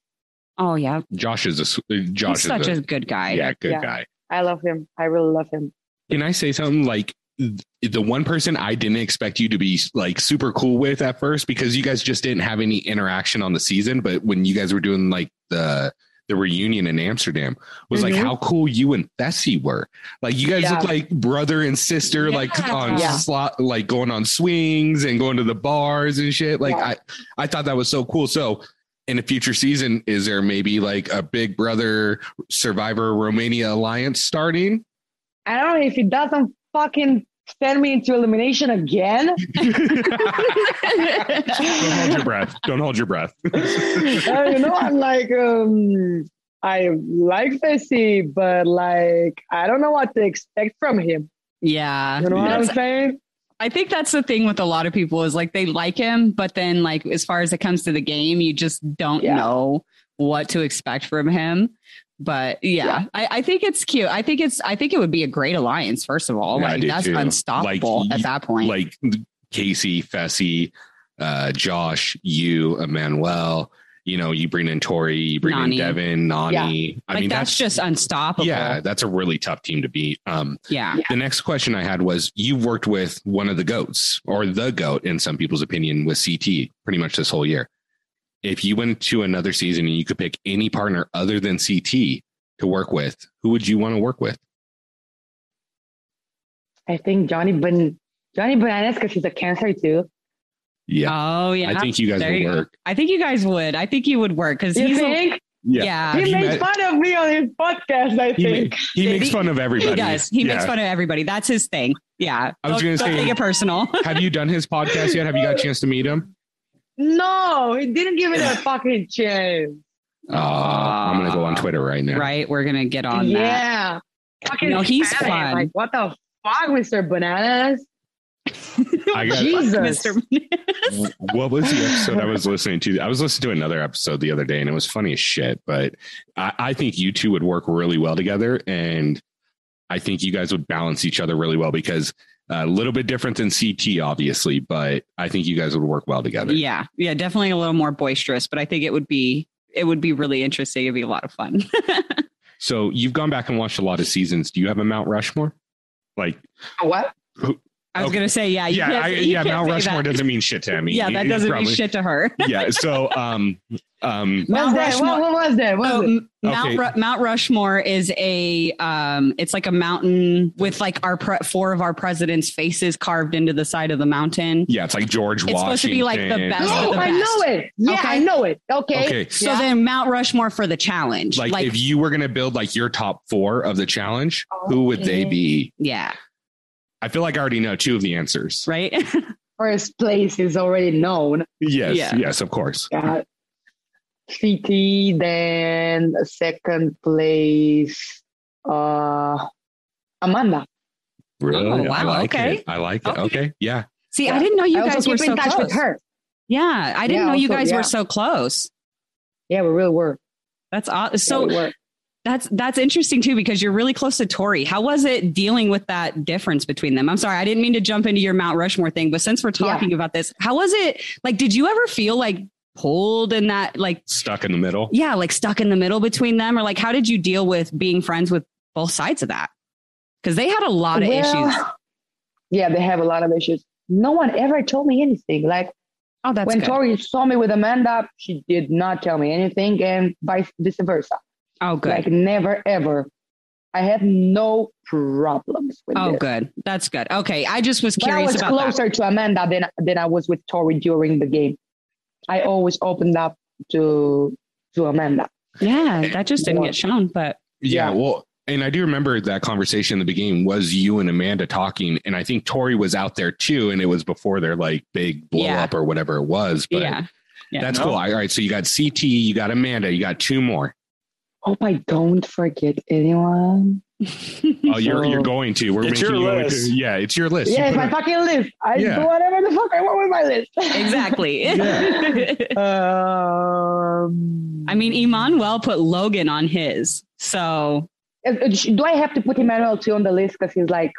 Speaker 5: Oh yeah,
Speaker 1: Josh is a s- uh, Josh
Speaker 5: he's such
Speaker 1: is
Speaker 5: a good guy.
Speaker 1: yeah good
Speaker 4: Yeah.
Speaker 1: guy.
Speaker 4: I love him. I really love him.
Speaker 1: Can I say something like the one person I didn't expect you to be like super cool with at first because you guys just didn't have any interaction on the season, but when you guys were doing like the the reunion in Amsterdam was like
Speaker 4: Mhm.
Speaker 1: how cool you and Fessy were. Like you guys
Speaker 4: Yeah.
Speaker 1: look like brother and sister, like on
Speaker 4: Yeah.
Speaker 1: slot, like going on swings and going to the bars and shit. Like
Speaker 4: Yeah.
Speaker 1: I, I thought that was so cool. So in a future season, is there maybe like a Big Brother Survivor Romania alliance starting?
Speaker 4: I don't know if it doesn't fucking send me into elimination again.
Speaker 1: Don't hold your breath. Don't hold your breath.
Speaker 4: Uh, you know, I'm like, um, I like Fessy, but like, I don't know what to expect from him.
Speaker 5: Yeah.
Speaker 4: You know what I'm saying?
Speaker 5: I think that's the thing with a lot of people is like they like him, but then like as far as it comes to the game, you just don't
Speaker 4: Yeah.
Speaker 5: know what to expect from him. But yeah,
Speaker 4: Yeah.
Speaker 5: I, I think it's cute. I think it's I think it would be a great alliance, first of all.
Speaker 1: Yeah,
Speaker 5: like that's
Speaker 1: too.
Speaker 5: unstoppable
Speaker 1: Like,
Speaker 5: at that point.
Speaker 1: like Kaycee, Fessy, uh, Josh, you, Emmanuel. You know, you bring in Tori, you bring
Speaker 5: Nany.
Speaker 1: in Devin, Nany. I
Speaker 5: like
Speaker 1: mean,
Speaker 5: that's,
Speaker 1: that's,
Speaker 5: just unstoppable.
Speaker 1: yeah, that's a really tough team to beat. Um,
Speaker 5: Yeah.
Speaker 1: the next question I had was you've worked with one of the goats or the goat in some people's opinion with CT pretty much this whole year. If you went to another season and you could pick any partner other than CT to work with, who would you want to work with?
Speaker 4: I think Johnny Ban- Johnny Bananas because he's a cancer too.
Speaker 1: Yeah.
Speaker 5: Oh yeah.
Speaker 1: I think you guys
Speaker 5: There
Speaker 1: would
Speaker 5: you go.
Speaker 1: work.
Speaker 5: I think you guys would. I think you would work because
Speaker 4: You
Speaker 5: he's a-
Speaker 4: think?
Speaker 5: yeah.
Speaker 1: Have
Speaker 4: He makes
Speaker 1: met-
Speaker 4: fun of me on his podcast, I
Speaker 1: He,
Speaker 4: think.
Speaker 1: ma- he makes
Speaker 5: He-
Speaker 1: fun of everybody.
Speaker 5: He does. He makes fun of everybody. That's his thing. Yeah.
Speaker 1: I was
Speaker 5: Don't-
Speaker 1: gonna
Speaker 5: don't
Speaker 1: say-
Speaker 5: take it personal.
Speaker 1: Have you done his podcast yet? Have you got a chance to meet him?
Speaker 4: No, he didn't give it a fucking chance.
Speaker 1: Uh, I'm gonna go on Twitter right now.
Speaker 5: right. We're gonna get on that.
Speaker 4: yeah. Fucking
Speaker 5: No, he's
Speaker 4: Spanish.
Speaker 5: fun.
Speaker 4: Like, what the fuck, Mr. Bananas?
Speaker 1: I got
Speaker 4: Jesus.
Speaker 5: Mr.
Speaker 1: what was the episode I was listening to? I was listening to another episode the other day, and it was funny as shit. But I, I think you two would work really well together, and I think you guys would balance each other really well because a little bit different than CT, obviously, but I think you guys would work well together.
Speaker 5: yeah. Yeah. Definitely a little more boisterous, but I think it would be it would be really interesting. It'd be a lot of fun.
Speaker 1: So you've gone back and watched a lot of seasons. Do you have a Mount Rushmore? Like,
Speaker 4: What?
Speaker 5: I was
Speaker 1: Okay.
Speaker 5: gonna say, yeah, you
Speaker 1: yeah,
Speaker 5: can't-
Speaker 1: I,
Speaker 5: you
Speaker 1: yeah,
Speaker 5: can't
Speaker 1: Mount Rushmore
Speaker 5: that.
Speaker 1: doesn't mean shit to me.
Speaker 5: Yeah, that doesn't
Speaker 1: probably-
Speaker 5: mean shit to her.
Speaker 1: Yeah. So, um, um,
Speaker 5: Mount
Speaker 4: that?
Speaker 5: Rushmore-
Speaker 4: What, what was that? What
Speaker 5: Oh,
Speaker 4: was it?
Speaker 5: M- Mount
Speaker 1: Okay.
Speaker 5: Ru- Mount Rushmore is a um it's like a mountain with like our pre- four of our presidents' faces carved into the side of the mountain.
Speaker 1: yeah, it's like George Washington.
Speaker 5: It's
Speaker 1: Washington.
Speaker 5: supposed to be like the best of
Speaker 4: Oh,
Speaker 5: the
Speaker 4: I
Speaker 5: best.
Speaker 4: know it. Yeah,
Speaker 5: Okay.
Speaker 4: I know it. Okay.
Speaker 1: Okay.
Speaker 5: So
Speaker 4: Yeah.
Speaker 5: then Mount Rushmore for the challenge.
Speaker 1: Like,
Speaker 5: Like,
Speaker 1: if you were going to build like your top four of the challenge, who would they be?
Speaker 5: yeah,
Speaker 1: I feel like I already know two of the answers.
Speaker 5: right?
Speaker 4: First place is already known.
Speaker 1: Yes,
Speaker 5: Yeah.
Speaker 1: yes, of course.
Speaker 4: Yeah. CT, then second place, uh, Amanda.
Speaker 1: Really?
Speaker 5: Oh,
Speaker 1: I
Speaker 5: wow,
Speaker 1: like
Speaker 5: okay.
Speaker 1: it. I like it.
Speaker 5: Okay.
Speaker 1: Okay. Yeah.
Speaker 5: See,
Speaker 4: Yeah.
Speaker 5: I didn't know you
Speaker 4: I
Speaker 5: guys were
Speaker 4: keep
Speaker 5: so
Speaker 4: in touch
Speaker 5: close.
Speaker 4: with her.
Speaker 5: Yeah, I didn't
Speaker 4: Yeah,
Speaker 5: know you guys
Speaker 4: yeah.
Speaker 5: were so close.
Speaker 4: Yeah, we really were.
Speaker 5: That's aw-
Speaker 4: Yeah,
Speaker 5: so.
Speaker 4: we were.
Speaker 5: That's that's interesting too because you're really close to Tori. How was it dealing with that difference between them? I'm sorry, I didn't mean to jump into your Mount Rushmore thing, but since we're talking about this, how was it? Like, did you ever feel like pulled in that, like,
Speaker 1: Stuck in the middle.
Speaker 5: yeah, like stuck in the middle between them, or like, how did you deal with being friends with both sides of that? Because they had a lot of
Speaker 4: Well,
Speaker 5: issues.
Speaker 4: Yeah, they have a lot of issues. No one ever told me anything. Like
Speaker 5: Oh, that's
Speaker 4: when
Speaker 5: good.
Speaker 4: Tori saw me with Amanda, she did not tell me anything, and vice vice versa.
Speaker 5: Oh, good.
Speaker 4: Like never ever. I have no problems with
Speaker 5: Oh,
Speaker 4: this.
Speaker 5: good. That's good. Okay. I just was
Speaker 4: But I
Speaker 5: curious
Speaker 4: was
Speaker 5: about that.
Speaker 4: closer to Amanda than than I was with Tori during the game. I always opened up to to Amanda.
Speaker 5: Yeah, that just didn't
Speaker 4: Yeah.
Speaker 5: get shown, but
Speaker 1: Yeah,
Speaker 4: Yeah.
Speaker 1: well, and I do remember that conversation in the beginning was you and Amanda talking, and I think Tori was out there too, and it was before their like big blow
Speaker 5: Yeah.
Speaker 1: up or whatever it was. But
Speaker 5: yeah. Yeah.
Speaker 1: that's
Speaker 6: No.
Speaker 1: cool. All right, so you got CT, you got Amanda, you got two more.
Speaker 4: Hope I don't forget anyone.
Speaker 1: Oh, you're you're going to. We're
Speaker 6: It's
Speaker 1: making
Speaker 6: your
Speaker 1: you
Speaker 6: list.
Speaker 1: into- yeah, it's your list. You
Speaker 4: Yeah, it's my
Speaker 1: it-
Speaker 4: fucking list. I
Speaker 1: Yeah.
Speaker 4: do whatever the fuck I want with my list.
Speaker 5: exactly.
Speaker 4: um,
Speaker 5: I mean, Emmanuel put Logan on his. So
Speaker 4: do I have to put Emmanuel too on the list because he's like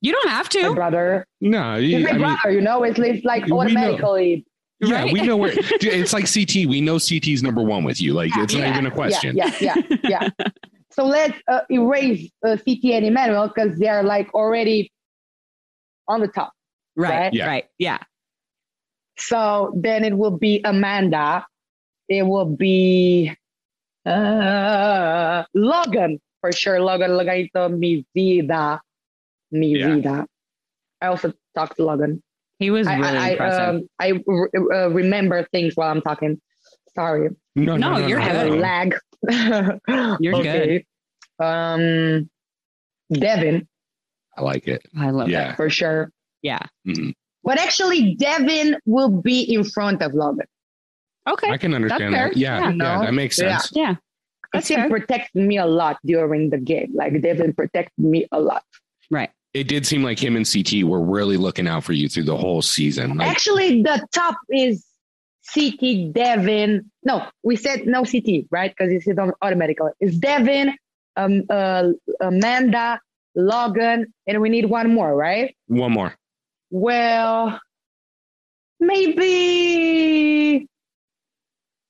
Speaker 5: you don't have to my
Speaker 4: brother?
Speaker 1: no,
Speaker 4: He's
Speaker 1: you,
Speaker 4: my
Speaker 1: I mean,
Speaker 4: brother, you know. It's, it's like
Speaker 1: We know.
Speaker 4: automatically.
Speaker 1: Yeah,
Speaker 5: right?
Speaker 1: we know where. It's like CT. We know CT's number one with you. Like it's not even a question.
Speaker 4: Yeah, yeah, yeah. yeah. So let's uh, erase uh, CT and Emmanuel because they're like already on the top.
Speaker 5: Right.
Speaker 4: Right?
Speaker 1: Yeah.
Speaker 5: Right. Yeah.
Speaker 4: So then it will be Amanda. It will be uh, Logan for sure. Logan, Loganito, mi vida, mi
Speaker 1: Yeah.
Speaker 4: vida. I also talked to Logan.
Speaker 5: He was
Speaker 4: I,
Speaker 5: really
Speaker 4: I, I,
Speaker 5: impressive.
Speaker 4: um, I re- uh, remember things while I'm talking. Sorry,
Speaker 1: No,
Speaker 5: No, you're
Speaker 4: I
Speaker 5: good.
Speaker 4: have a lag.
Speaker 5: You're
Speaker 4: okay. Um, Devin
Speaker 1: I like it.
Speaker 5: I love
Speaker 1: Yeah.
Speaker 5: that.
Speaker 4: for sure.
Speaker 5: Yeah.
Speaker 1: Mhm.
Speaker 4: But actually, Devin will be in front of Logan.
Speaker 5: Okay.
Speaker 1: I can understand that. Yeah,
Speaker 5: Yeah.
Speaker 1: yeah, that makes sense.
Speaker 5: yeah.
Speaker 4: Because
Speaker 5: That's
Speaker 4: he
Speaker 5: fair.
Speaker 4: protected me a lot during the game. Like Devin protected me a lot.
Speaker 5: Right.
Speaker 1: It did seem like him and CT were really looking out for you through the whole season. Like,
Speaker 4: Actually, the top is CT, Devin. No, we said no CT, right? Because it's on automatically. It's Devin, um, uh, Amanda, Logan, and we need one more, right?
Speaker 1: one more.
Speaker 4: Well, maybe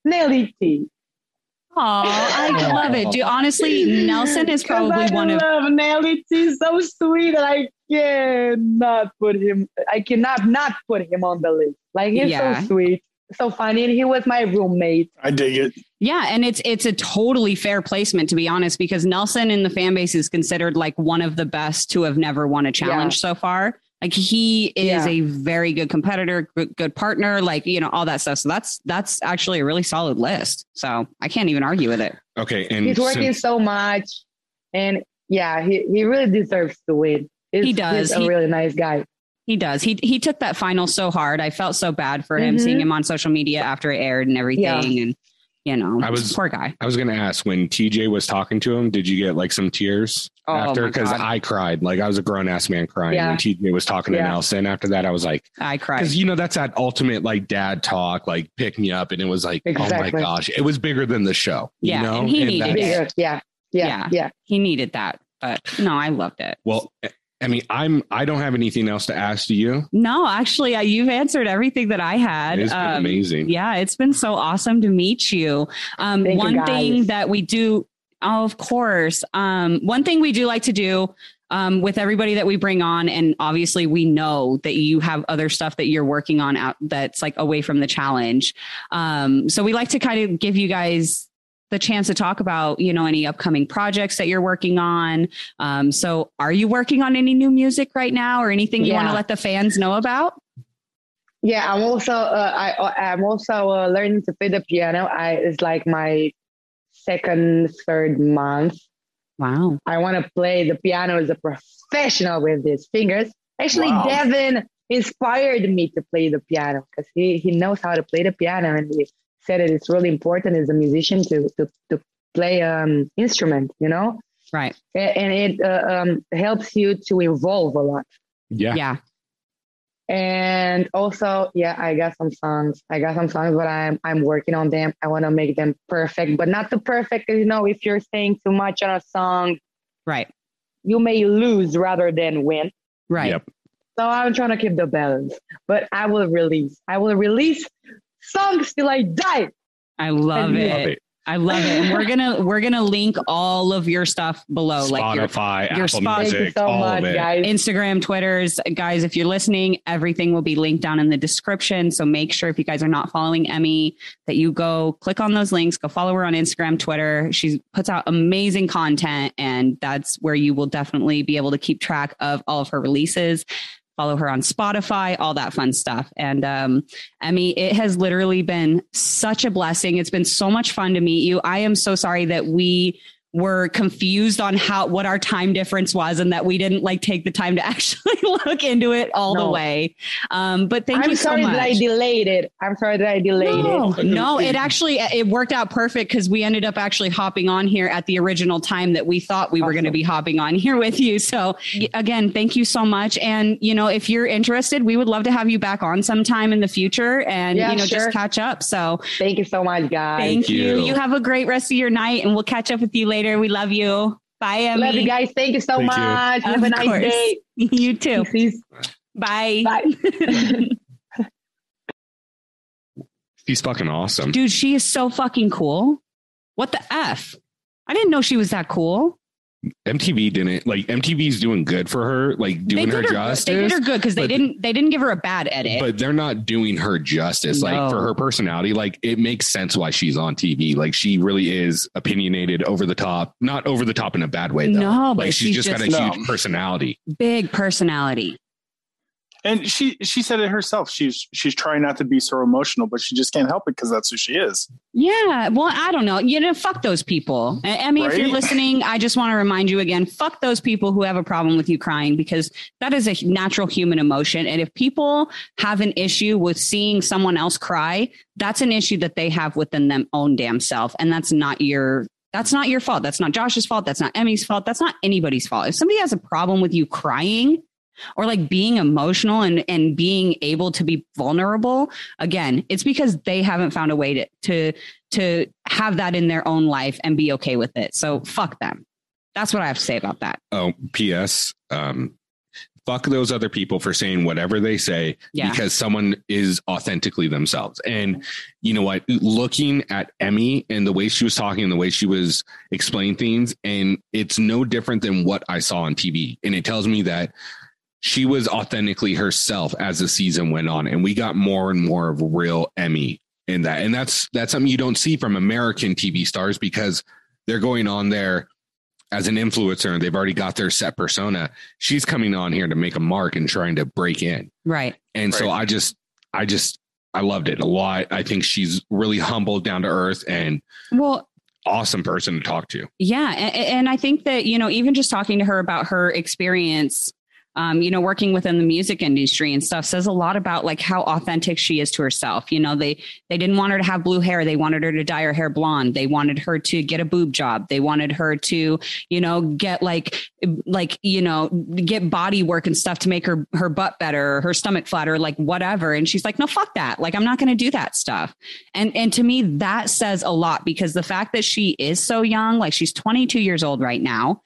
Speaker 4: Nelly T.
Speaker 5: Oh, I love it. Dude, honestly, Nelson is probably
Speaker 4: I
Speaker 5: one of
Speaker 4: love Nelly T. So sweet, and I cannot put him. I cannot not put him on the list. Like he's
Speaker 5: Yeah.
Speaker 4: so sweet, so funny, and he was my roommate.
Speaker 6: I dig it.
Speaker 5: Yeah, and it's it's a totally fair placement to be honest, because Nelson in the fan base is considered like one of the best to have never won a challenge so far. Like he is
Speaker 4: Yeah.
Speaker 5: a very good competitor, good, good partner, like you know all that stuff. So that's that's actually a really solid list. So I can't even argue with it.
Speaker 1: Okay, and
Speaker 4: He's working
Speaker 1: since-
Speaker 4: so much, and yeah, he, he really deserves to win. He's,
Speaker 5: He does.
Speaker 4: He's a
Speaker 5: He-
Speaker 4: really nice guy.
Speaker 5: He does. He he took that final so hard. I felt so bad for him
Speaker 4: Mhm.
Speaker 5: seeing him on social media after it aired and everything.
Speaker 4: Yeah.
Speaker 5: And you know,
Speaker 1: I was-
Speaker 5: poor guy.
Speaker 1: I was going to ask when TJ was talking to him, did you get like some tears
Speaker 5: Oh,
Speaker 1: after? Because
Speaker 5: God.
Speaker 1: I cried. Like I was a grown ass man crying
Speaker 4: Yeah.
Speaker 1: when TJ was talking to
Speaker 4: Yeah.
Speaker 1: Nelson. After that, I was like,
Speaker 5: I cried.
Speaker 1: because you know that's that ultimate like dad talk, like pick me up, and it was like, oh my gosh, it was bigger than the show.
Speaker 5: Yeah,
Speaker 1: you know?
Speaker 5: and he needed it.
Speaker 4: Yeah, yeah,
Speaker 5: Yeah.
Speaker 4: yeah.
Speaker 5: He needed that, but no, I loved it.
Speaker 1: Well, I mean, I'm I don't have anything else to ask to you.
Speaker 5: No, actually, you've answered everything that I had.
Speaker 1: It's been
Speaker 5: Um,
Speaker 1: amazing.
Speaker 5: Yeah, it's been so awesome to meet you. Um,
Speaker 4: Thank you,
Speaker 5: one thing that we do, oh, of course, um, one thing we do like to do um, with everybody that we bring on, and obviously we know that you have other stuff that you're working on out that's like away from the challenge. Um, so we like to kind of give you guys the chance to talk about you know any upcoming projects that you're working on um, so are you working on any new music right now or anything you want to let the fans know about
Speaker 4: Yeah, I'm also uh, I I'm also uh, learning to play the piano. I it's like my second third month.
Speaker 5: wow
Speaker 4: I want to play the piano as a professional with these fingers. Actually,
Speaker 6: Wow.
Speaker 4: Devin inspired me to play the piano because he he knows how to play the piano and he said that it's really important as a musician to to to play um instrument. You know,
Speaker 5: right
Speaker 4: and it uh, um helps you to evolve a lot.
Speaker 1: Yeah.
Speaker 5: yeah
Speaker 4: And also, yeah, I got some songs. I got some songs, but I'm I'm working on them. I want to make them perfect, but not too perfect. You know, if you're saying too much on a song,
Speaker 5: right
Speaker 4: you may lose rather than win.
Speaker 5: right
Speaker 1: Yep.
Speaker 4: So I'm trying to keep the balance. But I will release. I will release songs till I die.
Speaker 5: I love
Speaker 4: And you
Speaker 5: it.
Speaker 1: Love it.
Speaker 5: I love it. And we're gonna we're gonna link all of your stuff below, like your
Speaker 1: Spotify,
Speaker 5: your
Speaker 1: Apple
Speaker 5: spot-
Speaker 4: Thank you
Speaker 1: Music,
Speaker 4: so
Speaker 1: all
Speaker 4: much,
Speaker 1: of it.
Speaker 4: guys.
Speaker 5: Instagram, Twitters. Guys, if you're listening, everything will be linked down in the description. So make sure if you guys are not following Emy, that you go click on those links, go follow her on Instagram, Twitter. She puts out amazing content, and that's where you will definitely be able to keep track of all of her releases. Follow her on Spotify, all that fun stuff. And um, Emy, it has literally been such a blessing. It's been so much fun to meet you. I am so sorry that we were confused on how what our time difference was and that we didn't like take the time to actually look into it all the way. Um, but thank you.
Speaker 4: I'm
Speaker 5: you so
Speaker 4: sorry that I delayed it. I'm sorry that I delayed
Speaker 5: no,
Speaker 4: it.
Speaker 5: no, it actually it worked out perfect because we ended up actually hopping on here at the original time that we thought we were going to be hopping on here with you. So again, thank you so much. And you know, if you're interested, we would love to have you back on sometime in the future and
Speaker 4: Yeah,
Speaker 5: you know
Speaker 4: sure.
Speaker 5: just catch up. So
Speaker 4: Thank you so much, guys.
Speaker 5: thank you.
Speaker 1: you.
Speaker 5: You have a great rest of your night, and we'll catch up with you later. We love you. Bye, Emy.
Speaker 4: Love you guys. Thank you so
Speaker 1: Thank you.
Speaker 4: much. Have a nice
Speaker 5: course.
Speaker 4: day.
Speaker 5: You too.
Speaker 4: Peace.
Speaker 5: Bye.
Speaker 4: Bye.
Speaker 1: She's fucking awesome.
Speaker 5: Dude, she is so fucking cool. What the F? I didn't know she was that cool.
Speaker 1: MTV didn't like MTV's doing good for her, like doing her
Speaker 5: her,
Speaker 1: justice.
Speaker 5: They did her good because they didn't they didn't give her a bad edit.
Speaker 1: but they're not doing her justice.
Speaker 5: No.
Speaker 1: Like for her personality, like it makes sense why she's on TV. Like she really is opinionated, over the top, not over the top in a bad way. Though.
Speaker 5: No, but
Speaker 1: like she's,
Speaker 5: she's
Speaker 1: just, got a
Speaker 6: No.
Speaker 1: huge personality.
Speaker 5: Big personality.
Speaker 6: And she she said it herself. She's she's trying not to be so emotional, but she just can't help it because that's who she is.
Speaker 5: Yeah. Well, I don't know. You know, fuck those people. Uh, Emy, if you're listening, I just want to remind you again fuck those people who have a problem with you crying because that is a natural human emotion. And if people have an issue with seeing someone else cry, that's an issue that they have within them own damn self. And that's not your. That's not your fault. That's not Josh's fault. That's not Emy's fault. That's not anybody's fault. If somebody has a problem with you crying, or like being emotional and and being able to be vulnerable again it's because they haven't found a way to to to have that in their own life and be okay with it so fuck them that's what i have to say about that
Speaker 1: Oh, P.S. Um, fuck those other people for saying whatever they say
Speaker 5: Yeah.
Speaker 1: because someone is authentically themselves. And you know what? Looking at Emy and the way she was talking and the way she was explaining things, and it's no different than what I saw on TV. And it tells me that she was authentically herself as the season went on, and we got more and more of real Emy in that. And that's that's something you don't see from American TV stars because they're going on there as an influencer and they've already got their set persona. She's coming on here to make a mark and trying to break in.
Speaker 5: right
Speaker 1: And so I just, I just, I loved it a lot. I think she's really humble, down to earth, and
Speaker 5: well
Speaker 1: awesome person to talk to.
Speaker 5: Yeah, and, and I think that you know, even just talking to her about her experience, um, you know, working within the music industry and stuff, says a lot about like how authentic she is to herself. You know, they they didn't want her to have blue hair; they wanted her to dye her hair blonde. They wanted her to get a boob job. They wanted her to, you know, get like like you know, get body work and stuff to make her her butt better, her stomach flatter, like whatever. And she's like, no, fuck that. Like, I'm not going to do that stuff. And and to me, that says a lot because the fact that she is so young, like she's 22 years old right now,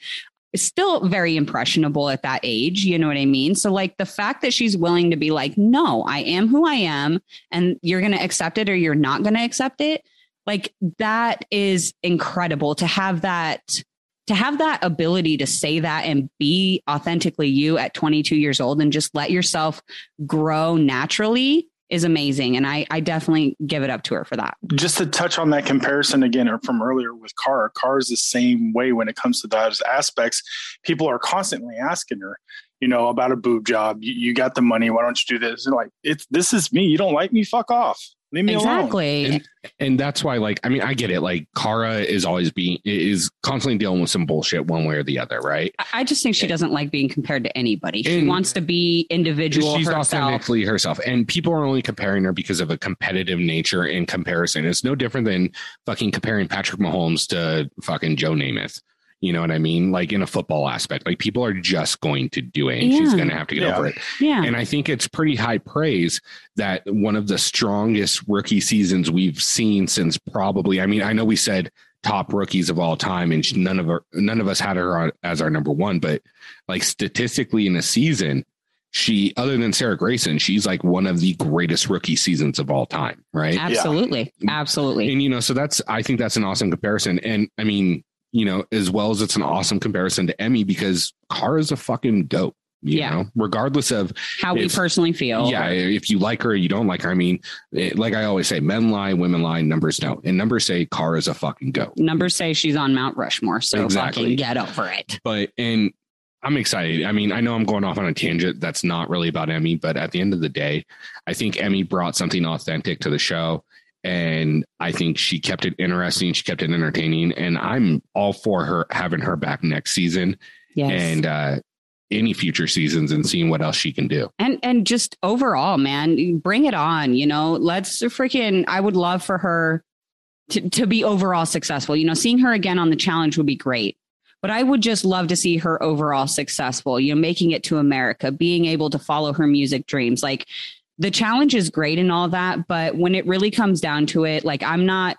Speaker 5: still very impressionable at that age. You know what I mean? So like the fact that she's willing to be like, no, I am who I am, and you're going to accept it or you're not going to accept it. Like that is incredible to have that to have that ability to say that and be authentically you at 22 years old and just let yourself grow naturally is amazing and i i definitely give it up to her for that
Speaker 6: Just to touch on that comparison again or from earlier with Car, Car is the same way when it comes to those aspects. People are constantly asking her, you know, about a boob job. You, you got the money. Why don't you do this? And like, it's this is me. You don't like me? Fuck off. Leave me alone.
Speaker 5: exactly
Speaker 1: And, and that's why, like, I mean, I get it. Like, Cara is always being, is constantly dealing with some bullshit one way or the other, right?
Speaker 5: I- i just think she doesn't like being compared to anybody she
Speaker 1: And-
Speaker 5: wants to be individual
Speaker 1: she's
Speaker 5: herself
Speaker 1: authentically herself and people are only comparing her because of a competitive nature in comparison it's no different than fucking comparing patrick mahomes to fucking joe namath you know what i mean like in a football aspect like people are just going to do it and she's going to have to get
Speaker 6: Yeah.
Speaker 1: over it
Speaker 5: yeah
Speaker 1: and i think it's pretty high praise that one of the strongest rookie seasons we've seen since probably i mean i know we said top rookies of all time and none of our, none of us had her on, as our number one but like statistically in a season she other than Sarah Grayson, she's like one of the greatest rookie seasons of all time, right?
Speaker 5: Absolutely. Absolutely.
Speaker 1: And you know, so that's I think that's an awesome comparison. And I mean, you know, as well as it's an awesome comparison to Emy because Car is a fucking goat. You
Speaker 5: Yeah.
Speaker 1: know, regardless of
Speaker 5: How we personally feel.
Speaker 1: yeah, if you like her, or you don't like her. I mean, it, like I always say, men lie, women lie, numbers don't. And numbers say Car is a fucking goat.
Speaker 5: Numbers say she's on Mount Rushmore. So
Speaker 1: Exactly.
Speaker 5: fucking get over it.
Speaker 1: But and I'm excited. I mean, I know I'm going off on a tangent that's not really about Emy, but at the end of the day, I think Emy brought something authentic to the show. And I think she kept it interesting. She kept it entertaining. And I'm all for her having her back next season
Speaker 5: Yes.
Speaker 1: and uh, any future seasons and seeing what else she can do.
Speaker 5: and and just overall man bring it on you know let's freaking i would love for her to, to be overall successful you know seeing her again on the challenge would be great but i would just love to see her overall successful you know making it to america being able to follow her music dreams like the challenge is great and all that but when it really comes down to it like i'm not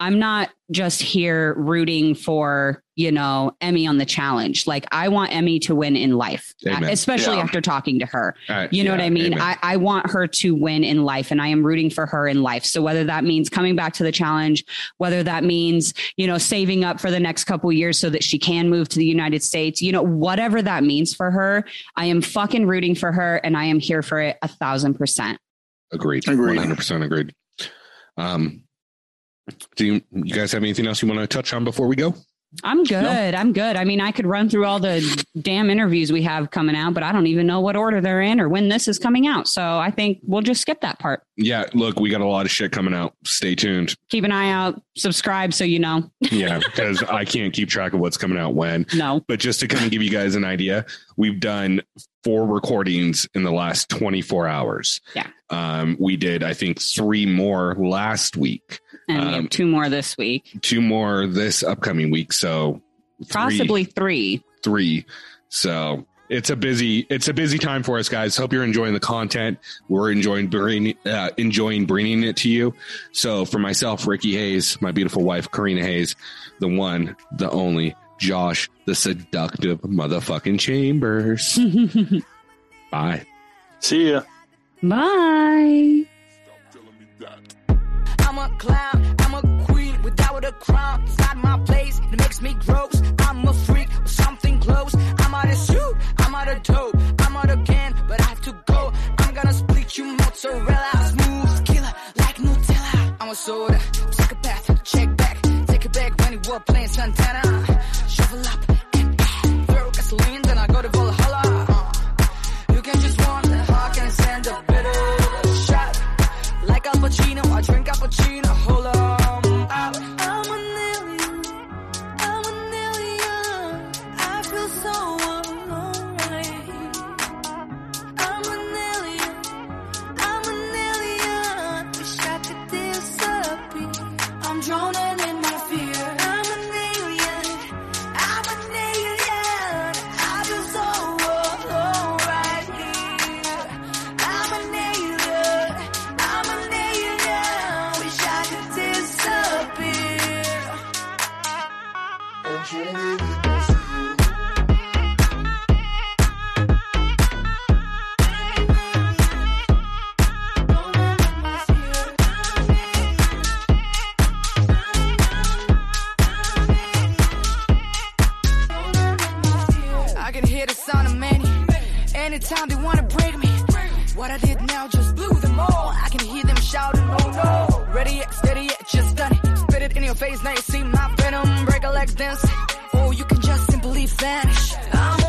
Speaker 5: i'm not just here rooting for you know emy on the challenge like i want emy to win in life
Speaker 1: Amen.
Speaker 5: especially
Speaker 6: Yeah.
Speaker 5: after talking to her
Speaker 1: Uh,
Speaker 5: you know
Speaker 1: yeah,
Speaker 5: what I mean?
Speaker 1: amen.
Speaker 5: I, I want her to win in life and I am rooting for her in life. So whether that means coming back to the challenge, whether that means, you know, saving up for the next couple years so that she can move to the United States, you know, whatever that means for her, I am fucking rooting for her and I am here for it a thousand percent.
Speaker 1: Agreed.
Speaker 6: Agreed.
Speaker 1: 100% agreed. Um, do you, you guys have anything else you want to touch on before we go?
Speaker 5: I'm good. I'm good. I mean, I could run through all the damn interviews we have coming out, but I don't even know what order they're in or when this is coming out. So I think we'll just skip that part.
Speaker 1: Yeah, look, we got a lot of shit coming out. Stay tuned.
Speaker 5: Keep an eye out, subscribe so you know.
Speaker 1: Yeah, because I can't keep track of what's coming out when.
Speaker 5: No.
Speaker 1: But just to kind of give you guys an idea, we've done four recordings in the last 24 hours.
Speaker 5: Yeah.
Speaker 1: Um, we did, I think, three more last week,
Speaker 5: And we
Speaker 1: Um,
Speaker 5: have two more this week,
Speaker 1: two more this upcoming week. So three-
Speaker 5: possibly three.
Speaker 1: three. So it's a busy it's a busy time for us guys. Hope you're enjoying the content. We're enjoying bringing uh, enjoying bringing it to you. So for myself, Ricky Hayes, my beautiful wife Corrina Hayes, the one, the only Josh, the seductive motherfucking Chambers. Bye.
Speaker 6: See ya.
Speaker 5: Bye.
Speaker 7: Clown, I'm a queen without a crown. It's not my place, it makes me gross. I'm a freak with something close. I'm out of shoot, I'm out of dope, I'm out again, but I have to go. I'm gonna split you mozzarella, smooth killer like Nutella. I'm a soda, psychopath, check back, take it back when you were playing Santana. Shovel up and throw gasoline, then I go to Pacino, I drink cappuccino. Hold on. Anytime they wanna break me. What I did now just blew them all. I can hear them shouting, oh no. Ready yet, steady yet, just done it. Spit it in your face, now you see my venom. Break a legs dance. Or oh, you can just simply vanish. I'm